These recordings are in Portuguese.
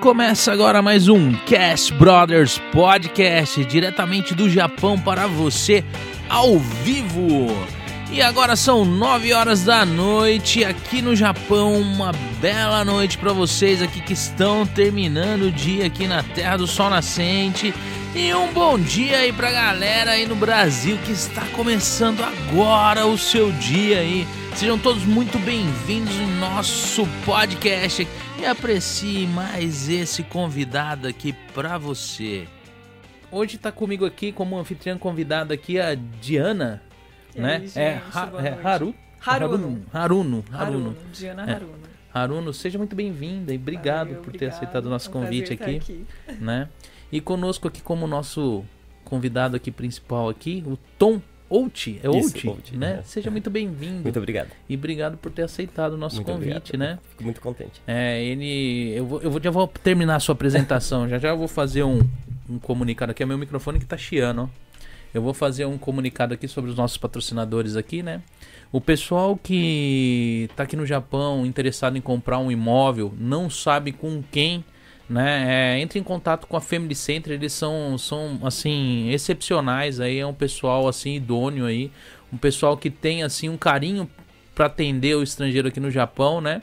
Começa agora mais um Cast Brothers Podcast, diretamente do Japão para você, ao vivo. E agora são 9 horas da noite aqui no Japão, uma bela noite para vocês aqui que estão terminando o dia aqui na Terra do Sol Nascente. E um bom dia aí pra galera aí no Brasil que está começando agora o seu dia aí. Sejam todos muito bem-vindos em nosso podcast e aprecie mais esse convidado aqui pra você. Hoje tá comigo aqui como anfitriã convidada aqui a Diana, E né? aí, gente, é, Ha- é. Haru? Haruno. Haruno. Haruno. Haruno. Diana É. Haruno. Haruno, seja muito bem-vinda e obrigado Valeu, por ter obrigado. aceitado o nosso É um convite aqui, estar né? E conosco aqui como nosso convidado aqui principal aqui, o Tom Out, é Isso, Out, Out, né? é. Seja muito bem-vindo. Muito obrigado. E obrigado por ter aceitado o nosso Muito convite, obrigado. né? Fico muito contente. É, ele. Eu, vou, eu vou- já vou terminar a sua apresentação. já já eu vou fazer um, um comunicado aqui. É meu microfone que tá chiando, ó. Eu vou fazer um comunicado aqui sobre os nossos patrocinadores aqui, né? O pessoal que tá aqui no Japão interessado em comprar um imóvel, não sabe com quem, né? É, entre em contato com a Family Center, eles são, são assim, excepcionais aí, é um pessoal assim idôneo aí, um pessoal que tem assim um carinho para atender o estrangeiro aqui no Japão, né?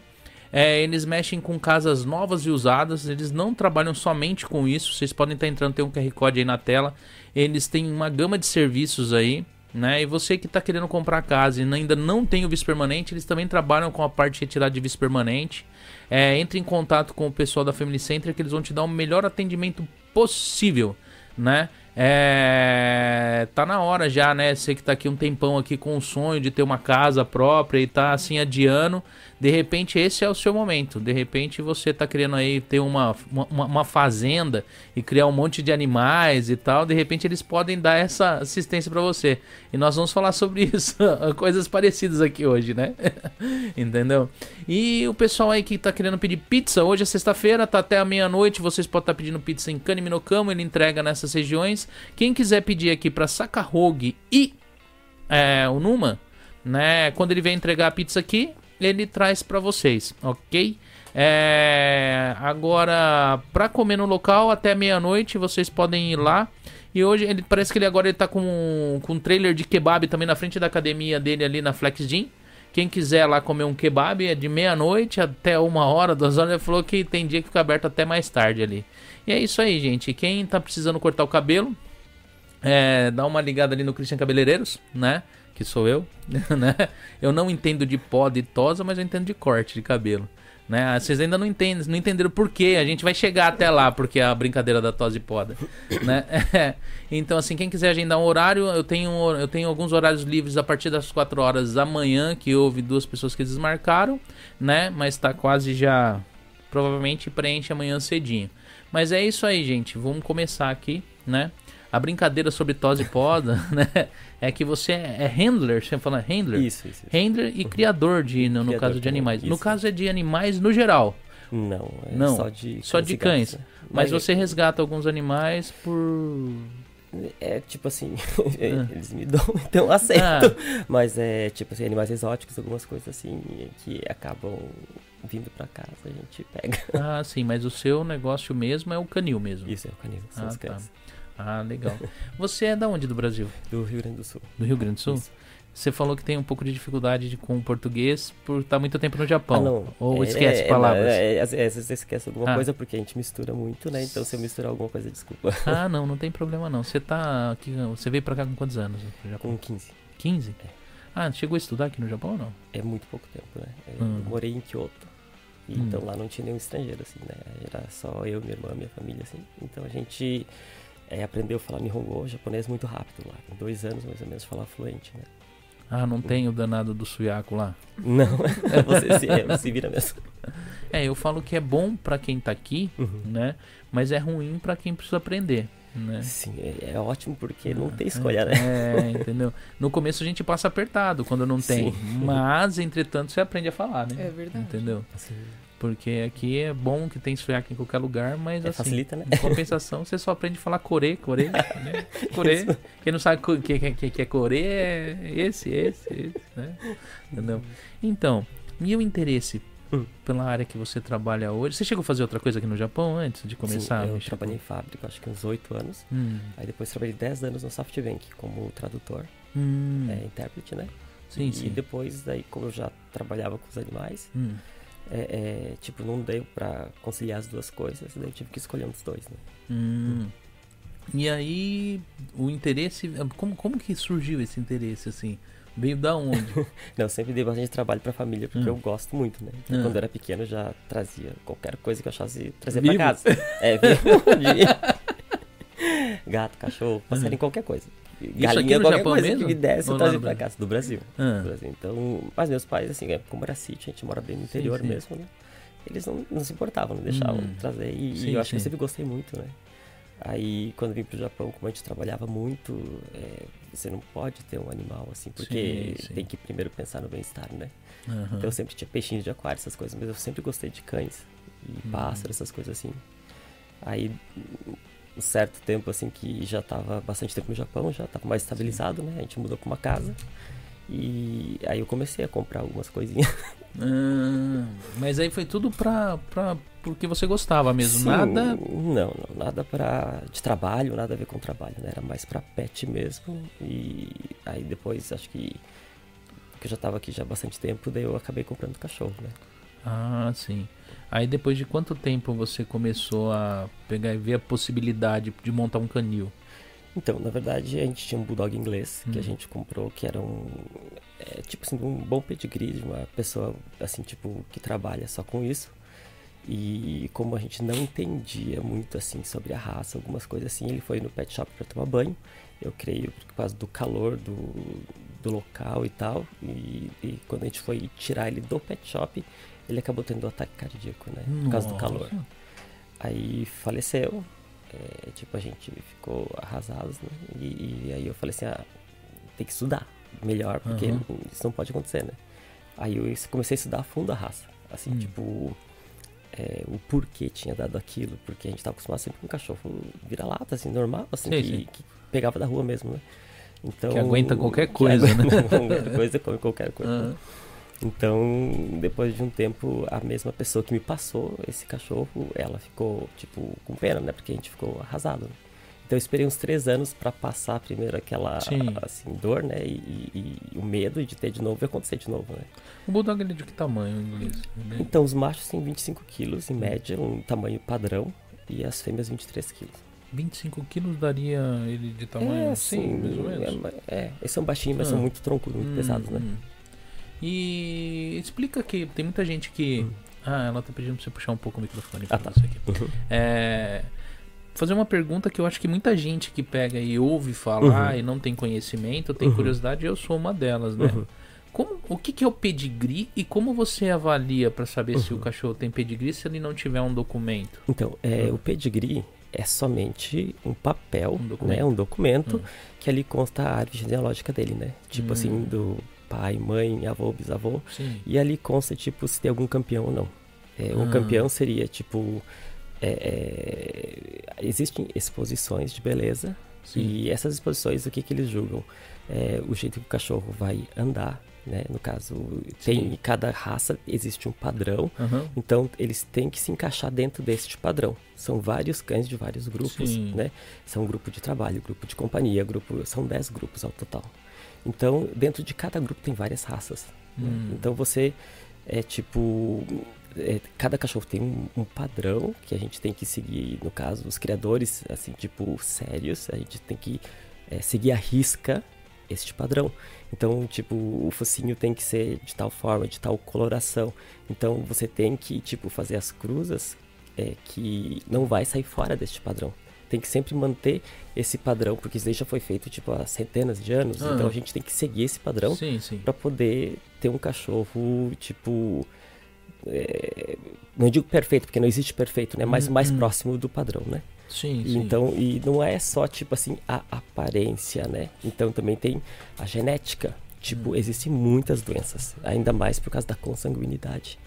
É, eles mexem com casas novas e usadas, eles não trabalham somente com isso. Vocês podem estar entrando, tem um QR Code aí na tela. Eles têm uma gama de serviços aí, né? E você que está querendo comprar casa e ainda não tem o vice permanente, eles também trabalham com a parte de retirada de vice permanente. É, entre em contato com o pessoal da Family Center que eles vão te dar o melhor atendimento possível, né? É, tá na hora já, né? Você que tá aqui um tempão aqui com o sonho de ter uma casa própria e tá assim adiando, de repente esse é o seu momento. De repente você tá querendo aí ter uma, uma, uma fazenda e criar um monte de animais e tal, de repente eles podem dar essa assistência para você. E nós vamos falar sobre isso, coisas parecidas aqui hoje, né? Entendeu? E o pessoal aí que tá querendo pedir pizza, hoje é sexta-feira, tá até a meia-noite, vocês podem estar pedindo pizza em Kaniminokamo, ele entrega nessas regiões. Quem quiser pedir aqui para Sakahogi e é, o Numa, né, quando ele vem entregar a pizza aqui, ele traz para vocês, ok? É, agora, para comer no local até meia-noite, vocês podem ir lá. E hoje ele parece que ele agora ele tá com, com um trailer de kebab também na frente da academia dele ali na Flex Gym. Quem quiser lá comer um kebab é de meia-noite até uma hora, duas horas. Ele falou que tem dia que fica aberto até mais tarde ali. E é isso aí, gente. Quem tá precisando cortar o cabelo, é, dá uma ligada ali no Christian Cabeleireiros, né? Que sou eu, né? Eu não entendo de pó de tosa, mas eu entendo de corte de cabelo. Né? Vocês ainda não entendem, não entenderam por quê. A gente vai chegar até lá, porque é a brincadeira da tosa e poda. né? Então, assim, quem quiser agendar um horário, eu tenho, eu tenho alguns horários livres a partir das 4 horas da manhã, que houve duas pessoas que desmarcaram, né? Mas tá quase já. Provavelmente preenche amanhã cedinho. Mas é isso aí, gente. Vamos começar aqui, né? A brincadeira sobre tosse e poda, né? É que você é handler, você fala handler? Isso, isso. isso. Handler e criador de, no, no Criador caso de animais. No isso. caso é de animais no geral. Não, é Não, só de só de e cães. né? Mas você resgata alguns animais por. É tipo assim, Ah. eles me dão, então aceito. Mas é tipo assim, animais exóticos, algumas coisas assim, que acabam vindo pra casa, a gente pega. Ah, sim, mas o seu negócio mesmo é o canil mesmo. Isso é o canil, são Ah, as tá. Ah, legal. Você é da onde do Brasil? Do Rio Grande do Sul. Do Rio Grande do Sul? Isso. Você falou que tem um pouco de dificuldade de- com o português por estar muito tempo no Japão. Ah, não. Ou É- esquece é- palavras. É, é, às vezes esquece alguma Ah. coisa porque a gente mistura muito, né? Então se eu misturar alguma coisa, desculpa. Ah, não, não tem problema não. Você tá aqui, você veio pra cá com quantos anos? Com 15. 15? Ah, chegou a estudar aqui no Japão ou não? É muito pouco tempo, né? Eu Hum. morei em Kyoto. Hum. Então lá não tinha nenhum estrangeiro, assim, né? Era só eu, minha irmã, minha família, assim. Então a gente é, aprendeu a falar Nihongo, japonês, muito rápido lá. Em dois anos, mais ou menos, falar fluente, né? Ah, não tem o danado do suyaku lá? Não, você se, é, se vira mesmo. É, eu falo que é bom pra quem tá aqui, Uhum. né? Mas é ruim pra quem precisa aprender, né? Sim, é, é ótimo porque não tem escolha, né? É, entendeu? No começo a gente passa apertado quando não tem. Sim. Mas, entretanto, você aprende a falar, né? É verdade. Entendeu? Assim, Porque aqui é bom que tem suyaku em qualquer lugar, mas é, assim, facilita, né? em compensação, você só aprende a falar core, core, né? core. Quem não sabe o que, que, que é core é esse, esse, esse, né? Entendeu? Então, meu interesse hum. pela área que você trabalha hoje. Você chegou a fazer outra coisa aqui no Japão antes de começar? Sim, eu trabalhei em fábrica, acho que uns oito anos. Hum. Aí depois trabalhei 10 anos no SoftBank como tradutor, hum. é, intérprete, né? Sim, e sim. depois, daí, como eu já trabalhava com os animais, hum. É, é, tipo, não deu pra conciliar as duas coisas, daí eu tive que escolher um dos dois, né? Hum. E aí, o interesse, como, como que surgiu esse interesse, assim? Veio da onde? não, eu sempre dei bastante trabalho pra família, porque hum. eu gosto muito, né? Então, hum. Quando eu era pequeno, eu já trazia qualquer coisa que eu achasse trazer Vivo? pra casa. É, Gato, cachorro, passarinho, hum. qualquer coisa. Galinha, qualquer Japão coisa mesmo? que me desse, eu trazia pra casa, do Brasil, ah. do Brasil. Então, mas meus pais, assim, é, como era sítio, a gente mora bem no interior sim, sim. mesmo, né? Eles não, não se importavam, não deixavam hum. trazer. E, sim, e eu acho que eu sempre gostei muito, né? Aí, quando vim pro Japão, como a gente trabalhava muito, é, você não pode ter um animal assim, porque sim, sim. tem que primeiro pensar no bem-estar, né? Uhum. Então eu sempre tinha peixinhos de aquário, essas coisas, mas eu sempre gostei de cães e uhum. pássaros, essas coisas assim. Aí, um certo tempo, assim, que já estava bastante tempo no Japão, já estava mais estabilizado, né? A gente mudou para uma casa. E aí eu comecei a comprar algumas coisinhas. Ah, mas aí foi tudo pra, pra, porque você gostava mesmo, Sim, nada? Não, não, nada para de trabalho, nada a ver com trabalho, né? Era mais para pet mesmo. E aí depois acho que que eu já estava aqui já há bastante tempo, daí eu acabei comprando cachorro, né? Ah, sim. Aí depois de quanto tempo você começou a pegar e ver a possibilidade de montar um canil? Então, na verdade, a gente tinha um bulldog inglês hum. que a hum. gente comprou, que era um é, tipo assim, um bom pedigree de uma pessoa assim, tipo, que trabalha só com isso. E como a gente não entendia muito assim sobre a raça, algumas coisas assim, ele foi no pet shop para tomar banho. Eu creio por causa do calor do, do local e tal. E, e, quando a gente foi tirar ele do pet shop, ele acabou tendo um ataque cardíaco, né? Por causa do calor. Aí faleceu. É, tipo, a gente ficou arrasados, né? E, e, aí eu falei assim, ah, tem que estudar melhor, porque uhum. isso não pode acontecer, né? Aí eu comecei a estudar a fundo a raça. Assim, hum. tipo, é, o porquê tinha dado aquilo, porque a gente estava acostumado sempre com um cachorro vira-lata, assim, normal, assim, sim, que, sim. que, pegava da rua mesmo, né? Então, que aguenta qualquer coisa, né? qualquer coisa, come qualquer coisa. Uhum. Então, depois de um tempo, a mesma pessoa que me passou esse cachorro, ela ficou, tipo, com pena, né? Porque a gente ficou arrasado. Né? Então, eu esperei uns três anos para passar primeiro aquela, assim, dor, né? E, e, e, o medo de ter de novo e acontecer de novo, né? O Bulldog, ele é de que tamanho, inglês? Então, os machos têm 25 quilos, em média, um tamanho padrão. E as fêmeas, 23 quilos. 25 quilos daria ele de tamanho é, assim, mais ou menos? É, é, eles são baixinhos, mas ah. são muito troncudos, muito hum, pesados, né? Hum. E explica que tem muita gente que. Uhum. Ah, ela tá pedindo pra você puxar um pouco o microfone pra ah, tá. você aqui. Uhum. É. Fazer uma pergunta que eu acho que muita gente que pega e ouve falar uhum. e não tem conhecimento, tem uhum. curiosidade, eu sou uma delas, né? Uhum. Como, o que, que, é o pedigree e como você avalia para saber se o uhum. cachorro tem pedigree se ele não tiver um documento? Então, é, o pedigree é somente um papel, um documento, né, um documento hum. que ali consta a árvore genealógica dele, né? Tipo hum. assim, do pai, mãe, avô, bisavô. Sim. E ali consta, tipo, se tem algum campeão ou não. É, um ah. campeão seria, tipo... É, é, existem exposições de beleza. Sim. E essas exposições, o que, que eles julgam? É, o jeito que o cachorro vai andar, né? No caso, tem em cada raça existe um padrão, uhum. então eles têm que se encaixar dentro deste padrão. São vários cães de vários grupos, Sim. né? São grupo de trabalho, grupo de companhia, grupo, são 10 grupos ao total. Então, dentro de cada grupo tem várias raças. Né? Hum. Né? Então você é tipo é, cada cachorro tem um, um, padrão que a gente tem que seguir. No caso, os criadores, assim, tipo, sérios, a gente tem que é, seguir a risca este padrão. Então, tipo, o focinho tem que ser de tal forma, de tal coloração. Então, você tem que, tipo, fazer as cruzas é, que não vai sair fora deste padrão. Tem que sempre manter esse padrão, porque isso já foi feito, tipo, há centenas de anos. Ah. Então, a gente tem que seguir esse padrão para poder ter um cachorro, tipo... É, não digo perfeito, porque não existe perfeito, né? Mas hum, mais hum. próximo do padrão, né? Sim, sim. Então, e não é só, tipo assim, a aparência, né? Então também tem a genética. Tipo, hum. existem muitas doenças, ainda mais por causa da consanguinidade.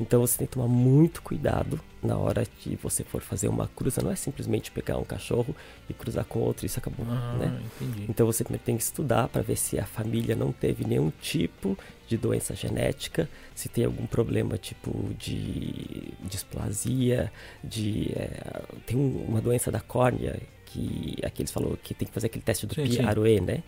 Então você tem que tomar muito cuidado na hora que você for fazer uma cruza. Não é simplesmente pegar um cachorro e cruzar com outro, isso acabou, ah, né? Entendi. Então você tem que estudar para ver se a família não teve nenhum tipo de doença genética, se tem algum problema tipo de displasia, de é, tem uma doença da córnea que aqueles falou que tem que fazer aquele teste do sim, PROE, né?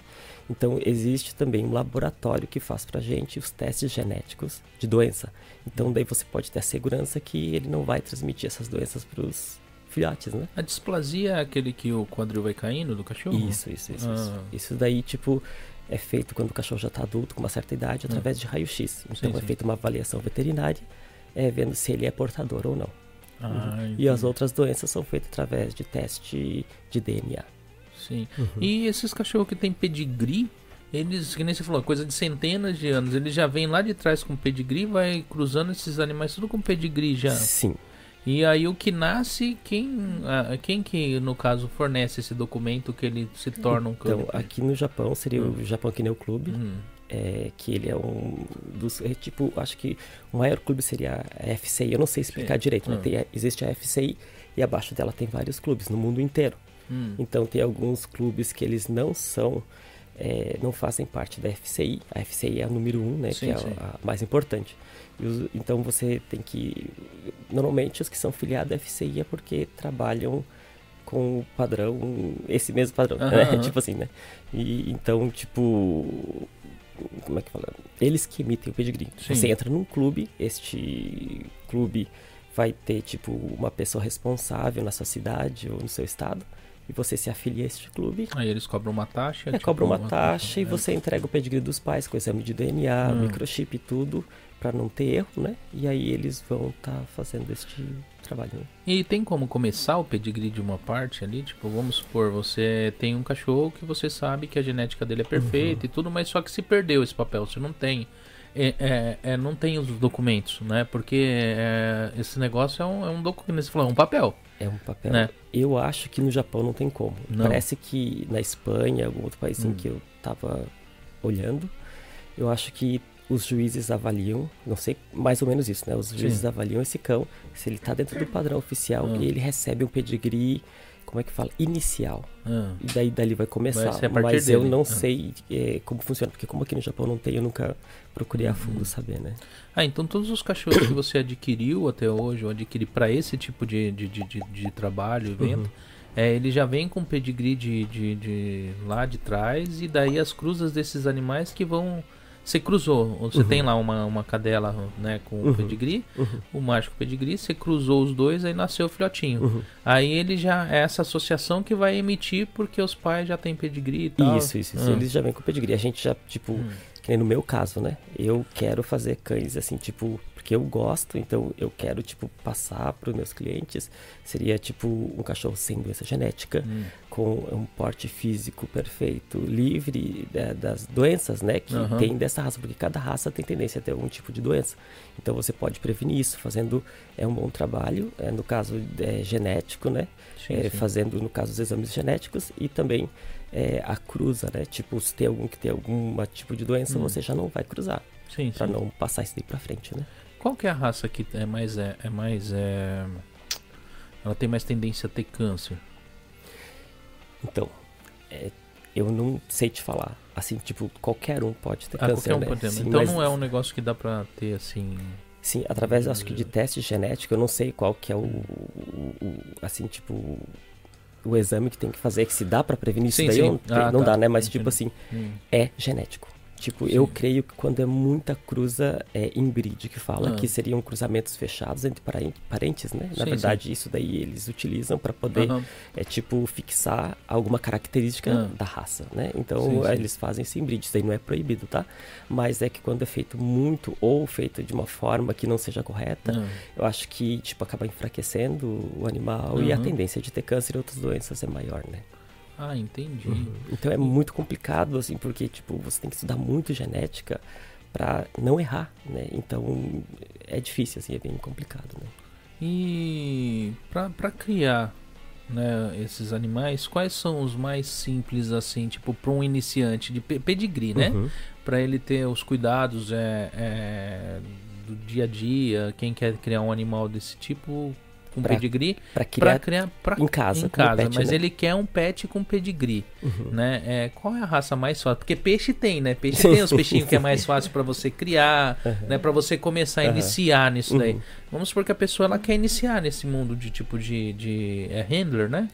Então existe também um laboratório que faz pra gente os testes genéticos de doença. Então daí você pode ter a segurança que ele não vai transmitir essas doenças para os filhotes, né? A displasia é aquele que o quadril vai caindo do cachorro? Isso, isso, isso. Ah. Isso. isso daí, tipo, é feito quando o cachorro já está adulto, com uma certa idade, através hum. de raio-x. Então sim, é feita uma avaliação veterinária, é, vendo se ele é portador ou não. Ah, uhum. E as outras doenças são feitas através de teste de DNA. Sim. Uhum. E esses cachorros que tem pedigree, eles, que nem você falou, coisa de centenas de anos, eles já vêm lá de trás com pedigree, vai cruzando esses animais tudo com pedigree já. Sim. E aí o que nasce, quem, quem que no caso fornece esse documento que ele se torna um clube? Então, aqui no Japão seria hum. o Japão Kennel Club, hum. é, que ele é um dos, é, tipo, acho que o maior clube seria a FCI, eu não sei explicar Sim. direito, hum. tem, existe a FCI e abaixo dela tem vários clubes no mundo inteiro. Hum. Então tem alguns clubes que eles não são, é, não fazem parte da FCI, a FCI é a número um, né, sim, que é a, a mais importante. Os, então você tem que. Normalmente os que são filiados à FCI é porque trabalham com o padrão, esse mesmo padrão, uhum, né? Uhum. tipo assim, né? E então, tipo. Como é que fala? Eles que emitem o pedigree. Sim. Você entra num clube, este clube vai ter, tipo, uma pessoa responsável na sua cidade ou no seu estado e você se afilia a este clube. Aí eles cobram uma taxa? É, tipo, cobram uma, uma taxa, taxa e você entrega o pedigree dos pais com exame de DNA, hum. microchip e tudo para não ter erro, né? E aí eles vão estar tá fazendo este trabalho. Né? E tem como começar o pedigree de uma parte ali? Tipo, vamos supor, você tem um cachorro que você sabe que a genética dele é perfeita uhum. e tudo, mas só que se perdeu esse papel, você não tem. É, é, é, não tem os documentos, né? Porque é, esse negócio é um, é um documento, você falou, é um papel. É um papel. Né? Eu acho que no Japão não tem como. Não. Parece que na Espanha, algum outro país hum. em que eu tava olhando, eu acho que os juízes avaliam, não sei, mais ou menos isso, né? Os juízes Sim. avaliam esse cão, se ele está dentro do padrão oficial ah. e ele recebe um pedigree, como é que fala? Inicial. Ah. E daí dali vai começar. Mas dele. eu não ah. sei é, como funciona, porque como aqui no Japão não tem, eu nunca procurei a fundo uhum. saber, né? Ah, então todos os cachorros que você adquiriu até hoje, ou adquiri para esse tipo de, de, de, de, de trabalho, evento, uhum. é, ele já vem com pedigree de, de, de lá de trás, e daí as cruzas desses animais que vão você cruzou, você uhum. tem lá uma, uma cadela né, com uhum. o pedigree, uhum. o mágico pedigree, você cruzou os dois, aí nasceu o filhotinho. Uhum. Aí ele já é essa associação que vai emitir porque os pais já têm pedigree e tal. Isso, isso, isso. Ah. Eles já vêm com pedigree. A gente já, tipo, hum. no meu caso, né? Eu quero fazer cães assim, tipo, porque eu gosto, então eu quero, tipo, passar para os meus clientes. Seria, tipo, um cachorro sem doença genética, hum. com um porte físico perfeito, livre é, das doenças, né? Que uhum. tem dessa raça, porque cada raça tem tendência a ter algum tipo de doença. Então você pode prevenir isso fazendo é um bom trabalho, é, no caso é, genético, né? Sim, é, sim. Fazendo, no caso, os exames genéticos e também é, a cruza, né? Tipo, se tem algum que tem algum tipo de doença, hum. você já não vai cruzar. Para não passar isso daí para frente, né? Qual que é a raça que é mais é, é mais é ela tem mais tendência a ter câncer? Então, é, eu não sei te falar. Assim, tipo, qualquer um pode ter ah, câncer, um né? Pode ter. Sim, então não é um negócio que dá pra ter assim. Sim, através acho que de teste genético, eu não sei qual que é o, o, o assim, tipo, o exame que tem que fazer, que se dá para prevenir sim, isso daí, sim. não, ah, não tá. dá, né? Mas Entendi. tipo assim, hum. é genético. Tipo, Sim. eu creio que quando é muita cruza é inbreed, que fala, ah. que seriam cruzamentos fechados entre parentes, né? Na sim, verdade, sim. isso daí eles utilizam para poder, uhum. é tipo, fixar alguma característica ah. da raça, né? Então, eles fazem esse inbreed, isso daí não é proibido, tá? Mas é que quando é feito muito ou feito de uma forma que não seja correta, ah. eu acho que, tipo, acaba enfraquecendo o animal uhum. e a tendência de ter câncer e outras doenças é maior, né? Ah, entendi. Uhum. Então é muito complicado, assim, porque, tipo, você tem que estudar muito genética para não errar, né? Então é difícil, assim, é bem complicado, né? E para criar né, esses animais, quais são os mais simples, assim, tipo, para um iniciante de pedigree, né? Uhum. Para ele ter os cuidados é, é, do dia a dia, quem quer criar um animal desse tipo, com pra, pedigree para criar, pra criar pra, em casa. Em casa pet, mas né? ele quer um pet com pedigree, uhum. né? É, qual é a raça mais fácil? Porque peixe tem, né? Peixe tem os peixinhos que é mais fácil para você criar, uhum. né? Para você começar a iniciar nisso daí. Uhum. Vamos supor que a pessoa ela quer iniciar nesse mundo de tipo de, de é handler, né?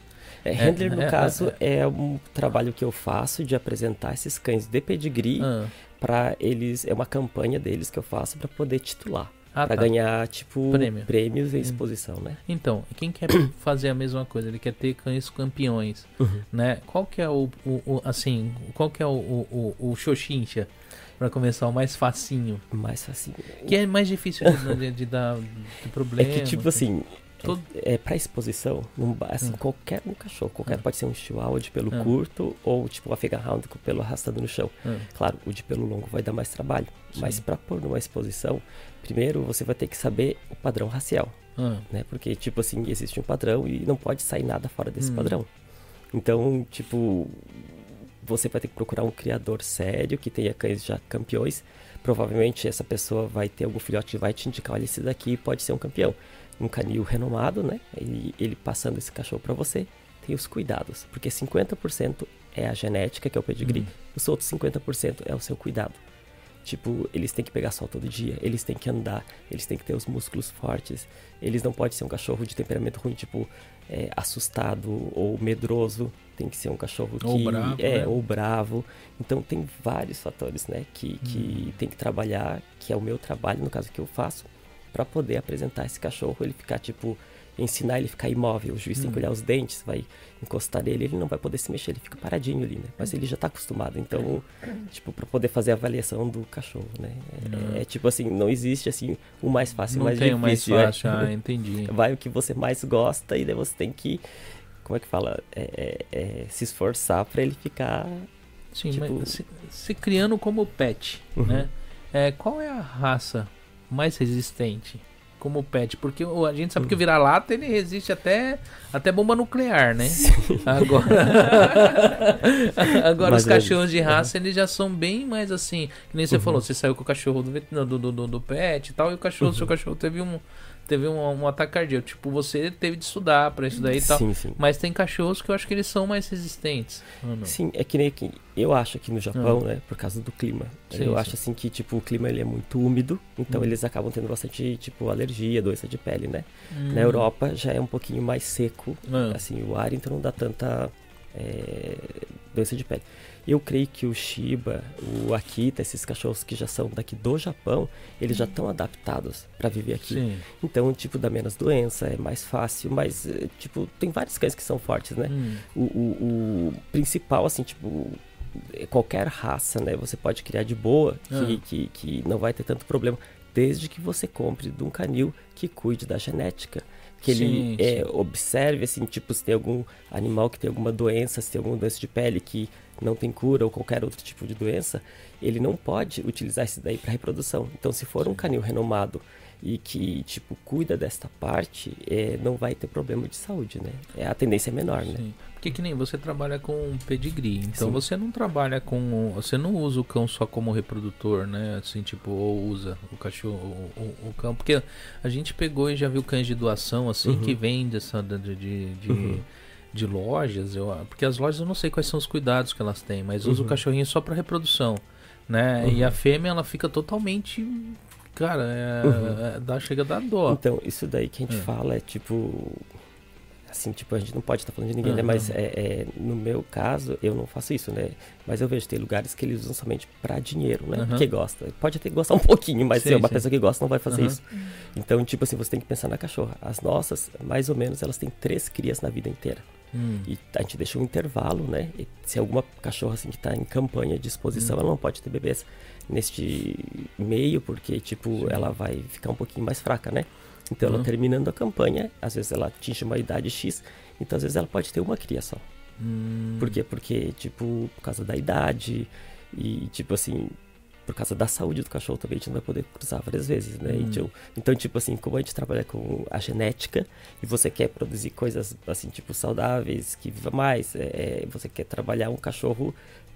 É, handler, é, no é, caso, é, é, um trabalho que eu faço de apresentar esses cães de pedigree ah. para eles. É uma campanha deles que eu faço para poder titular. Ah, para tá. ganhar, tipo, Prêmio. prêmios e hum. exposição, né? Então, quem quer fazer a mesma coisa, ele quer ter cães campeões, uhum. né? Qual que é o, o, o, assim, qual que é o, o, o, o Xoxincha? Pra começar, o mais facinho. Mais facinho. Que é mais difícil de, de, de dar de problema. É que, tipo assim, Todo... É, é para exposição, não, assim, hum. qualquer um cachorro, qualquer hum. pode ser um chihuahua de pelo hum. curto ou tipo um com pelo arrastado no chão. Hum. Claro, o de pelo longo vai dar mais trabalho, Sim. mas para pôr numa exposição, primeiro você vai ter que saber o padrão racial, hum. né? Porque tipo assim, existe um padrão e não pode sair nada fora desse hum. padrão. Então, tipo, você vai ter que procurar um criador sério que tenha cães já campeões. Provavelmente essa pessoa vai ter algum filhote e vai te indicar, olha, esse daqui pode ser um campeão um canil renomado, né? E ele passando esse cachorro para você, tem os cuidados, porque 50% é a genética, que é o pedigree, uhum. os outros 50% é o seu cuidado. Tipo, eles têm que pegar sol todo dia, eles têm que andar, eles têm que ter os músculos fortes, eles não podem ser um cachorro de temperamento ruim, tipo, é, assustado ou medroso, tem que ser um cachorro que ou bravo, é né? ou bravo. Então tem vários fatores, né, que, que hum. tem que trabalhar, que é o meu trabalho, no caso que eu faço, para poder apresentar esse cachorro, ele ficar tipo ensinar ele a ficar imóvel. O juiz tem que hum. olhar os dentes, vai encostar nele, ele não vai poder se mexer, ele fica paradinho ali, né? Mas ele já está acostumado. Então, tipo, para poder fazer a avaliação do cachorro, né? É, é, tipo assim, não existe assim o mais fácil e o mais tem difícil. o mais fácil, é. ah, entendi. Vai o que você mais gosta e daí você tem que, como é que fala? É, é, é se esforçar para ele ficar. Sim, tipo... mas se, se, criando como pet, uhum. né? É, qual é a raça mais resistente como pet, porque a gente sabe que o vira-lata ele resiste até até bomba nuclear, né? Agora Agora Mas os é cachorros de raça eles já são bem mais assim, que nem você uhum. falou, você saiu com o cachorro do do, do, do pet e tal e o cachorro, uhum. seu cachorro teve um teve um, um ataque cardíaco. Tipo, você teve de estudar para isso daí e tal. Sim, sim. Mas tem cachorros que eu acho que eles são mais resistentes. Sim, é que nem aqui. Eu acho aqui no Japão, ah. né, por causa do clima. Sim, eu acho assim que, tipo, o clima ele é muito úmido, então hum. eles acabam tendo bastante, tipo, alergia, doença de pele, né? Hum. Na Europa já é um pouquinho mais seco, ah. assim, o ar, então não dá tanta é, doença de pele. Eu creio que o Shiba, o Akita, esses cachorros que já são daqui do Japão, eles já estão adaptados para viver aqui. Sim. Então, tipo, dá menos doença, é mais fácil, mas, eh, tipo, tem vários cães que são fortes, né? Hum. O, o, o, principal, assim, tipo, qualquer raça, né? Você pode criar de boa, que, ah. que, que não vai ter tanto problema, desde que você compre de um canil que cuide da genética que ele sim, é, sim. observe assim tipo se tem algum animal que tem alguma doença se tem alguma doença de pele que não tem cura ou qualquer outro tipo de doença, ele não pode utilizar isso daí para reprodução. Então, se for um canil renomado e que tipo cuida desta parte, é, não vai ter problema de saúde, né? É a tendência é menor, né? Sim. Porque que nem você trabalha com pedigree, então Sim. você não trabalha com, você não usa o cão só como reprodutor, né? Assim tipo ou usa o cachorro, o, o, o cão, porque a gente pegou e já viu cães de doação assim uhum. que vende essa de, de, de uhum de lojas, eu, porque as lojas eu não sei quais são os cuidados que elas têm, mas uhum. usa o cachorrinho só para reprodução, né? Uhum. E a fêmea ela fica totalmente cara, é, uhum. é, dá, chega a dar dó. Então, isso daí que a gente é. fala é tipo assim, tipo, a gente não pode estar falando de ninguém, uhum. né? Mas é, é, no meu caso, eu não faço isso, né? Mas eu vejo tem lugares que eles usam somente para dinheiro, né? Uhum. Porque gosta. Pode até gostar um pouquinho, mas sim, se é uma sim. pessoa que gosta não vai fazer uhum. isso. Então, tipo assim, você tem que pensar na cachorra. As nossas, mais ou menos, elas têm três crias na vida inteira. Hum. E a gente deixa um intervalo, né? E se alguma cachorra assim que está em campanha de exposição, hum. ela não pode ter bebês neste meio, porque tipo, Sim. ela vai ficar um pouquinho mais fraca, né? Então uhum. ela terminando a campanha, às vezes ela atinge uma idade X, então às vezes ela pode ter uma cria só. Hum. Por quê? Porque, tipo, por causa da idade e, tipo assim, por causa da saúde do cachorro também a gente não vai poder cruzar várias vezes, né? Hum. Então, então, tipo assim, como a gente trabalha com a genética e você quer produzir coisas assim, tipo, saudáveis, que viva mais, é, é você quer trabalhar um cachorro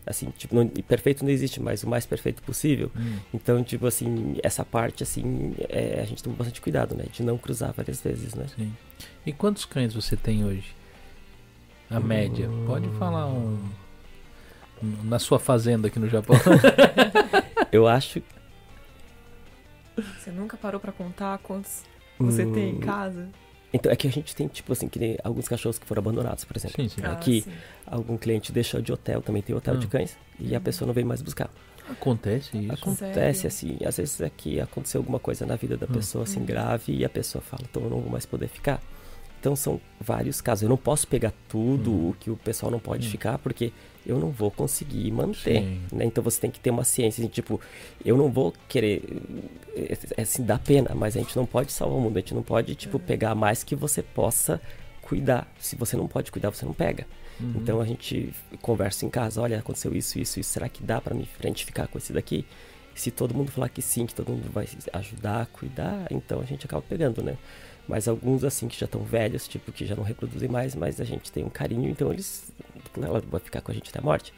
assim, tipo, não, perfeito não existe, mas o mais perfeito possível. Hum. Então, tipo assim, essa parte, assim, é, a gente tem bastante cuidado, né? De não cruzar várias vezes, né? Sim. E quantos cães você tem hoje? A média? Hum... Pode falar um... Na sua fazenda aqui no Japão. Eu acho... Você nunca parou para contar quantos você hum... tem em casa? Então, é que a gente tem, tipo assim, que alguns cachorros que foram abandonados, por exemplo. Sim, sim. Aqui, ah, algum cliente deixou de hotel, também tem hotel de ah. cães, e a pessoa não veio mais buscar. Acontece isso? Acontece, Sério? assim. Às vezes aqui aconteceu alguma coisa na vida da hum. pessoa, assim, hum. grave, e a pessoa fala, então eu não vou mais poder ficar. Então são vários casos. Eu não posso pegar tudo hum. o que o pessoal não pode hum. ficar, porque eu não vou conseguir manter. Né? Então você tem que ter uma ciência. Assim, tipo, eu não vou querer. É, assim, dá pena, mas a gente não pode salvar o mundo. A gente não pode, tipo, é. pegar mais que você possa cuidar. Se você não pode cuidar, você não pega. Uhum. Então a gente conversa em casa: olha, aconteceu isso, isso, isso. Será que dá para mim ficar com esse daqui? Se todo mundo falar que sim, que todo mundo vai ajudar, cuidar, então a gente acaba pegando, né? Mas alguns, assim, que já estão velhos, tipo, que já não reproduzem mais, mas a gente tem um carinho, então eles. Ela vai ficar com a gente até a morte.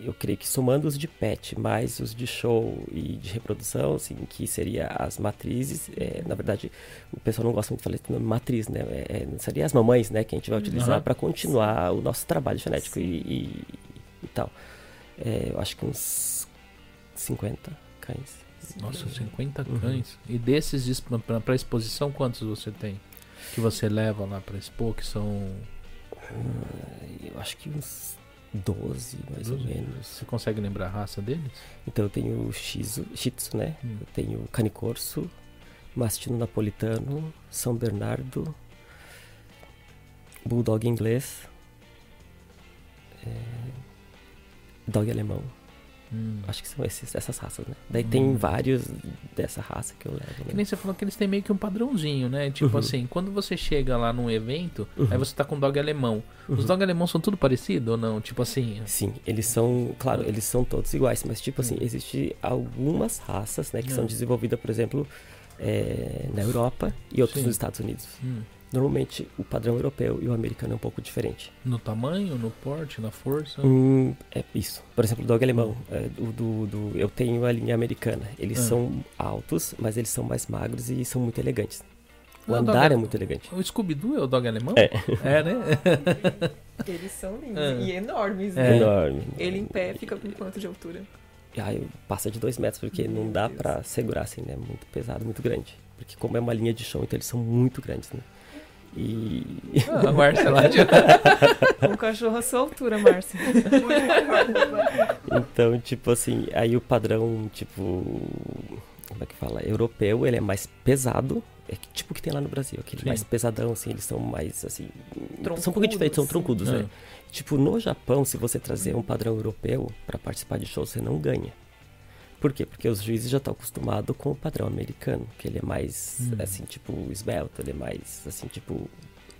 Eu creio que somando os de pet, mais os de show e de reprodução, assim, que seria as matrizes, é, na verdade, o pessoal não gosta muito de falar de nome matriz, né? É, é, seria as mamães, né, que a gente vai utilizar uhum. para continuar o nosso trabalho genético e, e, e, tal. É, eu acho que uns 50 cães. Nossa, 50 uhum. cães. E desses para exposição, quantos você tem? Que você leva lá para expor, que são. Eu acho que uns 12, mais 12. ou menos. Você consegue lembrar a raça deles? Então eu tenho Shizu, Shih Tzu, né? Hum. Eu tenho Cane Corso, Mastino Napolitano, São Bernardo, Bulldog inglês, é, Dog alemão. Hum. Acho que são esses, essas raças, né? Daí hum. tem vários dessa raça que eu levo. Né? Que nem você falou que eles têm meio que um padrãozinho, né? Tipo uhum. assim, quando você chega lá num evento, uhum. aí você tá com dog alemão. Uhum. Os dog alemão são tudo parecido ou não? Tipo assim. Sim, eles são, claro, eles são todos iguais, mas tipo assim, hum. existe algumas raças, né, que são hum. desenvolvidas, por exemplo, é, na Europa e outros Sim. nos Estados Unidos. Hum. Normalmente o padrão europeu e o americano é um pouco diferente. No tamanho, no porte, na força? Hum, é isso. Por exemplo, o dog alemão, é, do, do, do, eu tenho a linha americana. Eles ah. são altos, mas eles são mais magros e são muito elegantes. O, andar é, é muito elegante. O Scooby-Doo é o dog alemão? É. É, né? Eles são lindos é. e enormes. É. Né? Enorme. Ele em pé fica com quanto de altura? Ah, passa de dois metros, porque Meu não dá pra segurar assim, né? Muito pesado, muito grande. Porque como é uma linha de chão, então eles são muito grandes, né? E. Ah, a Márcia lá de... Um cachorro à sua altura, Márcia. então, tipo assim, aí o padrão, tipo. Como é que fala? Europeu, ele é mais pesado. É que, tipo o que tem lá no Brasil, aquele Sim. mais pesadão, assim, eles são mais, assim. Troncudos, são um pouco diferentes, são troncudos, né? Tipo, no Japão, se você trazer um padrão europeu para participar de shows, você não ganha. Por quê? Porque os juízes já estão acostumados com o padrão americano, que ele é mais, hum. assim, tipo, esbelto, ele é mais, assim, tipo,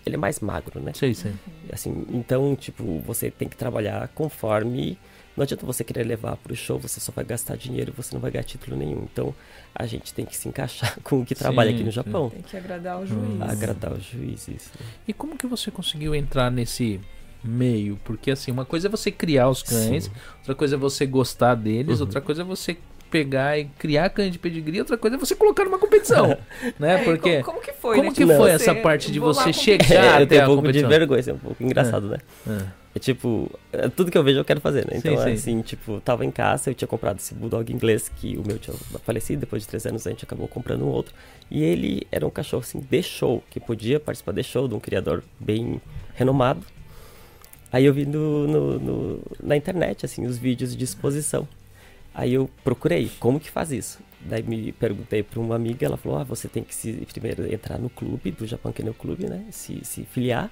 ele é mais magro, né? Sim, sim. Assim, então, tipo, você tem que trabalhar conforme. Não adianta você querer levar para o show, você só vai gastar dinheiro e você não vai ganhar título nenhum. Então, a gente tem que se encaixar com o que trabalha sim, aqui no Japão. Tem que agradar o juiz. Hum. Agradar o juiz, isso. E como que você conseguiu entrar nesse meio? Porque, assim, uma coisa é você criar os cães, sim. outra coisa é você gostar deles, uhum. outra coisa é você pegar e criar cães de pedigree, outra coisa é você colocar numa competição, né? É, Porque como, como, que foi? Como né? que foi essa parte de você chegar é, até a um pouco competição? de vergonha, é um pouco engraçado, né? É. É tipo, é tudo que eu vejo eu quero fazer, né? Então, sim, sim. assim, tipo, tava em casa, eu tinha comprado esse Bulldog inglês, que o meu tinha falecido, depois de três anos a gente acabou comprando um outro. E ele era um cachorro, assim, de show, que podia participar de show, de um criador bem renomado. Aí eu vi no, no, no, na internet, assim, os vídeos de exposição. Aí eu procurei, como que faz isso? Daí me perguntei para uma amiga, ela falou, ah, você tem que se, primeiro entrar no clube do Japão Kennel Club, né? Se, se filiar.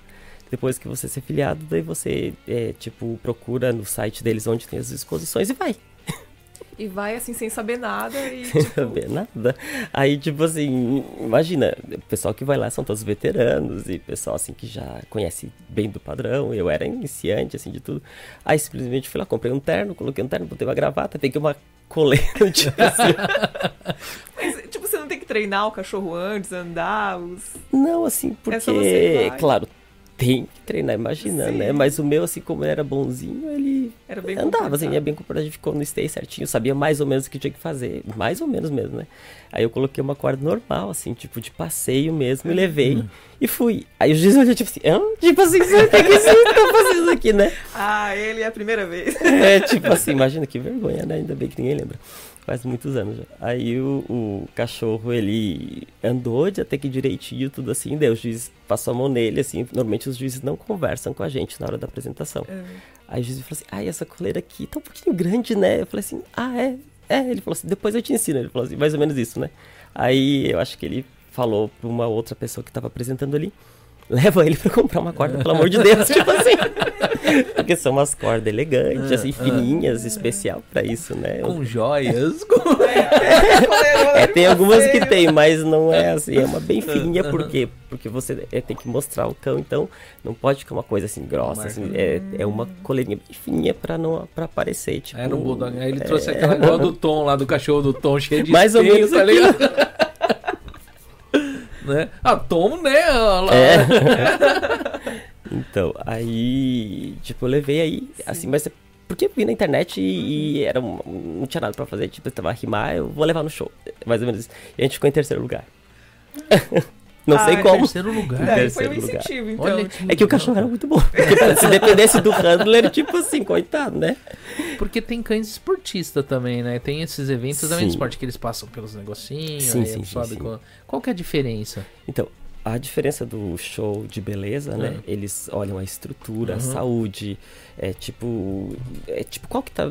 Depois que você ser filiado, daí você, é, tipo, procura no site deles onde tem as exposições e vai. E vai assim, sem saber nada e. Sem tipo... saber nada. Aí, tipo assim, imagina, o pessoal que vai lá são todos veteranos e pessoal assim que já conhece bem do padrão. Eu era iniciante, assim, de tudo. Aí simplesmente fui lá, comprei um terno, coloquei um terno, botei uma gravata, peguei uma coleira, tipo assim. Mas, tipo, você não tem que treinar o cachorro antes, andar, os. Não, assim, porque, é claro, tem que treinar, imagina, né? Sim. né? Mas o meu, assim, como ele era bonzinho, ele era bem andava, assim, ia bem comportado, ficou no stay certinho, sabia mais ou menos o que tinha que fazer, mais ou menos mesmo, né? Aí eu coloquei uma corda normal, assim, tipo, de passeio mesmo, e levei uhum. e fui. Aí o juiz olhou, tipo assim, ah, tipo assim, o que, que você tá fazendo aqui, né? Ah, ele é a primeira vez. É, tipo assim, imagina que vergonha, né? Ainda bem que ninguém lembra faz muitos anos já. Aí o, o, cachorro, ele andou de até que direitinho, tudo assim, daí o juiz passou a mão nele, assim, normalmente os juízes não conversam com a gente na hora da apresentação. É. Aí o juiz falou assim, ai, essa coleira aqui tá um pouquinho grande, né? Eu falei assim, ah, é? É, ele falou assim, depois eu te ensino. Ele falou assim, mais ou menos isso, né? Aí eu acho que ele falou pra uma outra pessoa que tava apresentando ali, leva ele pra comprar uma corda, pelo amor de Deus, tipo assim. Porque são umas cordas elegantes, assim, ah. fininhas, especial pra isso, né? Com joias. Com... é, tem algumas que tem, mas não é assim, é uma bem fininha, por quê? Porque você é, tem que mostrar o cão, então não pode ficar uma coisa assim grossa, assim, é, é uma coleirinha bem fininha pra não pra aparecer, tipo... É, no Bulldog, aí ele trouxe é... aquela igual do Tom lá, do cachorro do Tom, cheio de Mais ou menos, tá ligado? Né? Ah, Tom, né? É. Então, aí, tipo, eu levei aí, Sim. assim, mas porque eu vi na internet e, e era um, não tinha nada pra fazer, tipo, eu tava a rimar, eu vou levar no show, mais ou menos isso. E a gente ficou em terceiro lugar. Não ah, sei como. Terceiro lugar. Daí foi um incentivo, então. Olha é que o cachorro era muito bom. Porque se dependesse do handler, tipo assim, coitado, né? Porque tem cães esportistas também, né? Tem esses eventos também de esporte que eles passam pelos negocinhos, sim, sim, sim, sim. Com... Qual que é a diferença? Então, a diferença do show de beleza, né? É. Eles olham a estrutura, uhum. a saúde, é tipo, é tipo qual que tá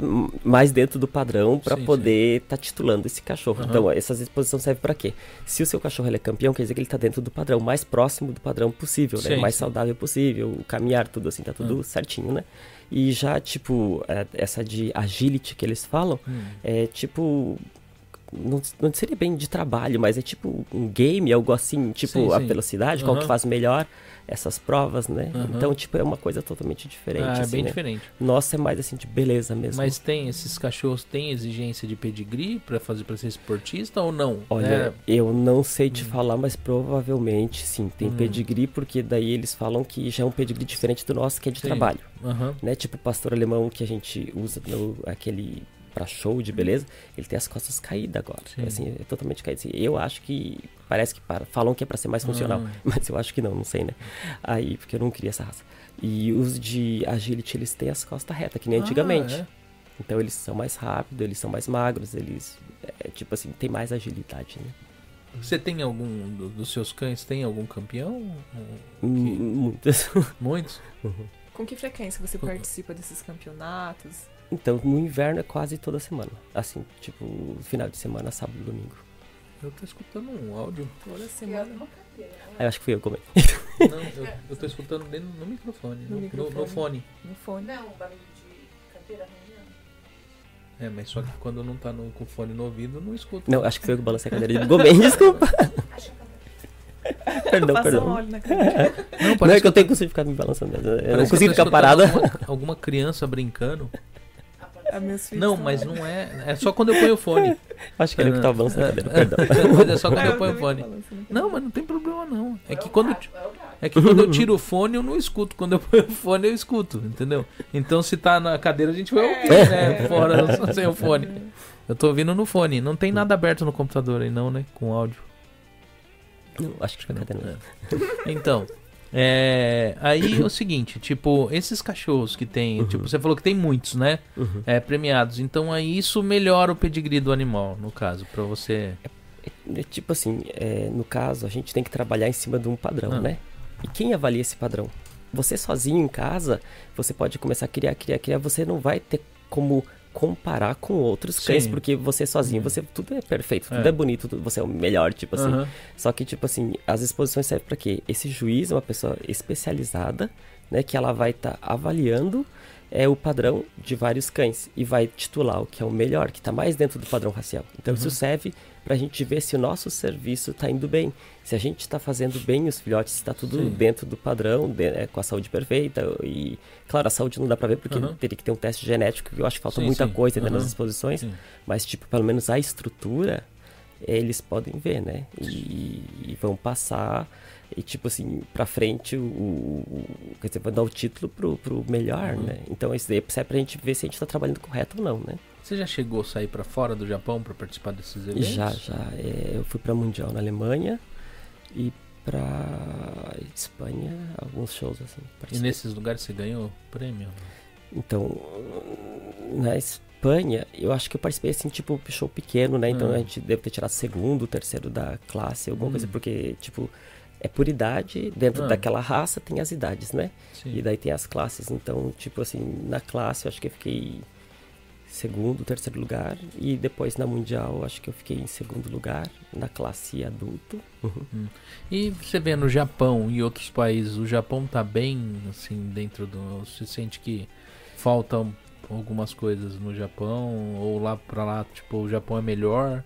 mais dentro do padrão para poder estar tá titulando esse cachorro. Uhum. Então, essas exposições servem para quê? Se o seu cachorro é campeão, quer dizer que ele tá dentro do padrão, mais próximo do padrão possível, né? mais saudável possível, o caminhar tudo assim, tá tudo uhum. certinho, né? E já, tipo, é, essa de agility que eles falam, hum. é tipo não, não seria bem de trabalho, mas é tipo um game, algo assim, tipo sim, a sim. velocidade, uhum. qual que faz melhor essas provas, né? Uhum. Então, tipo, é uma coisa totalmente diferente. Ah, é assim, bem né? diferente. Nossa, é mais assim de beleza mesmo. Mas tem esses cachorros têm exigência de pedigree para fazer para ser esportista ou não? Olha, é... eu não sei te hum. falar, mas provavelmente sim, tem hum. pedigree porque daí eles falam que já é um pedigree diferente do nosso que é de sim. trabalho, uhum. né? Tipo o pastor alemão que a gente usa no aquele para show de beleza, ele tem as costas caídas agora. Sim. Assim, é totalmente caído. Assim, eu acho que parece que para, falam que é para ser mais funcional, ah. mas eu acho que não, não sei, né? Aí, porque eu não queria essa raça. E os de agility, eles têm as costas retas, que nem ah, antigamente. É? Então eles são mais rápidos, eles são mais magros, eles é, tipo assim, tem mais agilidade, né? Você tem algum do, dos seus cães tem algum campeão? Que... Muitos. Muitos? Uhum. Com que frequência você participa desses campeonatos? Então, no inverno é quase toda semana. Assim, tipo, final de semana, sábado e domingo. Eu tô escutando um áudio toda semana. Ah, eu acho que fui eu comer. Não, eu, eu tô escutando dentro no microfone. No, no, microfone. no, no fone. No fone. Não, barulho de carteira É, mas só que quando não tá no, com o fone no ouvido, não escuta. Não, acho que foi eu que balancei a cadeira de Gomes, desculpa. perdão, perdão. Um óleo na não, não é que eu tenho costume ficar me balançando. Eu não consigo ficar parada. Alguma, alguma criança brincando. É meus Não, mas não é. É só quando eu ponho o fone. Acho que ele que tá a cadeira, perdão. mas é só quando eu ponho o fone. Não, mas não tem problema não. É que quando. É que quando eu tiro o fone, eu não escuto. Quando eu ponho o fone, eu escuto, entendeu? Então se tá na cadeira, a gente vai ouvir, né? Fora, sem o fone. Eu tô ouvindo no fone. Não tem nada aberto no computador aí, não, né? Com áudio. Não, acho que não. É. Então, é, aí é o seguinte, tipo, esses cachorros que tem, uhum. tipo, você falou que tem muitos, né? Uhum. É, premiados. Então aí isso melhora o pedigree do animal, no caso, para você. É, é, tipo assim, é, no caso, a gente tem que trabalhar em cima de um padrão, ah. né? E quem avalia esse padrão? Você sozinho em casa, você pode começar a criar, criar, criar, você não vai ter como comparar com outros cães, porque você sozinho, você tudo é perfeito, tudo é, é bonito, tudo, você é o melhor, tipo assim. Uhum. Só que, tipo assim, as exposições servem para quê? Esse juiz é uma pessoa especializada né, que ela vai estar tá avaliando é o padrão de vários cães e vai titular o que é o melhor, que está mais dentro do padrão racial. Então uhum. isso serve para a gente ver se o nosso serviço está indo bem, se a gente está fazendo bem os filhotes, se está tudo Sim. dentro do padrão, de, é, com a saúde perfeita. E, claro, a saúde não dá para ver porque uhum. teria que ter um teste genético, que eu acho que falta sim, muita sim. coisa uhum. nas exposições, sim. mas, tipo, pelo menos a estrutura, eles podem ver, né? E, e vão passar e tipo assim, pra frente, o, o, quer dizer, vai dar o título pro, pro melhor, uhum. né? Então isso daí é pra gente ver se a gente tá trabalhando correto ou não, né? Você já chegou a sair para fora do Japão para participar desses eventos? Já, já. É, eu fui para Mundial na Alemanha e para Espanha, alguns shows assim. E nesses lugares você ganhou prêmio? Então, na Espanha, eu acho que eu participei assim, tipo, show pequeno, né? Então hum. a gente deve ter tirado segundo, terceiro da classe, alguma hum. coisa, porque, tipo, é por idade, dentro ah. daquela raça tem as idades, né? Sim. E daí tem as classes. Então, tipo assim, na classe eu acho que eu fiquei segundo, terceiro lugar. E depois na Mundial acho que eu fiquei em segundo lugar na classe adulto. Uhum. Hum. E você vê no Japão e outros países, o Japão tá bem assim dentro do. Você sente que faltam algumas coisas no Japão? Ou lá pra lá, tipo, o Japão é melhor?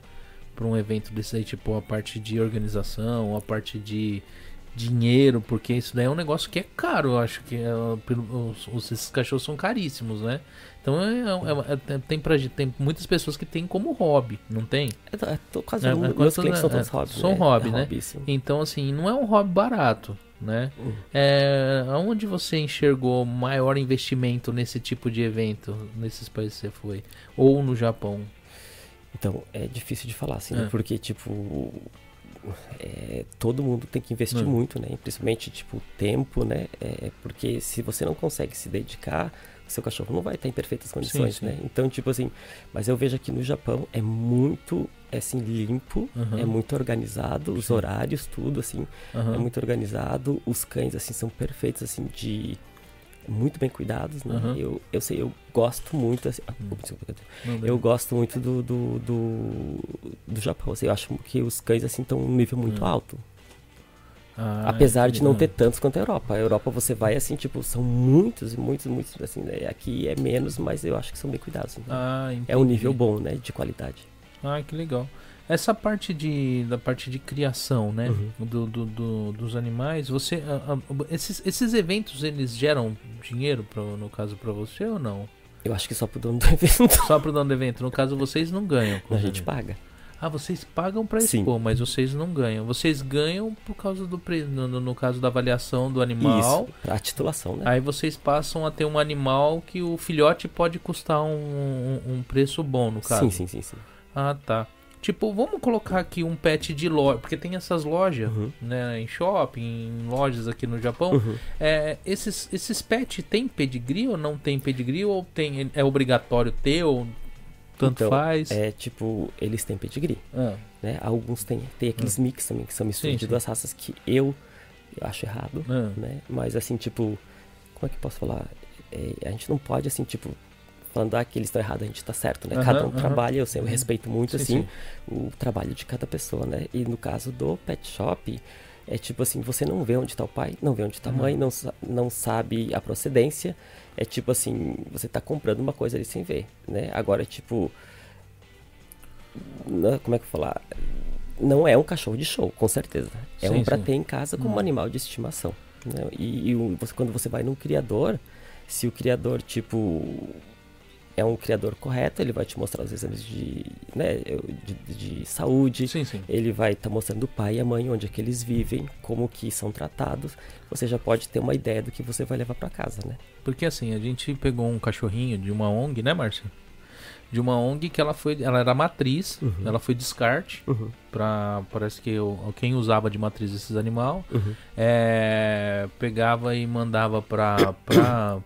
para um evento desse aí, tipo a parte de organização, a parte de dinheiro, porque isso daí é um negócio que é caro, eu acho que é, os, esses cachorros são caríssimos, né? Então é, é, é, tem, pra, tem muitas pessoas que tem como hobby, não tem? É, tô quase é, meus clientes são todos hobby. São hobby, né? Então assim, não é um hobby barato, né? Uhum. É, onde você enxergou maior investimento nesse tipo de evento, nesses países que você foi? Ou no Japão? Então, é difícil de falar, assim, né? é. Porque, tipo, é, todo mundo tem que investir é. muito, né? Principalmente, tipo, tempo, né? É, porque se você não consegue se dedicar, seu cachorro não vai estar em perfeitas condições, sim, sim. né? Então, tipo assim, mas eu vejo aqui no Japão é muito, é, assim, limpo, uhum. é muito organizado, os horários, tudo, assim, uhum. é muito organizado. Os cães, assim, são perfeitos, assim, de muito bem cuidados, né? Uhum. Eu, eu sei, eu gosto muito, assim, ah, hum. eu gosto muito do, do, do, do Japão, assim, eu acho que os cães, assim, estão num nível muito hum. alto. Ah, Apesar de não ter tantos quanto a Europa. A Europa você vai assim, tipo, são muitos, muitos, muitos, assim, né? aqui é menos, mas eu acho que são bem cuidados. Né? Ah, é um nível bom, né, de qualidade. Ah, que legal. Essa parte de, da parte de criação, né? Uhum. Do, do, do, dos animais, você. A, a, esses, esses eventos eles geram dinheiro, pra, no caso, para você ou não? Eu acho que só pro dono do evento. Só pro dono do evento. No caso, vocês não ganham. A gente paga. Ah, vocês pagam para expor, mas vocês não ganham. Vocês ganham por causa do preço, no, no, caso da avaliação do animal. Isso, a titulação, né? Aí vocês passam a ter um animal que o filhote pode custar um, um, um preço bom, no caso. Sim, sim, sim, sim. Ah, tá. Tipo, vamos colocar aqui um pet de loja, porque tem essas lojas, uhum. né, em shopping, em lojas aqui no Japão. Uhum. É, esses, esses pets tem pedigree ou não tem pedigree? Ou tem, é obrigatório ter ou tanto então, faz? É tipo, eles têm pedigree. Ah. Né? Alguns têm, tem aqueles ah. mix também, que são misturas de duas raças que eu, eu acho errado, ah. né? Mas assim, tipo, como é que eu posso falar? É, a gente não pode, assim, tipo, falando ah, que eles estão errados, a gente está certo, né? Uhum, cada um uhum. trabalha, eu, sei, eu respeito muito, sim, assim, sim. o trabalho de cada pessoa, né? E no caso do pet shop, é tipo assim, você não vê onde está o pai, não vê onde está a mãe, não, não sabe a procedência. É tipo assim, você está comprando uma coisa ali sem ver, né? Agora, tipo... Como é que eu vou falar? Não é um cachorro de show, com certeza. É sim, um para ter em casa como um uhum. animal de estimação. Né? E, e quando você vai num criador, se o criador, tipo é um criador correto, ele vai te mostrar os exames de, né, de, de saúde, sim, sim. ele vai estar tá mostrando o pai e a mãe, onde é que eles vivem, como que são tratados, você já pode ter uma ideia do que você vai levar para casa, né? Porque assim, a gente pegou um cachorrinho de uma ONG, né, Márcia? De uma ONG que ela foi, ela era matriz, uhum. ela foi descarte, uhum. para parece que eu, quem usava de matriz esses animal, uhum. é, pegava e mandava para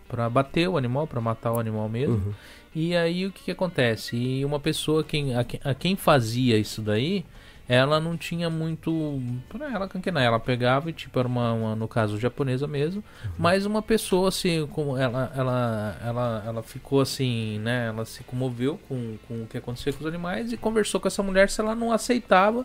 para bater o animal, para matar o animal mesmo. Uhum. E aí o que, que acontece? E uma pessoa quem, a, a, quem fazia isso daí, ela não tinha muito. Ela não, ela pegava e tipo, era uma, uma no caso japonesa mesmo, uhum. mas uma pessoa assim, como ela, ela, ela, ela ficou assim, né? Ela se comoveu com, com o que aconteceu com os animais e conversou com essa mulher se ela não aceitava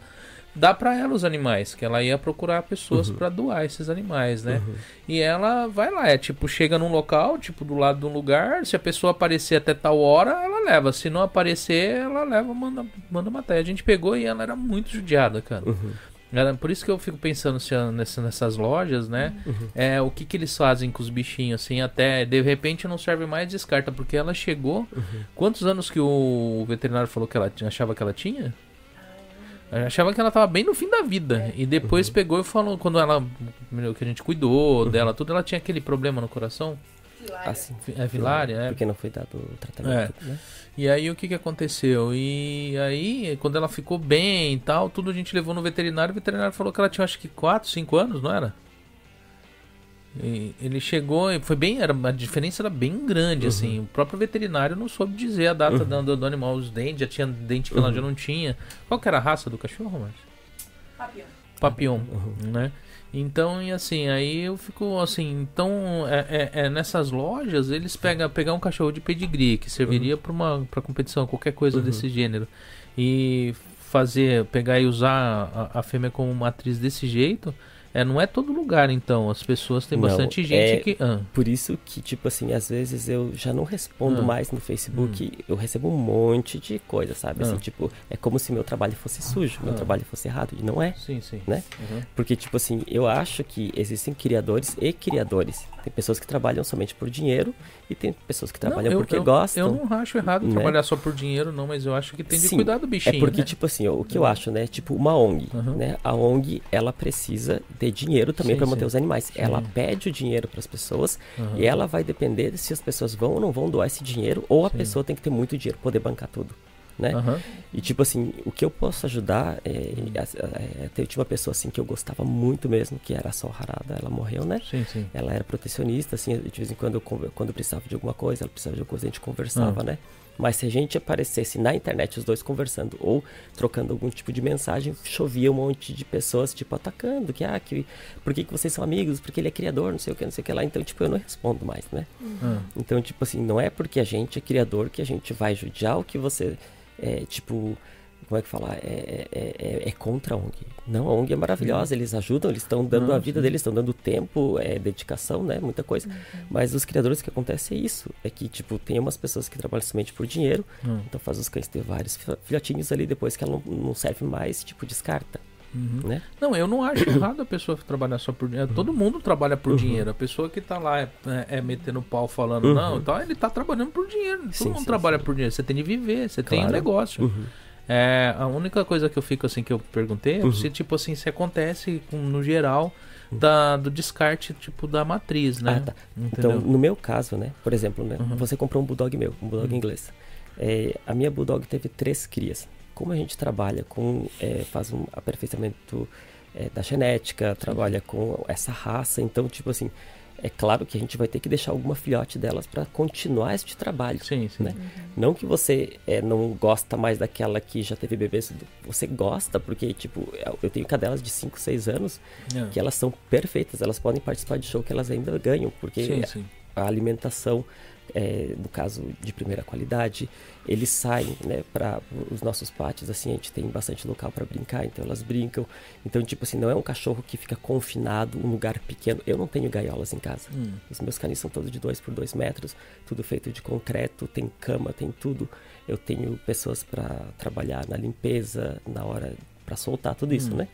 dar para ela os animais, que ela ia procurar pessoas uhum. para doar esses animais, né? Uhum. E ela vai lá, é tipo, chega num local, tipo, do lado de um lugar, se a pessoa aparecer até tal hora, ela leva. Se não aparecer, ela leva, manda, manda matar. A gente pegou e ela era muito judiada, cara. Uhum. Era, por isso que eu fico pensando se, nessa, nessas lojas, né? Uhum. É, o que, que eles fazem com os bichinhos, assim, até de repente não serve mais, descarta, porque ela chegou. Uhum. Quantos anos que o veterinário falou que ela achava que ela tinha? Eu achava que ela tava bem no fim da vida. E depois uhum. pegou e falou, quando ela. Que a gente cuidou uhum. dela, tudo, ela tinha aquele problema no coração. Assim, é Vilária, é. Porque não foi dado o tratamento, é. né? E aí o que que aconteceu? E aí, quando ela ficou bem e tal, tudo a gente levou no veterinário, o veterinário falou que ela tinha acho que 4, 5 anos, não era? E ele chegou e foi bem, era, a diferença era bem grande, assim. uhum. assim. O próprio veterinário não soube dizer a data uhum. do, do, animal, os dentes, já tinha dente que ela uhum. já não tinha. Qual que era a raça do cachorro, Márcio? Papião. Papião, uhum. né? Então, e assim, aí eu fico assim, então é, é, é nessas lojas eles pegam pegar um cachorro de pedigree que serviria uhum. para uma para competição, qualquer coisa uhum. desse gênero e fazer, pegar e usar a, a fêmea como matriz desse jeito, é, não é todo lugar, então. As pessoas têm não, bastante gente é que. Ah. Por isso que, tipo assim, às vezes eu já não respondo ah. mais no Facebook. Hum. Eu recebo um monte de coisa, sabe? Assim, ah. tipo, é como se meu trabalho fosse sujo, meu ah. trabalho fosse errado. E não é. Sim, sim. Né? Uhum. Porque, tipo assim, eu acho que existem criadores e criadores. Tem pessoas que trabalham somente por dinheiro e tem pessoas que trabalham não, eu, porque eu, gostam. Eu não acho errado né? trabalhar só por dinheiro, não, mas eu acho que tem de sim, cuidar do bichinho. É porque, né? tipo assim, o que eu acho, né? Tipo, uma ONG, uhum. né? A ONG, ela precisa de dinheiro também para manter os animais. Sim. Ela pede o dinheiro para as pessoas uhum. e ela vai depender se as pessoas vão ou não vão doar esse dinheiro ou a pessoa tem que ter muito dinheiro para poder bancar tudo. Né? Uhum. E tipo assim, o que eu posso ajudar é, é, é, tinha uma pessoa assim que eu gostava muito mesmo, que era a Sol Harada, ela morreu, né? Sim, sim. Ela era protecionista, assim, de vez em quando eu, quando eu precisava de alguma coisa, ela precisava de alguma coisa, a gente conversava, uhum. né? Mas se a gente aparecesse na internet, os dois conversando ou trocando algum tipo de mensagem, chovia um monte de pessoas, tipo, atacando, que, ah, que, por que, que vocês são amigos? Porque ele é criador, não sei o que, não sei o que lá. Então, tipo, eu não respondo mais, né? Uhum. Então, tipo assim, não é porque a gente é criador que a gente vai judiar o que você, é, tipo, como é que falar? É, é, é, é, contra a ONG. Não, a ONG é maravilhosa, eles ajudam, eles estão dando a vida deles, estão dando tempo, é, dedicação, né? Muita coisa. Uhum. Mas os criadores que acontece é isso. É que, tipo, tem umas pessoas que trabalham somente por dinheiro, uhum. então faz os cães ter vários filhotinhos ali, depois que ela não, não serve mais, tipo, descarta. Uhum. Né? Não, eu não acho errado a pessoa trabalhar só por dinheiro. Todo mundo trabalha por uhum. dinheiro. A pessoa que tá lá é, é, metendo pau falando, uhum. não, então ele tá trabalhando por dinheiro. Todo sim, mundo sim, trabalha sim. por dinheiro. Você tem de viver, você claro. tem um negócio. Uhum. É, a única coisa que eu fico assim que eu perguntei é uhum. se tipo assim se acontece com, no geral da, do descarte tipo da matriz, né? Ah, tá. Então, no meu caso, né? Por exemplo, né? Uhum. Você comprou um bulldog meu, um bulldog uhum. inglês. É, a minha bulldog teve três crias. Como a gente trabalha com é, faz um aperfeiçoamento é, da genética, trabalha com essa raça, então tipo assim é claro que a gente vai ter que deixar alguma filhote delas para continuar este trabalho. Sim, sim. Né? Uhum. Não que você é, não gosta mais daquela que já teve bebês, você gosta, porque, tipo, eu tenho cadelas de 5, 6 anos é. que elas são perfeitas, elas podem participar de show que elas ainda ganham, porque sim, sim. a alimentação é, no caso de primeira qualidade, eles saem né, para os nossos pátios, assim, a gente tem bastante local para brincar, então elas brincam. Então, tipo assim, não é um cachorro que fica confinado um lugar pequeno. Eu não tenho gaiolas em casa. Hum. Os meus canis são todos de 2 por 2 metros, tudo feito de concreto, tem cama, tem tudo. Eu tenho pessoas para trabalhar na limpeza, na hora para soltar tudo isso, hum. né?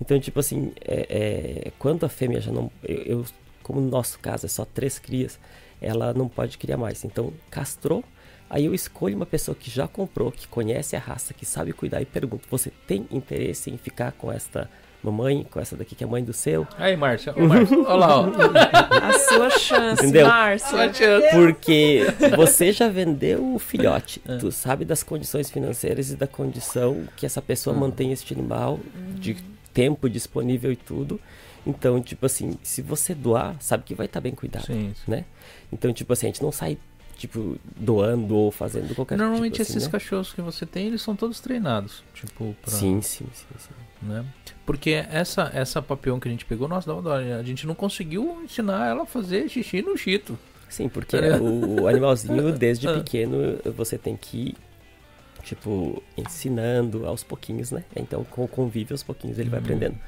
Então, tipo assim, é, é, quando a fêmea já não. Eu, eu, como no nosso caso é só três crias, ela não pode criar mais. Então, castrou. Aí eu escolho uma pessoa que já comprou, que conhece a raça, que sabe cuidar e pergunto: você tem interesse em ficar com esta mamãe, com essa daqui que é mãe do seu? Aí, Márcia, olha lá, ó. A sua chance, Entendeu? Márcia. Porque você já vendeu o filhote, é. tu sabe das condições financeiras e da condição que essa pessoa uhum. mantém este animal, de tempo disponível e tudo. Então, tipo assim, se você doar, sabe que vai estar tá bem cuidado, sim, sim. né? Então, tipo assim, a gente não sai tipo doando ou fazendo qualquer Normalmente tipo assim, esses né? cachorros que você tem, eles são todos treinados, tipo, pra... Sim, sim, sim, sim. Né? Porque essa essa papião que a gente pegou, nossa, dá dó, a gente não conseguiu ensinar ela a fazer xixi no chito. Sim, porque é. o, animalzinho desde pequeno você tem que tipo, ensinando aos pouquinhos, né? Então, com o convívio, aos pouquinhos ele vai uhum. aprendendo.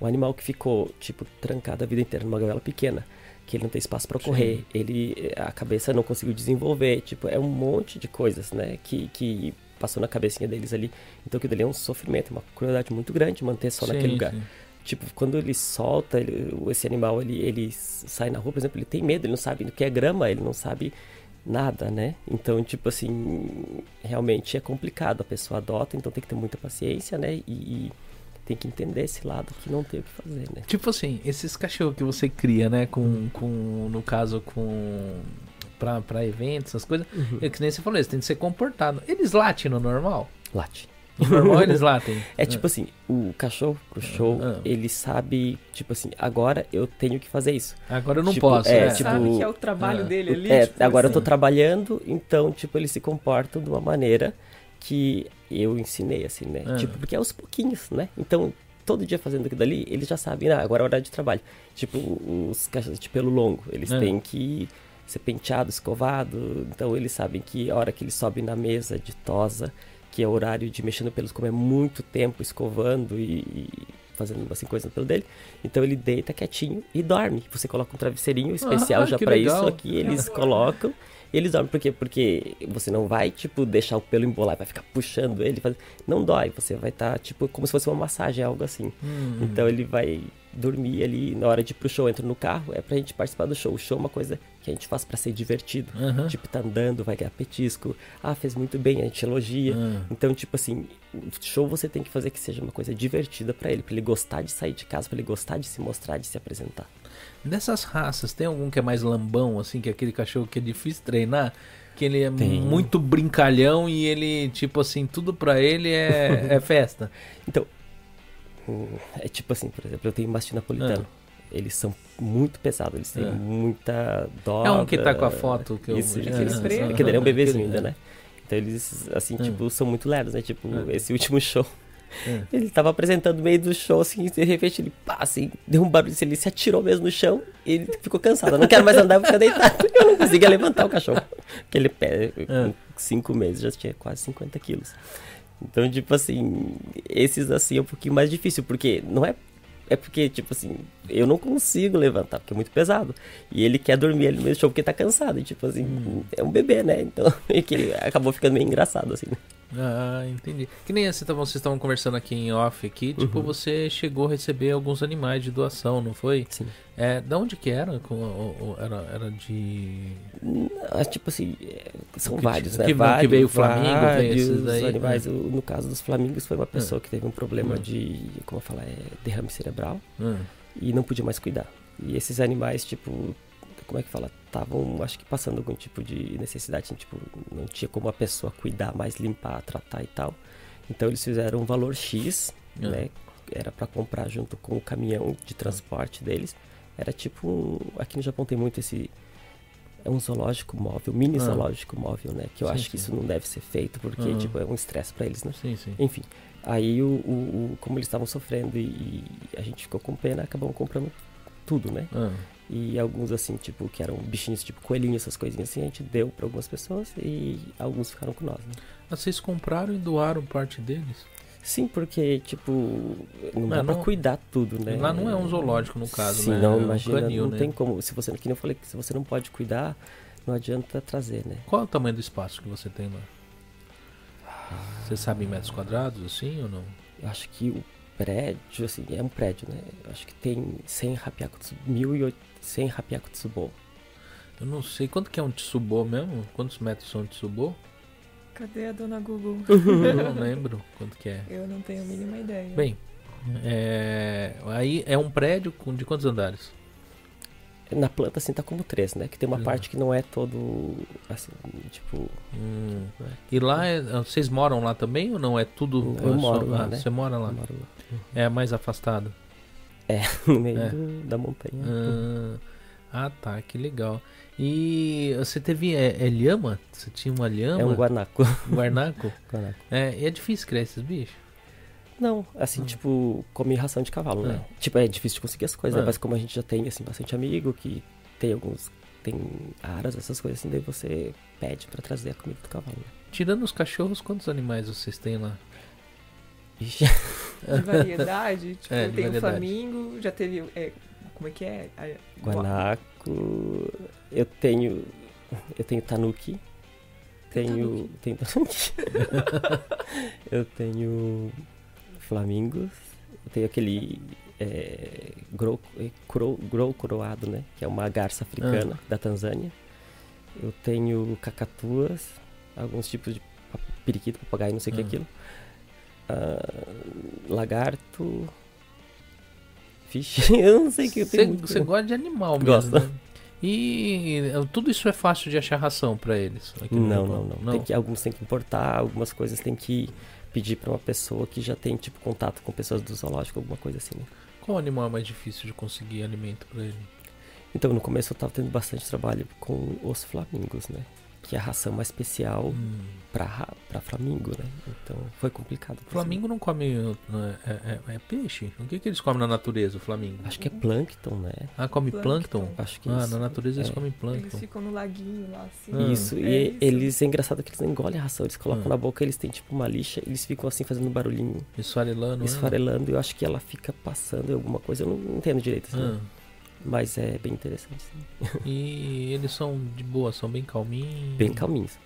Um animal que ficou, tipo, trancado a vida inteira numa gaiola pequena, que ele não tem espaço para correr, ele a cabeça não conseguiu desenvolver, tipo, é um monte de coisas, né, que, que passou na cabecinha deles ali. Então aquilo ali é um sofrimento, uma crueldade muito grande manter só sim, naquele lugar. Sim. Tipo, quando ele solta ele, esse animal, ele, ele sai na rua, por exemplo, ele tem medo, ele não sabe o que é grama, ele não sabe nada, né? Então, tipo assim, realmente é complicado. A pessoa adota, então tem que ter muita paciência, né? E, e tem que entender esse lado que não tem o que fazer, né? Tipo assim, esses cachorros que você cria, né? Com, com no caso, com pra, pra eventos, essas coisas. Uhum. É que nem você falou, eles têm que ser comportados. Eles latem no normal? Late. No normal eles latem. É tipo assim, o cachorro pro show, ah. ele sabe, tipo assim, agora eu tenho que fazer isso. Agora eu não tipo, posso. É, é. tipo, sabe que é o trabalho ah. dele ali. É, tipo agora assim. eu tô trabalhando, então, tipo, eles se comportam de uma maneira que eu ensinei, assim, né? Ah. Tipo, porque é aos pouquinhos, né? Então, todo dia fazendo aquilo dali, eles já sabem, ah, agora é hora de trabalho. Tipo, os cachorros de pelo longo, eles ah. têm que ser penteado, escovado. Então, eles sabem que a hora que eles sobem na mesa de tosa, que é o horário de mexer no pelos, como é muito tempo escovando e, e fazendo assim coisa no pelo dele. Então ele deita quietinho e dorme. Você coloca um travesseirinho especial ah, já para isso aqui, eles colocam eles dormem por quê? Porque você não vai, tipo, deixar o pelo embolar, vai ficar puxando ele. Faz... Não dói, você vai estar, tá, tipo, como se fosse uma massagem, algo assim. Hum. Então ele vai dormir ali na hora de ir pro show, entra no carro, é pra gente participar do show. O show é uma coisa que a gente faz para ser divertido. Uhum. Tipo, tá andando, vai ganhar petisco. Ah, fez muito bem, a gente elogia. Uhum. Então, tipo assim, o show você tem que fazer que seja uma coisa divertida para ele, para ele gostar de sair de casa, para ele gostar de se mostrar, de se apresentar. Dessas raças, tem algum que é mais lambão, assim, que é aquele cachorro que é difícil treinar? Que ele é tem. muito brincalhão e ele, tipo assim, tudo pra ele é, é festa. Então, é tipo assim, por exemplo, eu tenho mastim napolitano. Ah. Eles são muito pesados, eles têm ah. muita dó. É um que tá com a foto que eu... Isso, já... é, que ele é um bebezinho ainda, né? Então eles, assim, ah. tipo, são muito lerdos, né? Tipo, ah. esse último show é. Ele tava apresentando no meio do show, assim, de repente ele, pá, assim, deu um barulho, ele se atirou mesmo no chão e ele ficou cansado. Eu não quero mais andar, vou ficar deitado. Eu não conseguia levantar o cachorro. Aquele pé, com é. cinco meses, já tinha quase 50 quilos. Então, tipo assim, esses assim é um pouquinho mais difícil, porque não é é porque, tipo assim, eu não consigo levantar, porque é muito pesado. E ele quer dormir ali no meio do show porque tá cansado. E, tipo assim, hum. é um bebê, né? Então, ele acabou ficando meio engraçado, assim. Né? Ah, entendi. Que nem assim, vocês estavam conversando aqui em off aqui, tipo, uhum. você chegou a receber alguns animais de doação, não foi? Sim. É, da onde que era? Era, era de. Ah, tipo assim, é, são que, vários, que, né? vários, que veio o Flamengo, veio esses daí. animais. Né? No caso dos Flamingos, foi uma pessoa que teve um problema hum. de, como eu falar, é derrame cerebral e não podia mais cuidar. E esses animais, tipo, como é que fala? Estavam, acho que passando algum tipo de necessidade, tipo, não tinha como a pessoa cuidar mais, limpar, tratar e tal. Então eles fizeram um valor X, uhum. né? Era para comprar junto com o caminhão de transporte deles. Era tipo um, aqui no Japão tem muito esse é um zoológico móvel, mini ah. zoológico móvel, né? Que eu sim, acho sim. que isso não deve ser feito porque uhum. tipo é um estresse para eles, né? Sim, sim. Enfim, aí o, o, o como eles estavam sofrendo e, e, a gente ficou com pena, acabamos comprando tudo, né? Uhum. E alguns, assim, tipo, que eram bichinhos, tipo coelhinho, essas coisinhas assim, a gente deu para algumas pessoas e alguns ficaram com nós, né? Vocês compraram e doaram parte deles? Sim, porque, tipo, não, não dá não, pra cuidar tudo, né? Lá não é um zoológico, no caso, Sim, né? não, é imagina, canil, não né? tem como. Se você, que nem eu falei, se você não pode cuidar, não adianta trazer, né? Qual é o tamanho do espaço que você tem lá? Você sabe em metros quadrados, assim, ou não? Eu acho que o prédio, assim, é um prédio, né? Eu acho que tem 100 rapiacos, 1.800 1800 tsubo. Eu não sei quanto que é um tsubo mesmo? Quantos metros são um tsubo? Cadê a dona Google? Eu não lembro quanto que é. Eu não tenho a mínima ideia. Bem, é... aí é um prédio com... de quantos andares? Na planta, assim, tá como três, né? Que tem uma é. parte que não é todo, assim, tipo... Hum. Tipo, né? E lá, é... vocês moram lá também ou não? É tudo... Eu, eu moro só... lá, ah, né? Você mora lá? Eu moro lá. É mais afastado? É, no meio é. Do, da montanha. Ah, ah, tá, que legal. E você teve é, é lhama? Você tinha uma lhama? É um guarnaco. Guarnaco? guarnaco. É, e é difícil criar esses bichos? Não, assim, hum. tipo, come ração de cavalo, né? É. Tipo, é difícil de conseguir as coisas, né? É. Mas como a gente já tem, assim, bastante amigo que tem alguns tem aras, essas coisas assim, daí você pede para trazer a comida do cavalo. Né? Tirando os cachorros, quantos animais vocês têm lá? De variedade? Tipo, é, tem o flamingo, já teve. É, como é que é? Guanaco. Eu tenho. Eu tenho tanuki. Tenho. Tenho tanuki. eu tenho. Flamingos. Eu tenho aquele. É, grow, grow, coroado, né? Que é uma garça africana ah. da Tanzânia. Eu tenho cacatuas, alguns tipos de periquito, papagaio, não sei o que é ah. aquilo. Uh, lagarto. Fish, eu não sei o que eu tenho. Você gosta de animal mesmo. Gosta. Né? E tudo isso é fácil de achar ração para eles? Não, não, não, não. Tem que, alguns tem que importar, algumas coisas tem que pedir para uma pessoa que já tem tipo contato com pessoas do zoológico, alguma coisa assim. Né? Qual animal é mais difícil de conseguir alimento para ele? Então, no começo eu tava tendo bastante trabalho com os flamingos, né? Que é a ração mais especial hum. pra, pra flamingo, né? Então, foi complicado. Flamingo não come... É, é, é, peixe? O que que eles comem na natureza, o flamingo? Acho que é plâncton, né? Ah, come plâncton? plâncton? Acho que Ah, isso. na natureza eles é. comem plâncton. Eles ficam no laguinho lá, assim. Ah. Isso, e é isso. eles... É engraçado que eles não engolem a ração. Eles colocam ah. na boca, eles têm tipo uma lixa, eles ficam assim fazendo barulhinho. Esfarelando, Esfarelando, eu acho que ela fica passando em alguma coisa, eu não entendo direito. Assim, ah. Mas é bem interessante. Sim. E eles são de boa, são bem calminhos? Bem calminhos.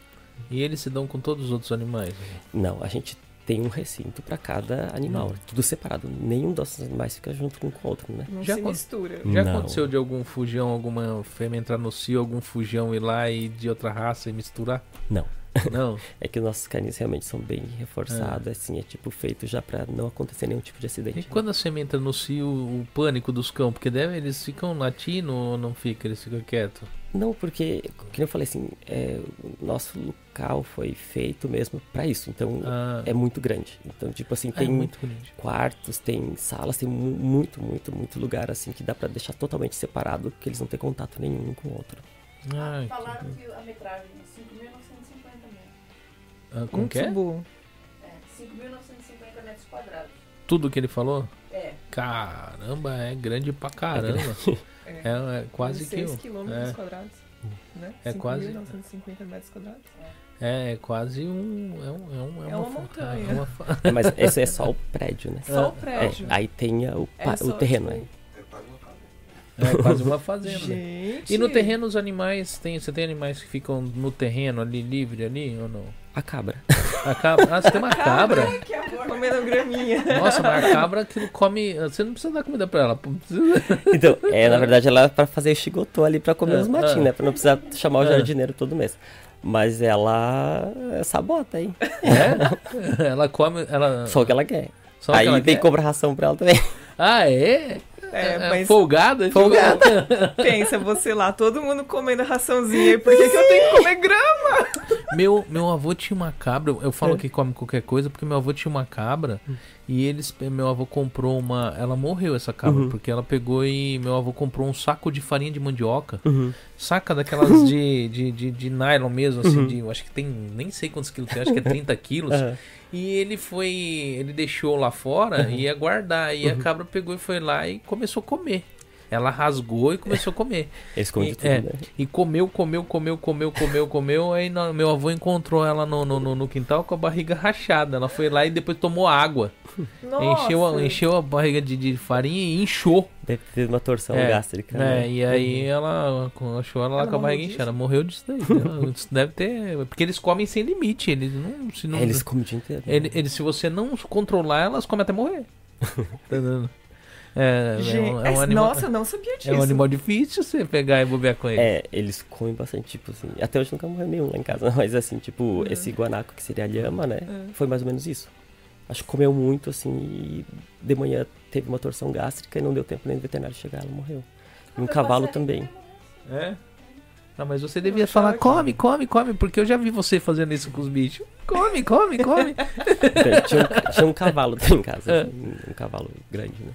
E eles se dão com todos os outros animais? Não, a gente tem um recinto para cada animal, não. tudo separado. Nenhum desses animais fica junto com o outro, né? Não já se mistura. Já não. aconteceu de algum fujão, alguma fêmea entrar no cio, algum fujão ir lá e de outra raça e misturar? Não. Não. é que os nossos canis realmente são bem reforçados, é. assim, é tipo feito já para não acontecer nenhum tipo de acidente. E né? quando a entra no cio, o pânico dos cão, porque deve, eles ficam latindo ou não ficam, eles ficam quietos? Não, porque, como eu falei assim, é, o nosso local foi feito mesmo para isso, então ah. é muito grande. Então, tipo assim, tem é quartos, tem salas, tem muito, muito, muito lugar assim que dá para deixar totalmente separado, que eles não têm contato nenhum um com o outro. Ah, Falaram que... que a metragem ah, como que é? Bom. É, 5.950 metros quadrados. Tudo que ele falou? É. Caramba, é grande pra caramba. É, é, é quase 6 que. quilômetros é. quadrados. Né? É quase. 950 metros quadrados. É, é quase um. É, um, é, um, é, é uma, uma montanha. É uma... é, mas esse é só o prédio, né? Só o prédio. aí tem o, o terreno, tipo... né? É quase uma fazenda. Gente. E no terreno os animais, tem, você tem animais que ficam no terreno ali, livre ali ou não? A cabra. A cabra. Ah, você tem uma cabra? que amor. Comendo graminha. Nossa, mas a cabra que come. Você não precisa dar comida pra ela. Então, é, na verdade, ela é pra fazer xigotô ali pra comer é, os matinhos, é. né? Pra não precisar chamar o é. jardineiro todo mês. Mas ela sabota, hein? É? Ela come. Ela... Só o que ela quer. Só Aí ela tem quer? que cobrar ração pra ela também. Ah, é? É, é, mas... Folgada? Tipo, Folgada. Pensa, você lá, todo mundo comendo raçãozinha. Por que, que eu tenho que comer grama? Meu, meu avô tinha uma cabra. Eu falo é. que come qualquer coisa porque meu avô tinha uma cabra. E eles, meu avô comprou uma. Ela morreu, essa cabra, uhum. porque ela pegou e meu avô comprou um saco de farinha de mandioca. Uhum. Saca daquelas de, de, de, de, nylon mesmo, assim, uhum. de, eu acho que tem. Nem sei quantos quilos tem, acho que é 30 quilos. E ele foi. Ele deixou lá fora e ia guardar. E a uhum. cabra pegou e foi lá e começou a comer. Ela rasgou e começou a comer. Esconde e, tudo, é, né? E comeu, comeu, comeu, comeu, comeu, comeu. Aí meu avô encontrou ela no, no, no, quintal com a barriga rachada. Ela foi lá e depois tomou água. Encheu, encheu a barriga de, de farinha e inchou. Deve ter uma torção é, gástrica. É, né? e aí uhum. ela achou ela, ela lá com a barriga inchada. Ela morreu disso daí. deve ter. Porque eles comem sem limite. Eles não. Se não é, eles comem o dia inteiro. Ele, ele, se você não controlar, elas comem até morrer. tá dando? É, Gente, é, um, é um animal, nossa, não sabia disso. É um animal difícil você pegar e bobear com ele. É, eles comem bastante, tipo assim. Até hoje nunca morreu nenhum lá em casa, mas assim, tipo, uhum. esse guanaco que seria a lhama, né? Uhum. Foi mais ou menos isso. Acho que comeu muito, assim, e de manhã teve uma torção gástrica e não deu tempo nem do veterinário chegar, ela morreu. E um cavalo também. É? Ah, mas você devia falar, come, come, come, porque eu já vi você fazendo isso com os bichos. Come, come, come. Tinha, um, tinha um cavalo em casa, é. assim, um cavalo grande, né?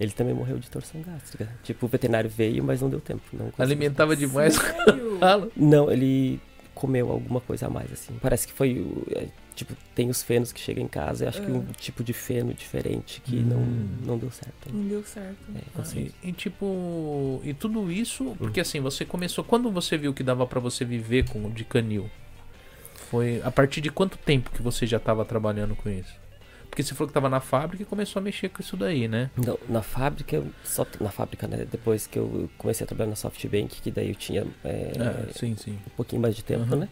Ele também morreu de torção gástrica. Tipo, o veterinário veio, mas não deu tempo. Não Alimentava demais o Não, ele comeu alguma coisa a mais, assim. Parece que foi, é, tipo, tem os fenos que chegam em casa, eu acho que um é. tipo de feno diferente que hum. não, não deu certo. Não deu certo. É, ah, e, e, tipo, e tudo isso, hum. porque assim, você começou, quando você viu que dava para você viver com de canil? Foi a partir de quanto tempo que você já estava trabalhando com isso? Porque você falou que estava na fábrica e começou a mexer com isso daí, né? Não, na fábrica, só na fábrica, né? Depois que eu comecei a trabalhar na SoftBank, que daí eu tinha é, é, sim, sim. um pouquinho mais de tempo, uhum. né?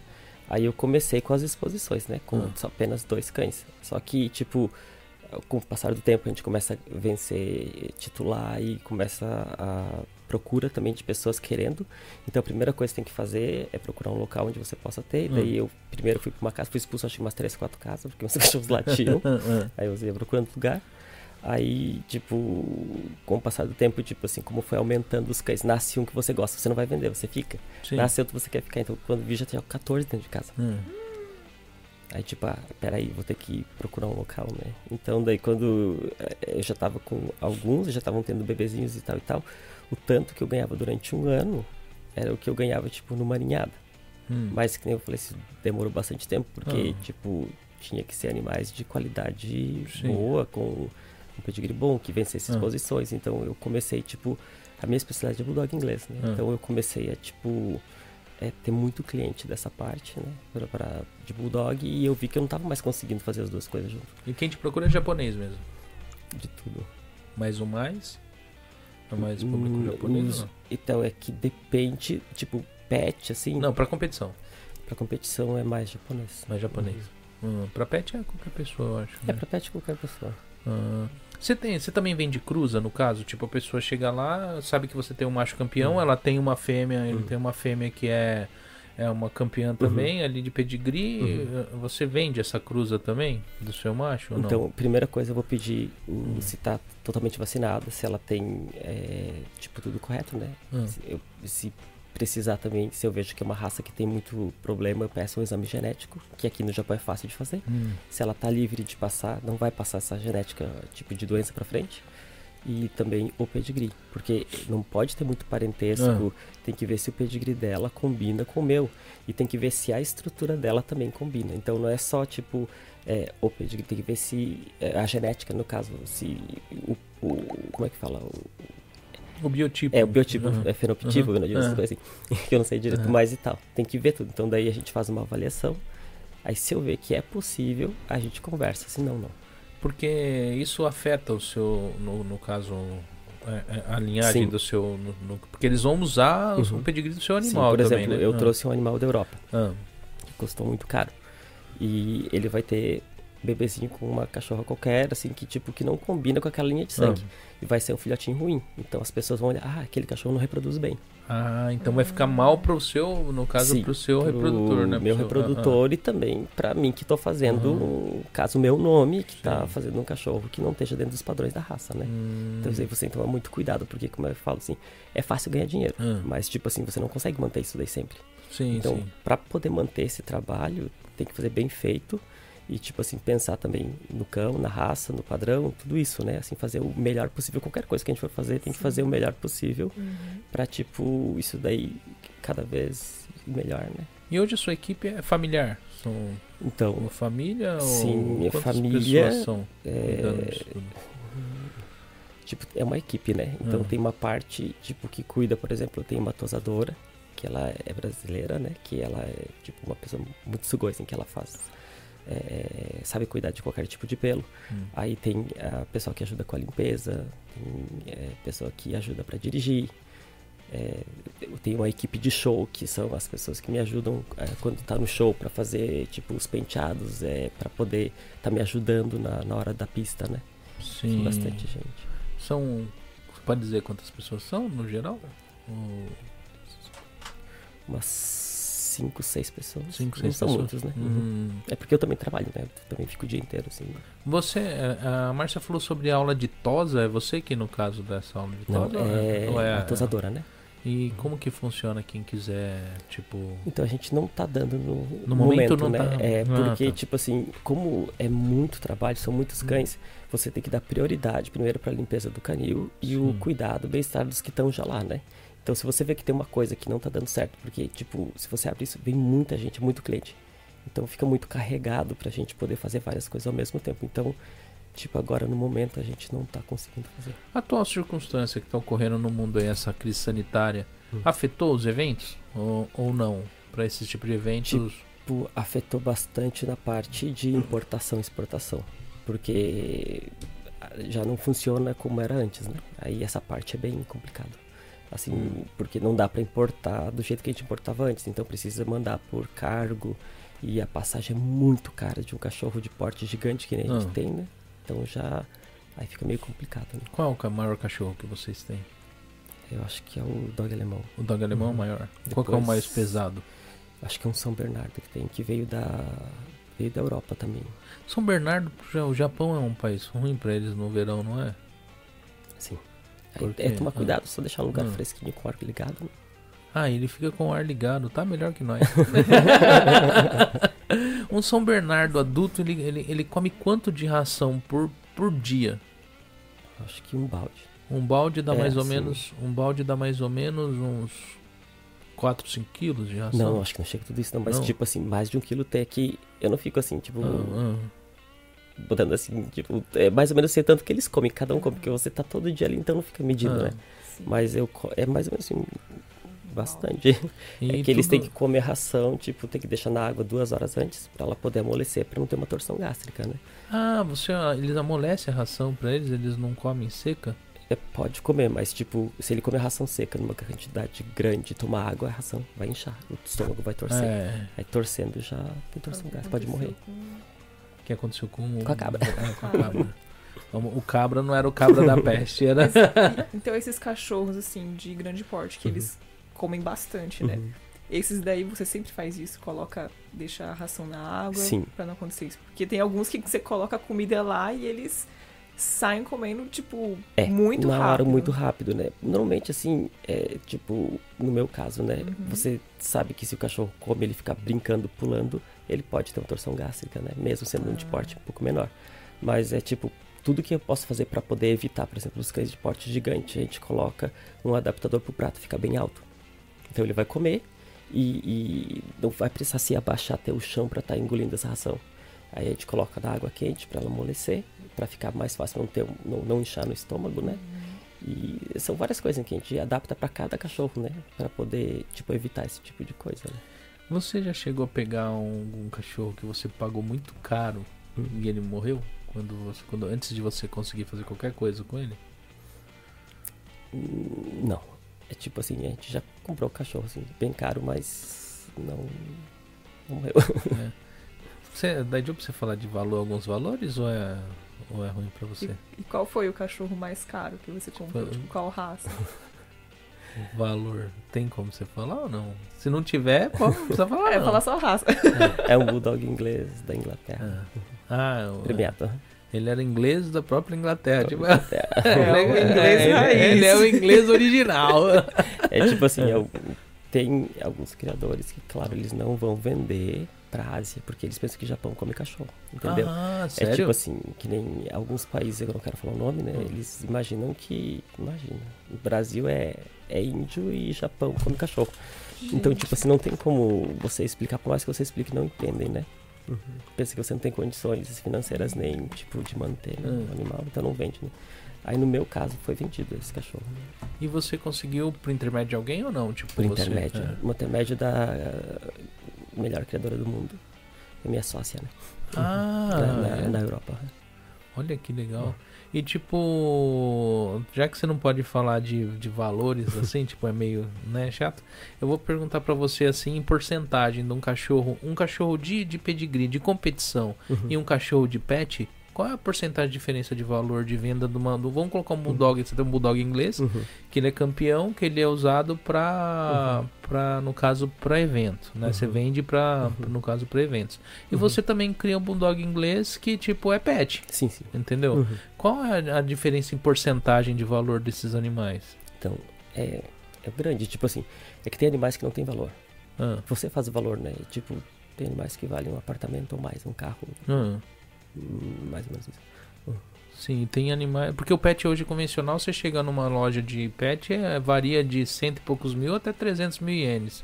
Aí eu comecei com as exposições, né? Com uhum. só apenas dois cães. Só que, tipo, com o passar do tempo a gente começa a vencer titular e começa a procura também de pessoas querendo. Então a primeira coisa que tem que fazer é procurar um local onde você possa ter. Hum. Daí eu primeiro fui para uma casa, fui expulso acho que umas três, quatro casas, porque os cachorros latiam. Hum. Aí eu ia procurando lugar. Aí, tipo, com o passar do tempo, tipo assim, como foi aumentando os cães, nasce um que você gosta, você não vai vender, você fica. Sim. Nasce outro você quer ficar. Então, quando vi, já tinha 14 dentro de casa. Hum. Aí, tipo, ah, peraí, vou ter que procurar um local, né? Então, daí, quando eh, eu já tava com alguns, já estavam tendo bebezinhos e tal e tal, o tanto que eu ganhava durante um ano era o que eu ganhava, tipo, numa ninhada. Hum. Mas, que nem eu falei, isso demorou bastante tempo, porque, ah. tipo, tinha que ser animais de qualidade Sim. boa, com um pedigree bom, que vencesse ah. exposições. Então, eu comecei, tipo, a minha especialidade é bulldog inglês, né? Ah. Então, eu comecei a, tipo, é, ter muito cliente dessa parte, né? Pra, pra, de bulldog, e eu vi que eu não tava mais conseguindo fazer as duas coisas junto. E quem te procura é japonês mesmo? De tudo. Mais ou mais? É mais público hum, japonês? Não? Então, é que depende, tipo, pet, assim. Não, pra competição. Pra competição é mais japonês. Mais japonês. Uhum. Hum, pra pet é qualquer pessoa, eu acho. É, né? pra pet é qualquer pessoa. Ah. Você tem, você também vende cruza no caso? Tipo, a pessoa chega lá, sabe que você tem um macho campeão, uhum. ela tem uma fêmea, ele uhum. tem uma fêmea que é é uma campeã uhum. também, uhum. ali de pedigree. Uhum. Você vende essa cruza também do seu macho? então, primeira coisa, eu vou pedir hum. se está totalmente vacinada, se ela tem, é, tipo, tudo correto, né? Hum. Se, eu, se, precisar também, se eu vejo que é uma raça que tem muito problema, eu peço um exame genético, que aqui no Japão é fácil de fazer. Hum. Se ela está livre de passar, não vai passar essa genética, tipo, de doença para frente e também o pedigree, porque não pode ter muito parentesco, ah. tem que ver se o pedigree dela combina com o meu e tem que ver se a estrutura dela também combina. Então não é só tipo é, o pedigree, tem que ver se é, a genética no caso, se o, o como é que fala o, o biotipo. É, o biotipo uhum. é fenotipo, uhum. né, assim, que eu não sei direito uhum. mais e tal. Tem que ver tudo. Então daí a gente faz uma avaliação. Aí se eu ver que é possível, a gente conversa, se não, não. Porque isso afeta o seu, no, no caso, é, é, a linhagem Sim. do seu. No, no, porque eles vão usar uhum. o pedigree do seu animal Sim, por também, exemplo, né? eu ah. trouxe um animal da Europa. Ah. Que custou muito caro. E ele vai ter bebezinho com uma cachorra qualquer, assim, que tipo, que não combina com aquela linha de sangue. Ah. E vai ser um filhotinho ruim. Então as pessoas vão olhar, ah, aquele cachorro não reproduz bem. Ah, então vai ficar mal pro seu, no caso, Sim, pro seu pro reprodutor, né? Meu reprodutor ah, ah. e também para mim que tô fazendo, uhum. caso meu nome, que tá Sim. tá fazendo um cachorro que não esteja dentro dos padrões da raça, né? Hum. Então aí você tem que tomar muito cuidado, porque como eu falo assim, é fácil ganhar dinheiro, hum. mas tipo assim, você não consegue manter isso daí sempre. Sim, então, para poder manter esse trabalho, tem que fazer bem feito e tipo assim pensar também no cão, na raça, no padrão, tudo isso, né? Assim fazer o melhor possível. Qualquer coisa que a gente for fazer, tem Sim. que fazer o melhor possível uhum. para tipo isso daí cada vez melhor, né? E hoje a sua equipe é familiar? São então uma família sim, ou minha família são é... Tipo, é uma equipe, né? Então ah. tem uma parte tipo que cuida, por exemplo, eu tenho uma tosadora que ela é brasileira, né? Que ela é tipo uma pessoa muito sugoi, assim, que ela faz é, sabe cuidar de qualquer tipo de pelo. Hum. Aí tem a pessoa que ajuda com a limpeza, tem é, pessoa que ajuda para dirigir. É, eu tenho uma equipe de show que são as pessoas que me ajudam é, quando tá no show para fazer tipo os penteados, é, para poder estar tá me ajudando na, na hora da pista, né? Sim. Tem bastante gente. São, pode dizer quantas pessoas são no geral? Ou... Umas cinco, seis pessoas. Cinco, seis Não são muitos, né? Hum. É porque eu também trabalho, né? Eu também fico o dia inteiro, assim. Você, a Márcia falou sobre aula de tosa, é você que no caso dessa aula de tosa? Não, é, ou é a tosadora, né? E como que funciona quem quiser, tipo... Então a gente não tá dando no, no momento, momento né? Tá... É, ah, porque, ah, tá. tipo assim, como é muito trabalho, são muitos hum. cães, você tem que dar prioridade primeiro para a limpeza do canil e Sim. o cuidado, o bem-estar dos que estão já lá, né? Então, se você vê que tem uma coisa que não tá dando certo, porque, tipo, se você abre isso, vem muita gente, muito cliente. Então, fica muito carregado pra gente poder fazer várias coisas ao mesmo tempo. Então, tipo, agora no momento a gente não tá conseguindo fazer. A atual circunstância que tá ocorrendo no mundo aí, essa crise sanitária, hum. afetou os eventos? Ou, ou não? Para esse tipo de eventos? Tipo, afetou bastante na parte de importação e exportação. Porque já não funciona como era antes, né? Aí essa parte é bem complicada. Assim, porque não dá para importar do jeito que a gente importava antes, então precisa mandar por cargo e a passagem é muito cara de um cachorro de porte gigante que nem a gente ah. tem, né? Então já aí fica meio complicado. Né? Qual é o maior cachorro que vocês têm? Eu acho que é o dog alemão. O dog alemão é uhum. maior. Depois, Qual é o mais pesado? Acho que é um São Bernardo que tem, que veio da veio da Europa também. São Bernardo, o Japão é um país ruim para eles no verão, não é? Sim. É, tomar cuidado, ah. só deixar um lugar ah. fresquinho com o ar ligado. Né? Ah, ele fica com o ar ligado, tá melhor que nós. um São Bernardo adulto, ele, ele, ele come quanto de ração por, por dia? Acho que um balde. Um balde dá é, mais ou menos. Um balde dá mais ou menos uns 4, 5 quilos de ração? Não, acho que não chega tudo isso não, mas não. tipo assim, mais de um quilo até que eu não fico assim, tipo. Ah, ah. Botando assim, tipo, é mais ou menos sei tanto que eles comem, cada um come, porque você tá todo dia ali, então não fica medindo, ah, né? Sim. Mas eu é mais ou menos assim, bastante. E é que eles têm que comer a ração, tipo, tem que deixar na água duas horas antes para ela poder amolecer, para não ter uma torção gástrica, né? Ah, você, eles amolecem a ração para eles, eles não comem seca? É, pode comer, mas tipo, se ele comer ração seca numa quantidade grande, tomar água, a ração vai inchar, o estômago vai torcer. É. Aí torcendo já tem torção gástrica, pode morrer. O que aconteceu com, com a cabra? É, com a cabra. O cabra não era o cabra da peste, era. então esses cachorros, assim, de grande porte, que uhum. eles comem bastante, né? Uhum. Esses daí você sempre faz isso, coloca, deixa a ração na água Sim. pra não acontecer isso. Porque tem alguns que você coloca a comida lá e eles saem comendo, tipo, é, muito na rápido. hora muito rápido, né? Normalmente, assim, é, tipo, no meu caso, né? Uhum. Você sabe que se o cachorro come, ele ficar brincando, pulando, ele pode ter uma torção gástrica, né? Mesmo sendo um de porte um pouco menor. Mas é tipo, tudo que eu posso fazer para poder evitar, por exemplo, os cães de porte gigante, a gente coloca um adaptador pro prato, fica bem alto. Então ele vai comer e, e não vai precisar se abaixar até o chão para estar tá engolindo essa ração. Aí a gente coloca na água quente para ela amolecer para ficar mais fácil não ter não, não inchar no estômago, né? E são várias coisas que a gente adapta para cada cachorro, né? Para poder tipo evitar esse tipo de coisa. Né? Você já chegou a pegar um, um cachorro que você pagou muito caro hum. e ele morreu quando você quando antes de você conseguir fazer qualquer coisa com ele? Hum, não. É tipo assim, a gente já comprou o cachorro assim, bem caro, mas não, não morreu. É. Você, daí pra você falar de valor, alguns valores ou é ou é ruim pra você? E, e qual foi o cachorro mais caro que você comprou? Foi... Tipo, qual raça? O valor, tem como você falar ou não? Se não tiver, pode, não precisa falar. É, falar só raça. É, é um bulldog inglês da Inglaterra. Ah, ah premiado. Ele era inglês da própria Inglaterra. Tipo, Inglaterra. é, o inglês é, ele é o inglês original. É tipo assim, é, tem alguns criadores que, claro, eles não vão vender pra Ásia, porque eles pensam que o Japão come cachorro, entendeu? Ah, sério? É tipo assim, que nem alguns países, eu não quero falar o nome, né? Hum. Eles imaginam que, imagina, o Brasil é, é índio e Japão come cachorro. Gente. Então, tipo assim, não tem como você explicar, por mais que você explique, não entendem, né? Uhum. Pensa que você não tem condições financeiras nem, tipo, de manter né, o animal, então não vende, né? Aí no meu caso foi vendido esse cachorro. Né? E você conseguiu por intermédio de alguém ou não? Tipo, por você, intermédio. É. Uma intermédio da melhor criadora do mundo. É minha sócia, né? Ah, na, na, é? na Europa. Olha que legal. E tipo, já que você não pode falar de, de valores assim, tipo, é meio, né, chato. Eu vou perguntar para você assim em porcentagem de um cachorro, um cachorro de, de pedigree, de competição uhum. e um cachorro de pet, qual é a porcentagem de diferença de valor de venda do mando? Vamos colocar um bulldog, você tem um bulldog inglês, uhum. que ele é campeão, que ele é usado para, uhum. Pra, no caso, para evento, né? Uhum. Você vende para, uhum. no caso, para eventos. E uhum. você também cria um bulldog inglês que, tipo, é pet. Sim, sim. Entendeu? Uhum. Qual é a, diferença em porcentagem de valor desses animais? Então, é, é grande. Tipo assim, é que tem animais que não têm valor. Ah. Você faz o valor, né? Tipo, tem animais que valem um apartamento ou mais, um carro. Ah mais ou menos isso. Sim, tem animais. Porque o pet hoje convencional, você chega numa loja de pet, é, varia de cento e poucos mil até 300 mil ienes.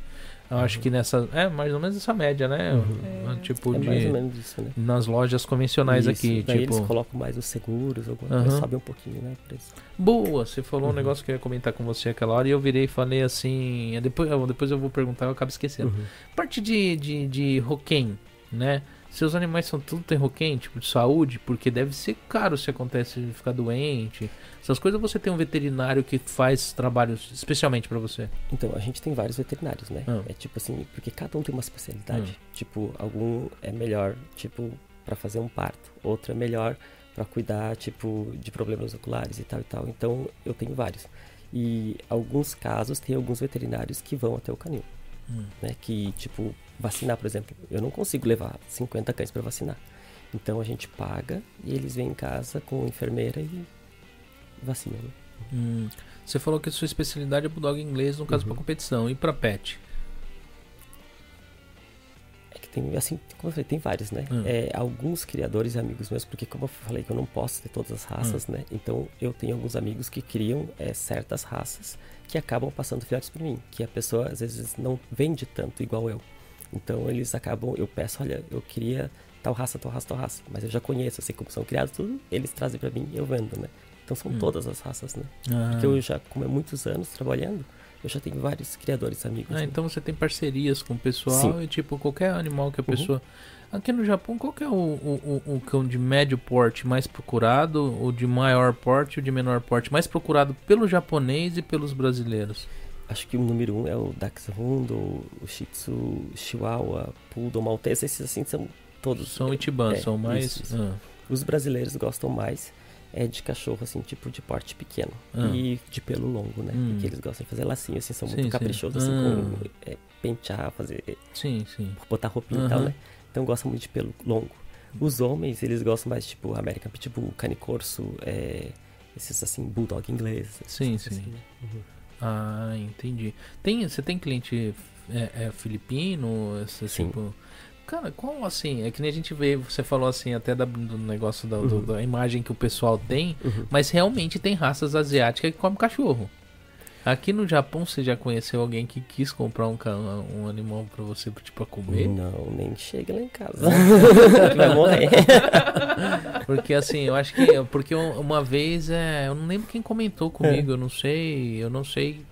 Eu acho que nessa. É mais ou menos essa média, né? Uhum. É, tipo é de. mais ou menos isso, né? Nas lojas convencionais Isso, aqui. daí tipo... eles colocam mais os seguros, alguma Aham. coisa, sobe um pouquinho, né? preço. Boa, você falou um Uhum. negócio que eu ia comentar com você aquela hora e eu virei e falei assim. Depois, eu- depois eu vou perguntar, eu acabo esquecendo. Uhum. Parte de, de, de roquém, né? Seus animais são tudo tem roquém, tipo de saúde, porque deve ser caro se acontece de ficar doente. Essas coisas você tem um veterinário que faz trabalhos especialmente pra você. Então, a gente tem vários veterinários, né? Ah. É tipo assim, porque cada um tem uma especialidade. Ah. Tipo, algum é melhor, tipo, pra fazer um parto. Outro é melhor pra cuidar, tipo, de problemas oculares e tal e tal. Então, eu tenho vários. E alguns casos tem alguns veterinários que vão até o canil, Hum. né? Que, tipo, vacinar, por exemplo. Eu não consigo levar 50 cães pra vacinar. Então, a gente paga e eles vêm em casa com a enfermeira e vacinam. né? Hum, Você falou que a sua especialidade é bulldog inglês, no caso Uhum. pra competição. E pra pet? É que tem, assim, como eu falei, tem vários, né? Hum. É, alguns criadores e amigos meus, porque como eu falei que eu não posso ter todas as raças, Hum. né? Então eu tenho alguns amigos que criam é, certas raças que acabam passando filhotes para mim, que a pessoa às vezes não vende tanto igual eu. Então eles acabam, eu peço, olha, eu queria tal raça, tal raça, tal raça, mas eu já conheço, eu sei como são criados, tudo, eles trazem para mim e eu vendo, né? Então são Hum. todas as raças, né? Ah, Porque eu já, como é muitos anos trabalhando, eu já tenho vários criadores amigos. ah, né? então você tem parcerias com o pessoal Sim. e tipo, qualquer animal que a Uhum. pessoa. Aqui no Japão, qual que é o, o, o, cão de médio porte mais procurado, o de maior porte e o de menor porte mais procurado pelo japonês e pelos brasileiros? Acho que o número um é o Dachshund, o o Shih Tzu, Chihuahua, Poodle, Maltese, esses assim são todos. São Itiban, é, são mais. isso, isso. Ah, Os brasileiros gostam mais é de cachorro, assim, tipo de porte pequeno. Ah. E de pelo longo, né? Hum. Porque eles gostam de fazer lacinho, assim, são Sim, muito sim. caprichosos, assim, Ah. com é, pentear, fazer, sim, sim. botar roupinha e tal, né? Então gostam muito de pelo longo. Os homens, eles gostam mais, tipo, American Pitbull, Cane Corso, é, esses, assim, Bulldog inglês. esses Sim, assim, sim. né? Uhum. Ah, entendi. Tem, você tem cliente é, é, filipino? Esse, Sim. tipo. Cara, qual assim? É que nem a gente vê, você falou assim, até da- do negócio da, do- Uhum. da imagem que o pessoal tem, Uhum. mas realmente tem raças asiáticas que comem cachorro. Aqui no Japão, você já conheceu alguém que quis comprar um, um animal pra você, tipo, pra comer? Não, nem chega lá em casa. Vai morrer. Porque assim, eu acho que. Porque um- uma vez, é, eu não lembro quem comentou comigo, eu não sei, eu não sei,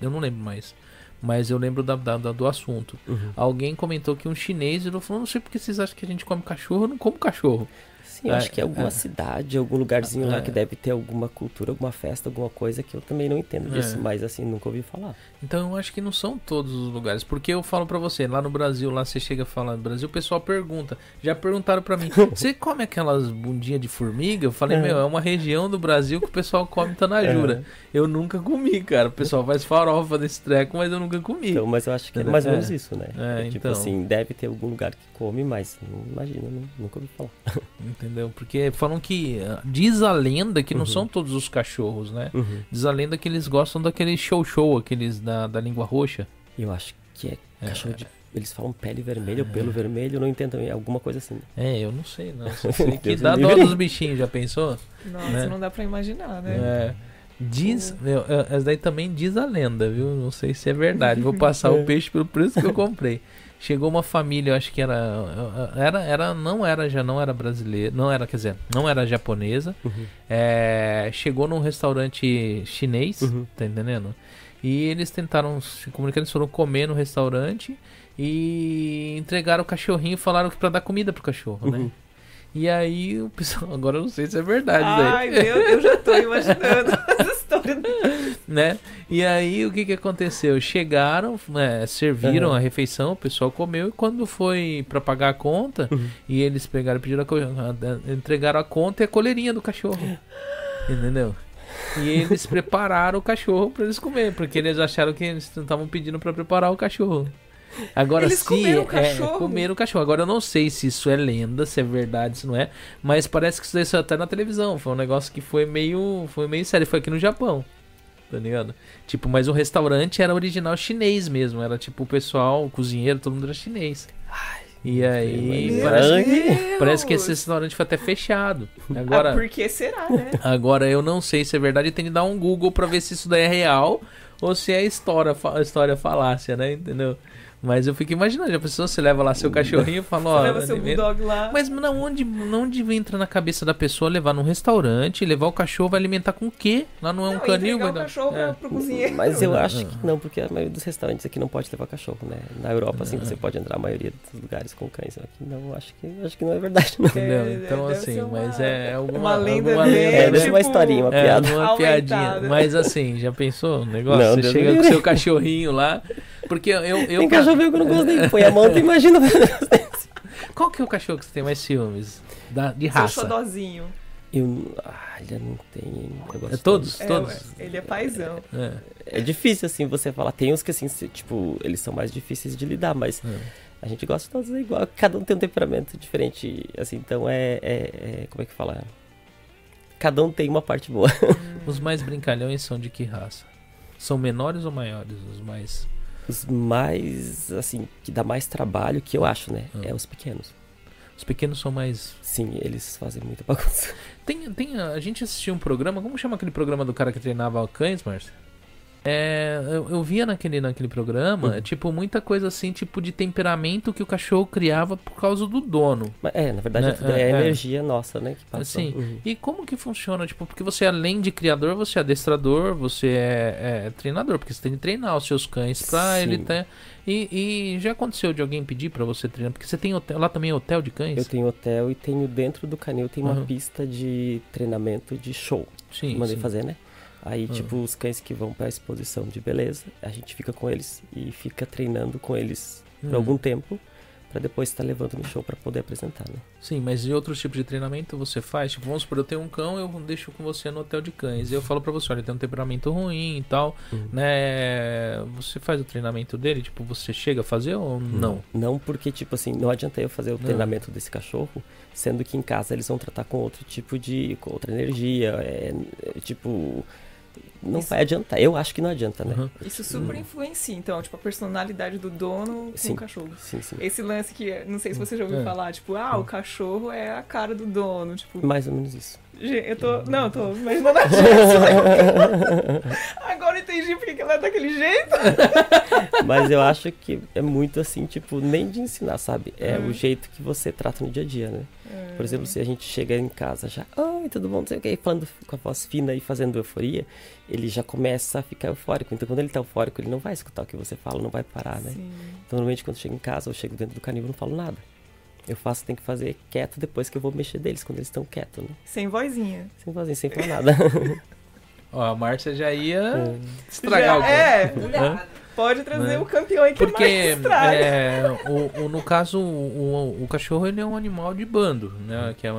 eu não lembro mais. Mas eu lembro da, da- da- do assunto. Uhum. Alguém comentou que um chinês, ele falou, não sei porque vocês acham que a gente come cachorro, eu não como cachorro. Sim, eu É, acho que é alguma é. cidade, algum lugarzinho É. lá que deve ter alguma cultura, alguma festa, alguma coisa que eu também não entendo disso, É. mas assim, nunca ouvi falar. Então eu acho que não são todos os lugares. Porque eu falo pra você, lá no Brasil, lá você chega a falar no Brasil, o pessoal pergunta. Já perguntaram pra mim, você come aquelas bundinhas de formiga? Eu falei, É. meu, é uma região do Brasil que o pessoal come tanajura. Eu nunca comi, cara. O pessoal faz farofa desse treco, mas eu nunca comi. Então, mas eu acho que é Entendeu? mais ou É. menos isso, né? É, tipo então. assim, deve ter algum lugar que come, mas não imagino, não- nunca ouvi falar. Entendeu? Porque falam que. ah, Diz a lenda que não Uhum. são todos os cachorros, né? Uhum. Diz a lenda que eles gostam daquele show-show, aqueles da, da língua roxa. Eu acho que é É, cachorro de. Eles falam pele vermelha ou pelo vermelho, não entendo, é alguma coisa assim. É, eu não sei, não. Sei que dá dó dos bichinhos, já pensou? Nossa, Né? não dá pra imaginar, né? É. Diz. Meu, é, essa daí também diz a lenda, viu? Não sei se é verdade. Vou passar É. o peixe pelo preço que eu comprei. Chegou uma família, eu acho que era, era. Era. Não era, já não era brasileira. Não era, quer dizer, não era japonesa. Uhum. É, chegou num restaurante chinês, Uhum. tá entendendo? E eles tentaram se comunicar, eles foram comer no restaurante e entregaram o cachorrinho e falaram que pra dar comida pro cachorro, né? E aí o pessoal, agora eu não sei se é verdade Ai, isso aí, meu, eu já tô imaginando essa história. né? E aí o que que aconteceu? Chegaram, né, serviram Uhum. a refeição, o pessoal comeu e quando foi pra pagar a conta, Uhum. e eles pegaram, pediram a, entregaram a conta e a coleirinha do cachorro. Entendeu? E eles prepararam o cachorro pra eles comer, porque eles acharam que eles estavam pedindo pra preparar o cachorro. Agora Eles se comeram o é, cachorro? comeram o cachorro. Agora eu não sei se isso é lenda, se é verdade, se não é, mas parece que isso daí até na televisão. Foi um negócio que foi meio, foi meio sério, foi aqui no Japão. Tá ligado? Tipo, mas o restaurante era original chinês mesmo, era tipo o pessoal, o cozinheiro, todo mundo era chinês. E aí, parece que, parece que, esse restaurante foi até fechado. Agora, ah, por que será, né? Agora eu não sei se é verdade, tem que dar um Google para ver se isso daí é real ou se é história, história falácia, né? Entendeu? Mas eu fico imaginando, a pessoa se leva lá seu cachorrinho e fala, ó. leva seu bulldog lá. Mas não, onde, não onde entra na cabeça da pessoa levar num restaurante, levar o cachorro, vai alimentar com o quê? Lá não é um não, canil, vai dar. o cachorro é. pro cozinheiro. Mas eu acho que não, porque a maioria dos restaurantes aqui não pode levar cachorro, né? Na Europa, assim, você pode entrar a maioria dos lugares com cães. Aqui não, acho que, acho que não é verdade, não. Entendeu? É, então, assim, uma, mas é alguma, uma lenda. Alguma lenda é, tipo, uma historinha, uma é, piada. Uma piadinha. Mas assim, já pensou? O negócio? Não, você chega com seu cachorrinho lá. Porque eu. eu Tem cachorro que eu não gosto nem põe a mão, tu imagina. Qual que é o cachorro que você tem mais ciúmes? Da, de raça? Seu xodózinho. Eu, ah, ele não tem. É todos? É, todos? ele é paizão. É. é. difícil, assim, você falar. Tem uns que, assim, tipo, eles são mais difíceis de lidar, mas é. a gente gosta de todos igual. Cada um tem um temperamento diferente, assim, então é. é, é como é que fala? Cada um tem uma parte boa. Os mais brincalhões são de que raça? São menores ou maiores? Os mais os mais, assim, que dá mais trabalho, que eu acho, né? Ah. É os pequenos. Os pequenos são mais. Sim, eles fazem muita bagunça. Tem, tem, a gente assistiu um programa, como chama aquele programa do cara que treinava cães, Márcio? É, eu, eu, via naquele, naquele programa, uhum. tipo, muita coisa assim, tipo, de temperamento que o cachorro criava por causa do dono. É, na verdade, né? é, é, é, energia nossa, né? Que passa. Assim, uhum. E como que funciona? Tipo, porque você, além de criador, você é adestrador, você é, é treinador, porque você tem que treinar os seus cães pra Sim. ele ter. E, e, já aconteceu de alguém pedir para você treinar? Porque você tem hotel, lá também é hotel de cães? Eu tenho hotel e tenho dentro do canil tem uma uhum. pista de treinamento de show. Sim. Mandei sim. fazer, né? Aí, uhum. tipo, os cães que vão para a exposição de beleza, a gente fica com eles e fica treinando com eles uhum. por algum tempo para depois estar tá levando no show para poder apresentar, né? Sim, mas e outros tipos de treinamento você faz? Tipo, vamos supor, eu tenho um cão, eu deixo com você no hotel de cães. E eu falo para você, olha, ele tem um temperamento ruim e tal, uhum. né? Você faz o treinamento dele, tipo, você chega a fazer ou não? Não, porque, tipo assim, não adianta eu fazer o não. treinamento desse cachorro, sendo que em casa eles vão tratar com outro tipo de, com outra energia, é, é tipo não Isso. vai adiantar. Eu acho que não adianta, né? Uhum. Isso super influencia, então, tipo, a personalidade do dono sim. com o cachorro. Sim, sim. Esse lance que, não sei se você já ouviu é. falar, tipo, ah, o cachorro é a cara do dono, tipo... Mais ou menos isso. Eu tô. Não, eu tô imaginando a gente. Agora eu entendi porque ela é daquele jeito. Mas eu acho que é muito assim, tipo, nem de ensinar, sabe? É hum. o jeito que você trata no dia a dia, né? Hum. Por exemplo, se a gente chega em casa já, oi, tudo bom, não sei o que, falando com a voz fina e fazendo euforia, ele já começa a ficar eufórico. Então, quando ele tá eufórico, ele não vai escutar o que você fala, não vai parar, né? Sim. Então, normalmente, quando chego em casa, eu chego dentro do canil, eu não falo nada. Eu faço, tem que fazer quieto depois que eu vou mexer deles, quando eles estão quietos, né? Sem vozinha. Sem vozinha, sem falar nada. Ó, a Márcia já ia é. estragar já, o É, pode trazer né? o campeão aí que Porque, mais é, o, o, no caso, o, o, cachorro ele é um animal de bando, né? Que é,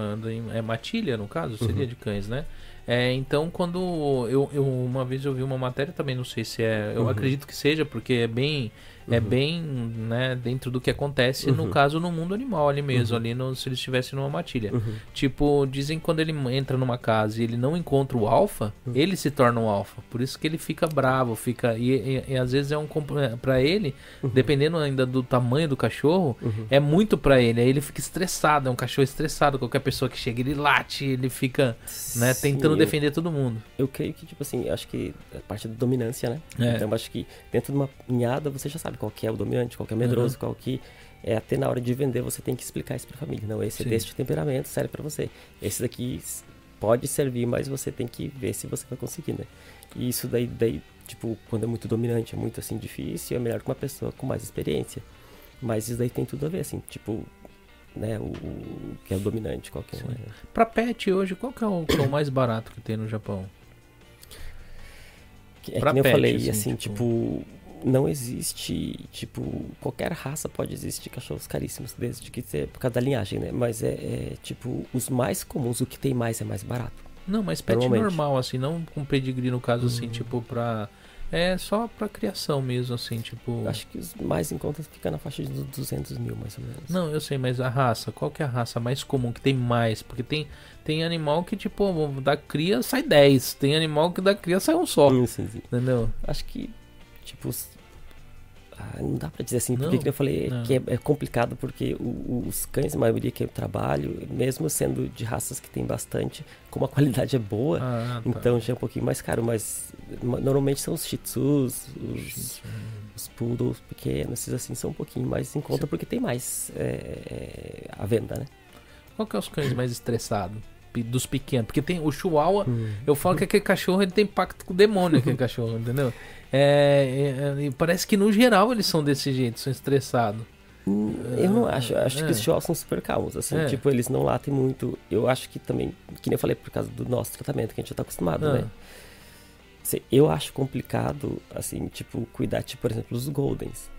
é matilha, no caso, seria uhum. de cães, né? É, então, quando eu, eu, uma vez eu vi uma matéria, também não sei se é, eu uhum. acredito que seja, porque é bem uhum. É bem né, dentro do que acontece, uhum. no caso, no mundo animal ali mesmo, uhum. ali no, se ele estivesse numa matilha. Uhum. Tipo, dizem que quando ele entra numa casa e ele não encontra o alfa, uhum. ele se torna um alfa. Por isso que ele fica bravo, fica. E, e, e às vezes é um. É, para ele, uhum. dependendo ainda do tamanho do cachorro, é muito para ele. Aí ele fica estressado, é um cachorro estressado. Qualquer pessoa que chega, ele late, ele fica né, tentando defender todo mundo. Eu creio que, tipo assim, acho que é parte da dominância, né? É. Então, acho que dentro de uma ninhada você já sabe qual que é o dominante, qual que é o medroso, uhum. qual que é até na hora de vender você tem que explicar isso para a família. Não, esse é Sim. é deste temperamento, serve para você. Esse daqui pode servir, mas você tem que ver se você vai conseguir, né? E isso daí, daí tipo, quando é muito dominante, é muito assim difícil, é melhor com uma pessoa com mais experiência. Mas isso daí tem tudo a ver, assim, tipo, né, o, o que é o dominante, qual que é. Pra pet hoje, qual que é o, que é o mais barato que tem no Japão? É pra que nem pet, eu falei, assim, assim tipo, tipo não existe, tipo, qualquer raça pode existir cachorros caríssimos, desde que é por causa da linhagem, né? Mas é, é, tipo, os mais comuns, o que tem mais é mais barato. Não, mas pet normal, assim, não com pedigree no caso, assim, uhum. tipo, pra. É só pra criação mesmo, assim, tipo. Acho que os mais em conta fica na faixa de 200 mil, mais ou menos. Não, eu sei, mas a raça, qual que é a raça mais comum que tem mais? Porque tem, tem animal que, tipo, da cria sai 10. Tem animal que da cria sai um só. Sim, sim, sim. Entendeu? Acho que tipo, Ah, não dá pra dizer assim, porque que eu falei não. que é, é, complicado, porque o, os cães, a maioria que eu trabalho, mesmo sendo de raças que tem bastante, como a qualidade é boa, ah, tá. então já é um pouquinho mais caro, mas normalmente são os shih tzus, os, os poodles pequenos, esses assim, são um pouquinho mais em conta, Sim. porque tem mais é, à venda, né? Qual que é os cães mais estressados? dos pequenos. Porque tem o Chihuahua, hum. eu falo que aquele cachorro ele tem pacto com o demônio, aquele cachorro, entendeu? É, é, parece que no geral eles são desse jeito, são estressados. Hum, eu não acho, eu acho é. que os chihuahuas são super calmos, assim, é. tipo, eles não latem muito. Eu acho que também, que nem eu falei, por causa do nosso tratamento, que a gente já tá acostumado, ah. né? Eu acho complicado, assim, tipo, cuidar, tipo, por exemplo, dos Goldens.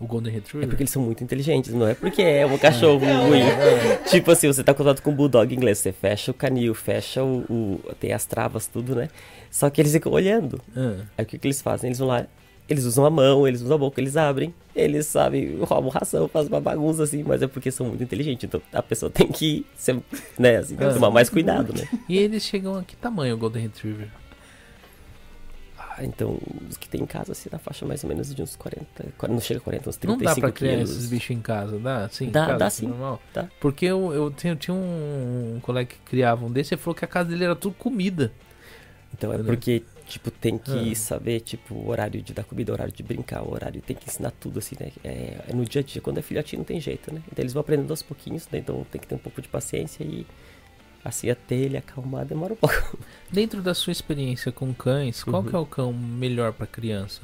O Golden Retriever? É porque eles são muito inteligentes, não é porque é um cachorro é. ruim. É. Tipo assim, você tá contato com o Bulldog inglês, você fecha o canil, fecha o, o, Tem as travas, tudo, né? Só que eles ficam olhando. É. Aí o que, que eles fazem? Eles vão lá, eles usam a mão, eles usam a boca, eles abrem, eles, sabem, roubam ração, fazem uma bagunça assim, mas é porque são muito inteligentes. Então a pessoa tem que ser, né, assim, é. tomar mais cuidado, né? E eles chegam a que tamanho o Golden Retriever? Então, os que tem em casa, assim, na faixa mais ou menos de uns 40, não chega a 40, uns 35 Não dá pra criar quilos. esses bichos em casa, dá? Sim, dá, casa, dá sim. Normal. Dá. Porque eu, eu, tinha, eu tinha um colega que criava um desse, ele falou que a casa dele era tudo comida. Então, é porque, tipo, tem que ah. saber, tipo, o horário de dar comida, o horário de brincar, o horário, tem que ensinar tudo, assim, né? É, é no dia a dia, quando é filhotinho não tem jeito, né? Então eles vão aprendendo aos pouquinhos, né? Então tem que ter um pouco de paciência e assim até ele acalmar demora um pouco. Dentro da sua experiência com cães, qual uhum. que é o cão melhor para criança?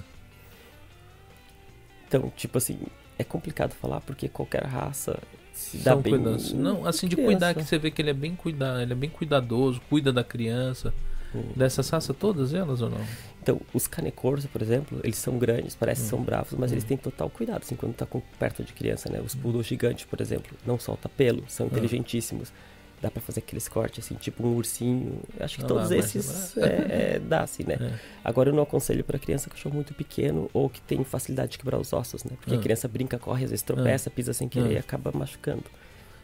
Então, tipo assim, é complicado falar porque qualquer raça se dá São bem. Cuidados. Não, assim de cuidar que você vê que ele é bem cuidado, ele é bem cuidadoso, cuida da criança. Uhum. Dessas raças todas elas ou não? Então, os canecorso, por exemplo, eles são grandes, parecem que são uhum. bravos, mas eles uhum. têm total cuidado, assim, quando tá com, perto de criança, né? Os poodles gigantes, por exemplo, não solta pelo, são inteligentíssimos dá para fazer aqueles cortes assim, tipo um ursinho. Acho que não todos esses é, é, dá assim, né? É. Agora eu não aconselho para criança cachorro muito pequeno ou que tem facilidade de quebrar os ossos, né? Porque a ah. criança brinca, corre, às vezes tropeça, ah. pisa sem querer e ah. acaba machucando.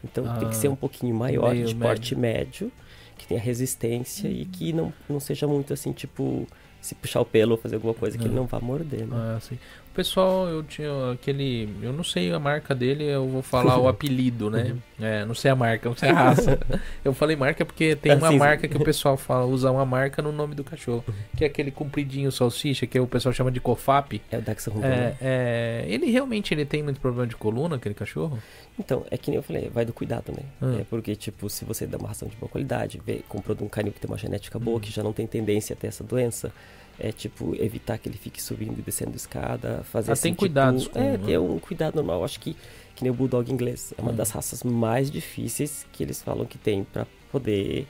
Então tem que ser um pouquinho maior, de porte médio, que tenha resistência e que não, não seja muito assim, tipo, se puxar o pelo ou fazer alguma coisa que ele não vá morder, né? Ah, sim pessoal, eu tinha aquele. Eu não sei a marca dele, eu vou falar o apelido, né? Uhum. É, não sei a marca, não sei a raça. eu falei marca porque tem uma marca que o pessoal fala, usa uma marca no nome do cachorro. Uhum. Que é aquele compridinho salsicha, que o pessoal chama de COFAP. É o Dachshund. É, é, ele realmente ele tem muito problema de coluna, aquele cachorro? Então, é que nem eu falei, vai do cuidado, né? Hum. É porque, tipo, se você dá uma ração de boa qualidade, vê, comprou de um canil que tem uma genética boa, hum. que já não tem tendência a ter essa doença é tipo evitar que ele fique subindo e descendo escada, fazer ah, assim, tem tipo, cuidados com, é, ter um cuidado normal. Acho que que nem o bulldog inglês é uma hum. das raças mais difíceis que eles falam que tem para poder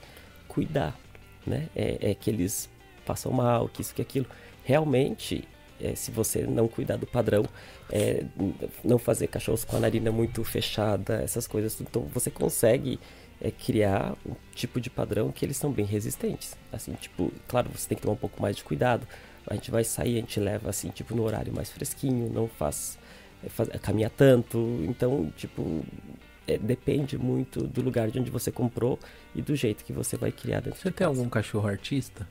cuidar, né? É, é, que eles passam mal, que isso que aquilo. Realmente, é, se você não cuidar do padrão, é, não fazer cachorros com a narina muito fechada, essas coisas, então você consegue é criar um tipo de padrão que eles são bem resistentes. Assim, tipo, claro, você tem que tomar um pouco mais de cuidado. A gente vai sair, a gente leva assim, tipo, no horário mais fresquinho, não faz, é, faz caminha tanto. Então, tipo, é, depende muito do lugar de onde você comprou e do jeito que você vai criar dentro Você de tem casa. algum cachorro artista?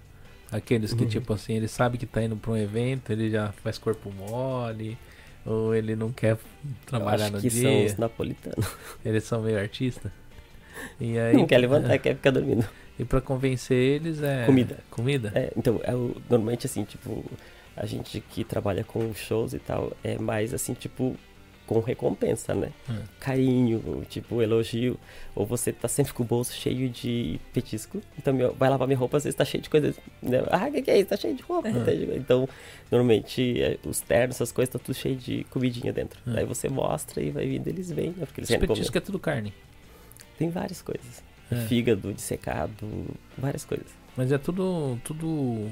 Aqueles que, uhum. tipo assim, ele sabe que tá indo pra um evento, ele já faz corpo mole, ou ele não quer trabalhar no que dia. são os napolitanos. Eles são meio artistas? E aí, não quer levantar, é, quer ficar dormindo. E para convencer eles é. Comida. Comida? É, então, é o, normalmente assim, tipo, a gente que trabalha com shows e tal, é mais assim, tipo, com recompensa, né? Hum. Carinho, tipo, elogio. Ou você tá sempre com o bolso cheio de petisco. Então, meu, vai lavar minha roupa, às vezes tá cheio de coisas. Né? Ah, o que, que, é isso? Tá cheio de roupa. Hum. Então, normalmente, é, os ternos, essas coisas, tá tudo cheio de comidinha dentro. Hum. Aí você mostra e vai vindo, eles vêm. Né? Porque eles Esse petisco é tudo carne. Tem várias coisas. É. Fígado dissecado, várias coisas. Mas é tudo. tudo.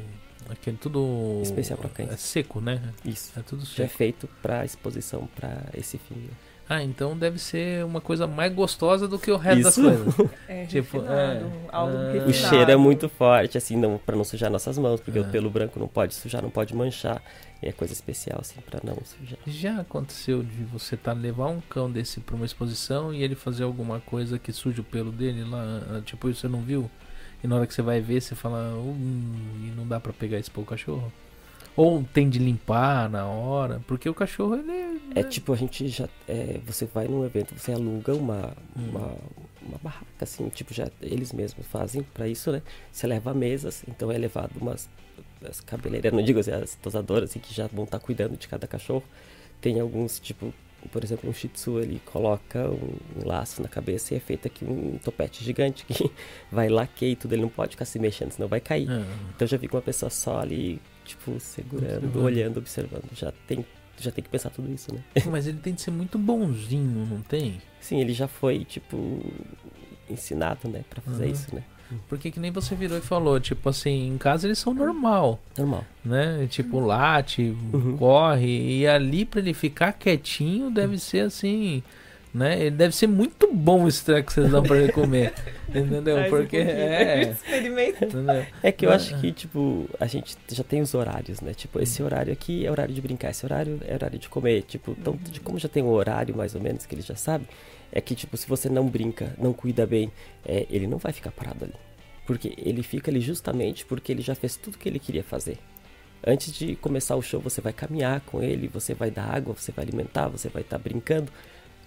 Aquele tudo. Especial para cães. É seco, né? Isso. É tudo seco. Já é feito para exposição para esse fim. Né? Ah, então deve ser uma coisa mais gostosa do que o resto Isso. das coisas. É, tipo, é, algo ah, O cheiro é muito forte, assim, não, para não sujar nossas mãos, porque o é. pelo branco não pode sujar, não pode manchar. É coisa especial, assim, para não sujar. Já aconteceu de você tá levar um cão desse para uma exposição e ele fazer alguma coisa que suja o pelo dele lá, ah, tipo, você não viu? E na hora que você vai ver, você fala, hum, e não dá para pegar esse pelo cachorro? Ou tem de limpar na hora? Porque o cachorro, ele. É, é tipo, a gente já. É, você vai num evento, você aluga uma, hum. uma, uma barraca, assim, tipo, já eles mesmos fazem para isso, né? Você leva mesas, então é levado umas as cabeleireiras, não digo assim, as tosadoras, assim, que já vão estar tá cuidando de cada cachorro. Tem alguns, tipo, por exemplo, um Shih Tzu, ele coloca um, um, laço na cabeça e é feito aqui um topete gigante que vai laquear e tudo, ele não pode ficar se mexendo, senão vai cair. Ah. Então já fica uma pessoa só ali, tipo, segurando, observando. olhando, observando. Já tem, já tem que pensar tudo isso, né? Mas ele tem de ser muito bonzinho, não tem? Sim, ele já foi, tipo, ensinado, né, pra fazer uhum. isso, né? Porque que nem você virou e falou, tipo assim, em casa eles são normal. Normal. Né? Tipo, late, uhum. corre. E ali pra ele ficar quietinho deve ser assim. Né? Ele deve ser muito bom esse treco que vocês dão pra ele comer. entendeu? Porque um é. É que eu acho que, tipo, a gente já tem os horários, né? Tipo, esse horário aqui é horário de brincar, esse horário é horário de comer. Tipo, então, de como já tem um horário mais ou menos que ele já sabe, é que, tipo, se você não brinca, não cuida bem, é, ele não vai ficar parado ali. Porque ele fica ali justamente porque ele já fez tudo que ele queria fazer. Antes de começar o show, você vai caminhar com ele, você vai dar água, você vai alimentar, você vai estar tá brincando.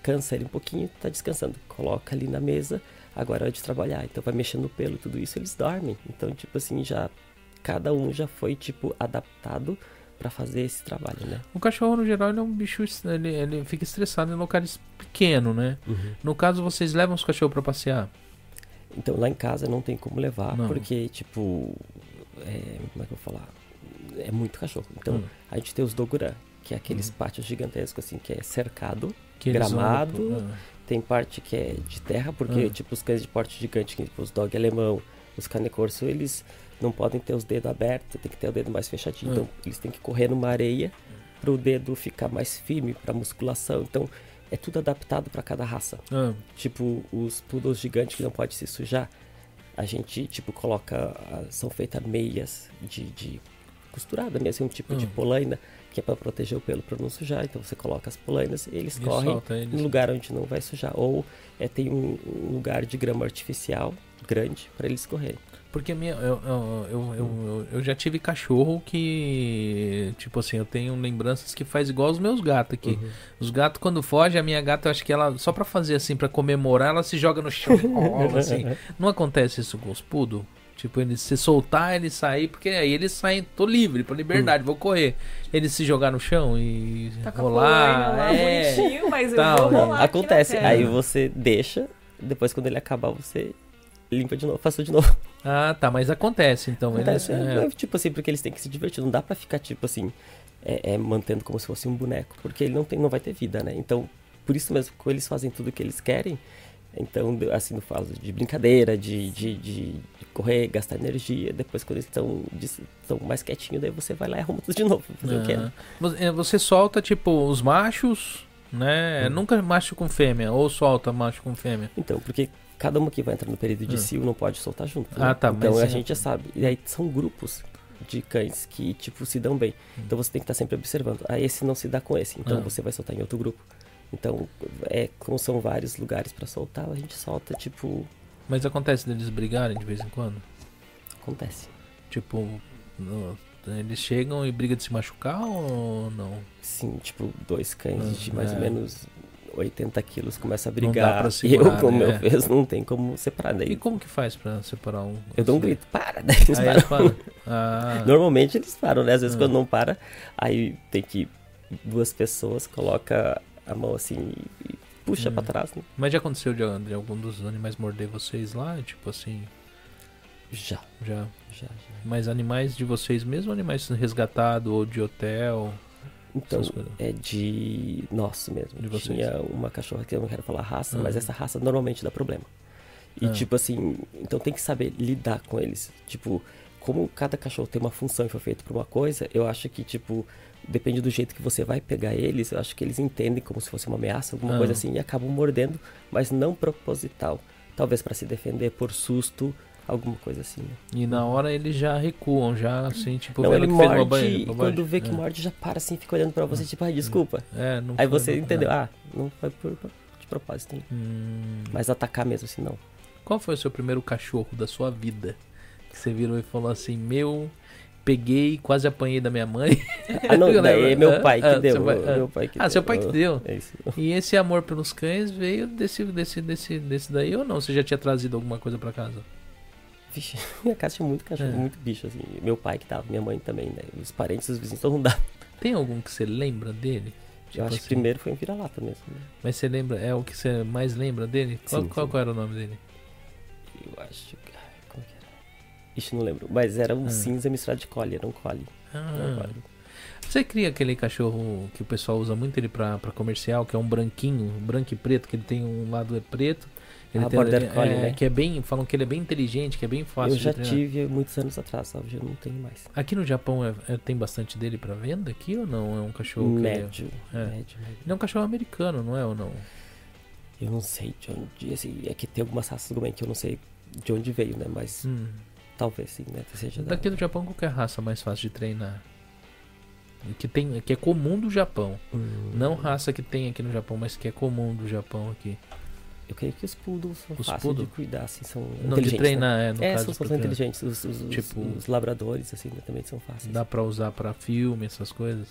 Cansa ele um pouquinho, tá descansando. Coloca ali na mesa, agora é hora de trabalhar. Então vai mexendo no pelo, tudo isso, eles dormem. Então, tipo assim, já cada um já foi tipo adaptado para fazer esse trabalho, né? O cachorro, no geral, ele é um bicho. Ele, ele fica estressado em locais pequenos, né? Uhum. No caso, vocês levam os cachorros para passear? Então, lá em casa não tem como levar, não. porque, tipo. É, como é que eu vou falar? É muito cachorro. Então, hum. a gente tem os Dogurã, que é aqueles hum. pátios gigantescos, assim, que é cercado, que gramado. Ah. Tem parte que é de terra, porque, hum. tipo, os cães de porte gigante, tipo, os dog alemão, os cane corso, eles não podem ter os dedos abertos, tem que ter o dedo mais fechadinho. Então, eles têm que correr numa areia para o dedo ficar mais firme para musculação. Então, é tudo adaptado para cada raça. Ah. Tipo, os poodles gigantes que não pode se sujar, a gente, tipo, coloca. São feitas meias de, de costurada mesmo, um tipo de polaina, que é para proteger o pelo para não sujar. Então você coloca as polainas e eles e correm eles. em lugar onde não vai sujar. Ou é, tem um, um lugar de grama artificial grande para eles correrem. Porque minha, eu, eu, eu, eu, eu já tive cachorro que, tipo assim, eu tenho lembranças que faz igual os meus gatos aqui. Uhum. Os gatos, quando fogem, a minha gata, eu acho que ela, só pra fazer assim, pra comemorar, ela se joga no chão assim. Não acontece isso com os pudo? Tipo, ele se soltar, ele sair, porque aí eles saem, tô livre, pra liberdade, uhum. vou correr. Ele se jogar no chão e tá rolar. Lá, é, bonitinho, mas eu vou rolar Acontece, aí você deixa, depois quando ele acabar, você limpa de novo, faço de novo. Ah, tá, mas acontece então. Acontece, eles, é, é, tipo assim, porque eles têm que se divertir. Não dá pra ficar, tipo assim, é, é, mantendo como se fosse um boneco, porque ele não, tem, não vai ter vida, né? Então, por isso mesmo, quando eles fazem tudo o que eles querem, então, assim, no falo de brincadeira, de, de, de, correr, gastar energia. Depois, quando eles estão, estão mais quietinhos, daí você vai lá e arruma tudo de novo. Fazer o que é. Você solta, tipo, os machos, né? Hum. Nunca macho com fêmea, ou solta macho com fêmea. Então, porque cada uma que vai entrar no período de hum. cio não pode soltar junto. Né? Ah, tá. Então a é... gente já sabe. E aí são grupos de cães que, tipo, se dão bem. Hum. Então você tem que estar sempre observando. Ah, esse não se dá com esse, então ah. você vai soltar em outro grupo. Então, é, como são vários lugares para soltar, a gente solta, tipo. Mas acontece deles brigarem de vez em quando? Acontece. Tipo, no, eles chegam e brigam de se machucar ou não? Sim, tipo, dois cães ah, de mais é. ou menos 80 quilos começa a brigar. Segurar, eu, como né? eu fiz, não tem como separar. Daí. E como que faz pra separar um? Eu dou um grito, para! Daí eles aí param. Eles ah. Normalmente eles param, né? Às vezes ah. quando não para, aí tem que duas pessoas coloca a mão assim e puxa hum. pra trás. Né? Mas já aconteceu de, de, algum dos animais morder vocês lá? Tipo assim. Já. Já. Já, já. Mas animais de vocês mesmo animais resgatados ou de hotel? Então, é de nosso mesmo. De vocês. Tinha uma cachorra que eu não quero falar raça, uhum. mas essa raça normalmente dá problema. E, uhum. tipo assim, então tem que saber lidar com eles. Tipo, como cada cachorro tem uma função e foi feito para uma coisa, eu acho que, tipo, depende do jeito que você vai pegar eles, eu acho que eles entendem como se fosse uma ameaça, alguma uhum. coisa assim, e acabam mordendo, mas não proposital. Talvez para se defender por susto, alguma coisa assim. Né? E na hora eles já recuam, já assim, tipo, não, ele morde, bobagem, bobagem. quando vê que é. morde, já para assim, fica olhando para você, tipo, desculpa. É, não Aí você entendeu, ah, não foi por, de propósito. Né? Hum. Mas atacar mesmo assim, não. Qual foi o seu primeiro cachorro da sua vida? Que você virou e falou assim, meu, peguei, quase apanhei da minha mãe. Ah, não, daí é meu pai que ah, deu. Vai, meu pai que ah, deu. seu pai que deu. É. E esse amor pelos cães veio desse, desse, desse, desse daí ou não? Você já tinha trazido alguma coisa para casa? Vixe, minha casa tinha muito cachorro, é. muito bicho, assim. Meu pai que tava, minha mãe também, né? Os parentes, os vizinhos, todo mundo dá. Tem algum que você lembra dele? Tipo eu acho assim. que primeiro foi um vira-lata mesmo. Né? Mas você lembra, é o que você mais lembra dele? Qual, sim, qual, sim. qual era o nome dele? Eu acho que. Como que era? Ixi, não lembro. Mas era um ah. cinza misturado de collie, era um collie. Ah. Você cria aquele cachorro que o pessoal usa muito ele pra, pra comercial, que é um branquinho, branco e preto, que ele tem um lado é preto. Ele ah, tem, border collie, é, né? Que é bem, falam que ele é bem inteligente, que é bem fácil Eu já tive muitos anos atrás, hoje eu não tenho mais. Aqui no Japão é, é, tem bastante dele para venda aqui ou não? É um cachorro médio, é, médio, médio. Ele é um cachorro americano, não é ou não? Eu não sei de onde, assim, é que tem algumas raças também que eu não sei de onde veio, né? Mas hum. talvez sim, né? Seja Daqui da... do Japão qualquer raça mais fácil de treinar que tem que é comum do Japão. Hum. Não raça que tem aqui no Japão, mas que é comum do Japão aqui. Eu creio que os poodles são os fáceis de cuidar, assim, são não. De treinar, né? é, no é, caso são, são inteligentes. Os, os, tipo, os, labradores, assim, também são fáceis. Dá pra usar pra filme, essas coisas?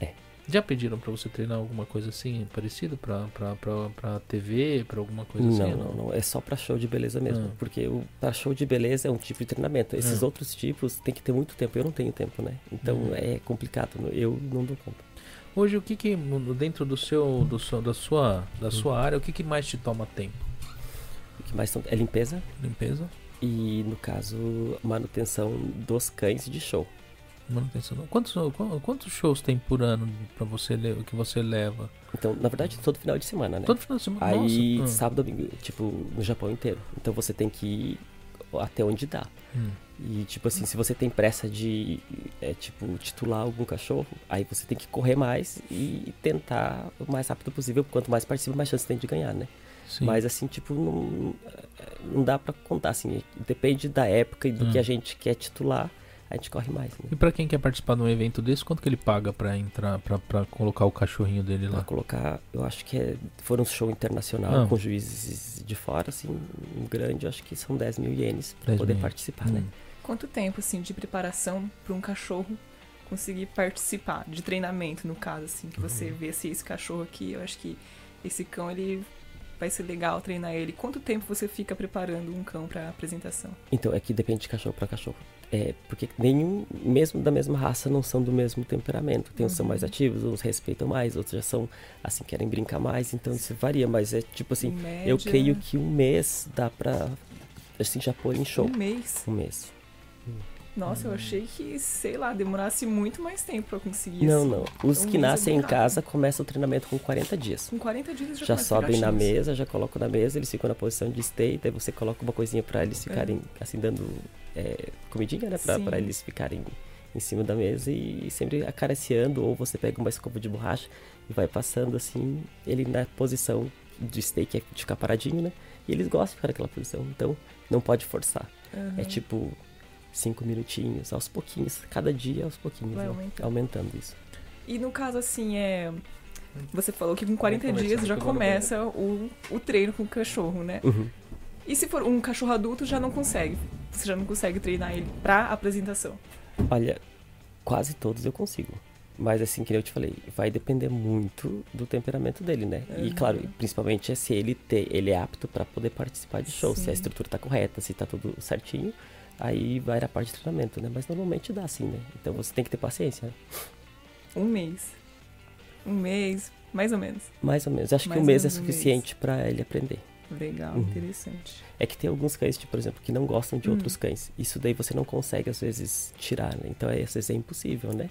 É. Já pediram pra você treinar alguma coisa assim, parecido pra, pra, pra, pra TV, pra alguma coisa não, assim? Não, não, não. É só pra show de beleza mesmo. Ah. Porque o, pra show de beleza é um tipo de treinamento. Esses ah. outros tipos tem que ter muito tempo. Eu não tenho tempo, né? Então hum. é complicado. Eu não dou conta. Hoje, o que que, dentro do seu, do seu, da sua, da hum. sua área, o que que mais te toma tempo? O que mais é limpeza. Limpeza. E, no caso, manutenção dos cães de show. Manutenção. Quantos, quantos shows tem por ano para você que você leva? Então, na verdade, todo final de semana, né? Todo final de semana. Aí, Nossa. sábado, domingo, tipo, no Japão inteiro. Então você tem que ir até onde dá. Hum. E, tipo assim, se você tem pressa de, é, tipo, titular algum cachorro, aí você tem que correr mais e tentar o mais rápido possível. Quanto mais participa, mais chance tem de ganhar, né? Sim. Mas assim, tipo, não, não dá para contar, assim. Depende da época e do hum. que a gente quer titular, a gente corre mais. Né? E para quem quer participar de um evento desse, quanto que ele paga para entrar, para colocar o cachorrinho dele lá? Pra colocar, eu acho que é, for um show internacional ah. com juízes de fora, assim, um grande, acho que são 10 mil ienes para poder mil. participar, né? hum. né? Quanto tempo, assim, de preparação para um cachorro conseguir participar de treinamento, no caso, assim, que você uhum. vê se esse cachorro aqui, eu acho que esse cão, ele vai ser legal treinar ele? Quanto tempo você fica preparando um cão para apresentação? Então, é que depende de cachorro para cachorro. É, porque nenhum, mesmo da mesma raça, não são do mesmo temperamento. Tem uns uhum. são mais uhum. ativos, uns respeitam mais, outros já são, assim, querem brincar mais. Então, isso varia. Mas é tipo assim, média... eu creio que um mês dá pra, assim, já pôr em show. Um mês? Um mês. Nossa, eu achei que, sei lá, demorasse muito mais tempo pra conseguir Não, não. Os um que nascem em casa começam o treinamento com 40 dias. Com 40 dias já Já sobem na mesa, já colocam na mesa, eles ficam na posição de stay, daí você coloca uma coisinha pra eles é. ficarem, é. assim, dando é, comidinha, né? Pra, pra, eles ficarem em cima da mesa e sempre acariciando, ou você pega uma escova de borracha e vai passando, assim, ele na posição de stay, que é de ficar paradinho, né? E eles gostam de ficar naquela posição, então não pode forçar. Uhum. É tipo cinco minutinhos, aos pouquinhos, cada dia aos pouquinhos, né? aumentando. aumentando isso. E no caso, assim, é. Você falou que com 40 dias já começa o, o treino com o cachorro, né? Uhum. E se for um cachorro adulto, já não consegue? Você já não consegue treinar ele pra apresentação? Olha, quase todos eu consigo. Mas assim, que eu te falei, vai depender muito do temperamento dele, né? Uhum. E claro, principalmente é se ele ter, ele é apto para poder participar de show, Sim. se a estrutura tá correta, se tá tudo certinho aí vai a parte de treinamento, né? Mas normalmente dá sim, né? Então você tem que ter paciência. Né? Um mês. Um mês, mais ou menos. Mais ou menos. Acho mais que um mês é suficiente para ele aprender. Legal, uhum. interessante. É que tem alguns cães, tipo, por exemplo, que não gostam de uhum. outros cães. Isso daí você não consegue, às vezes, tirar, né? Então, às vezes, é impossível, né?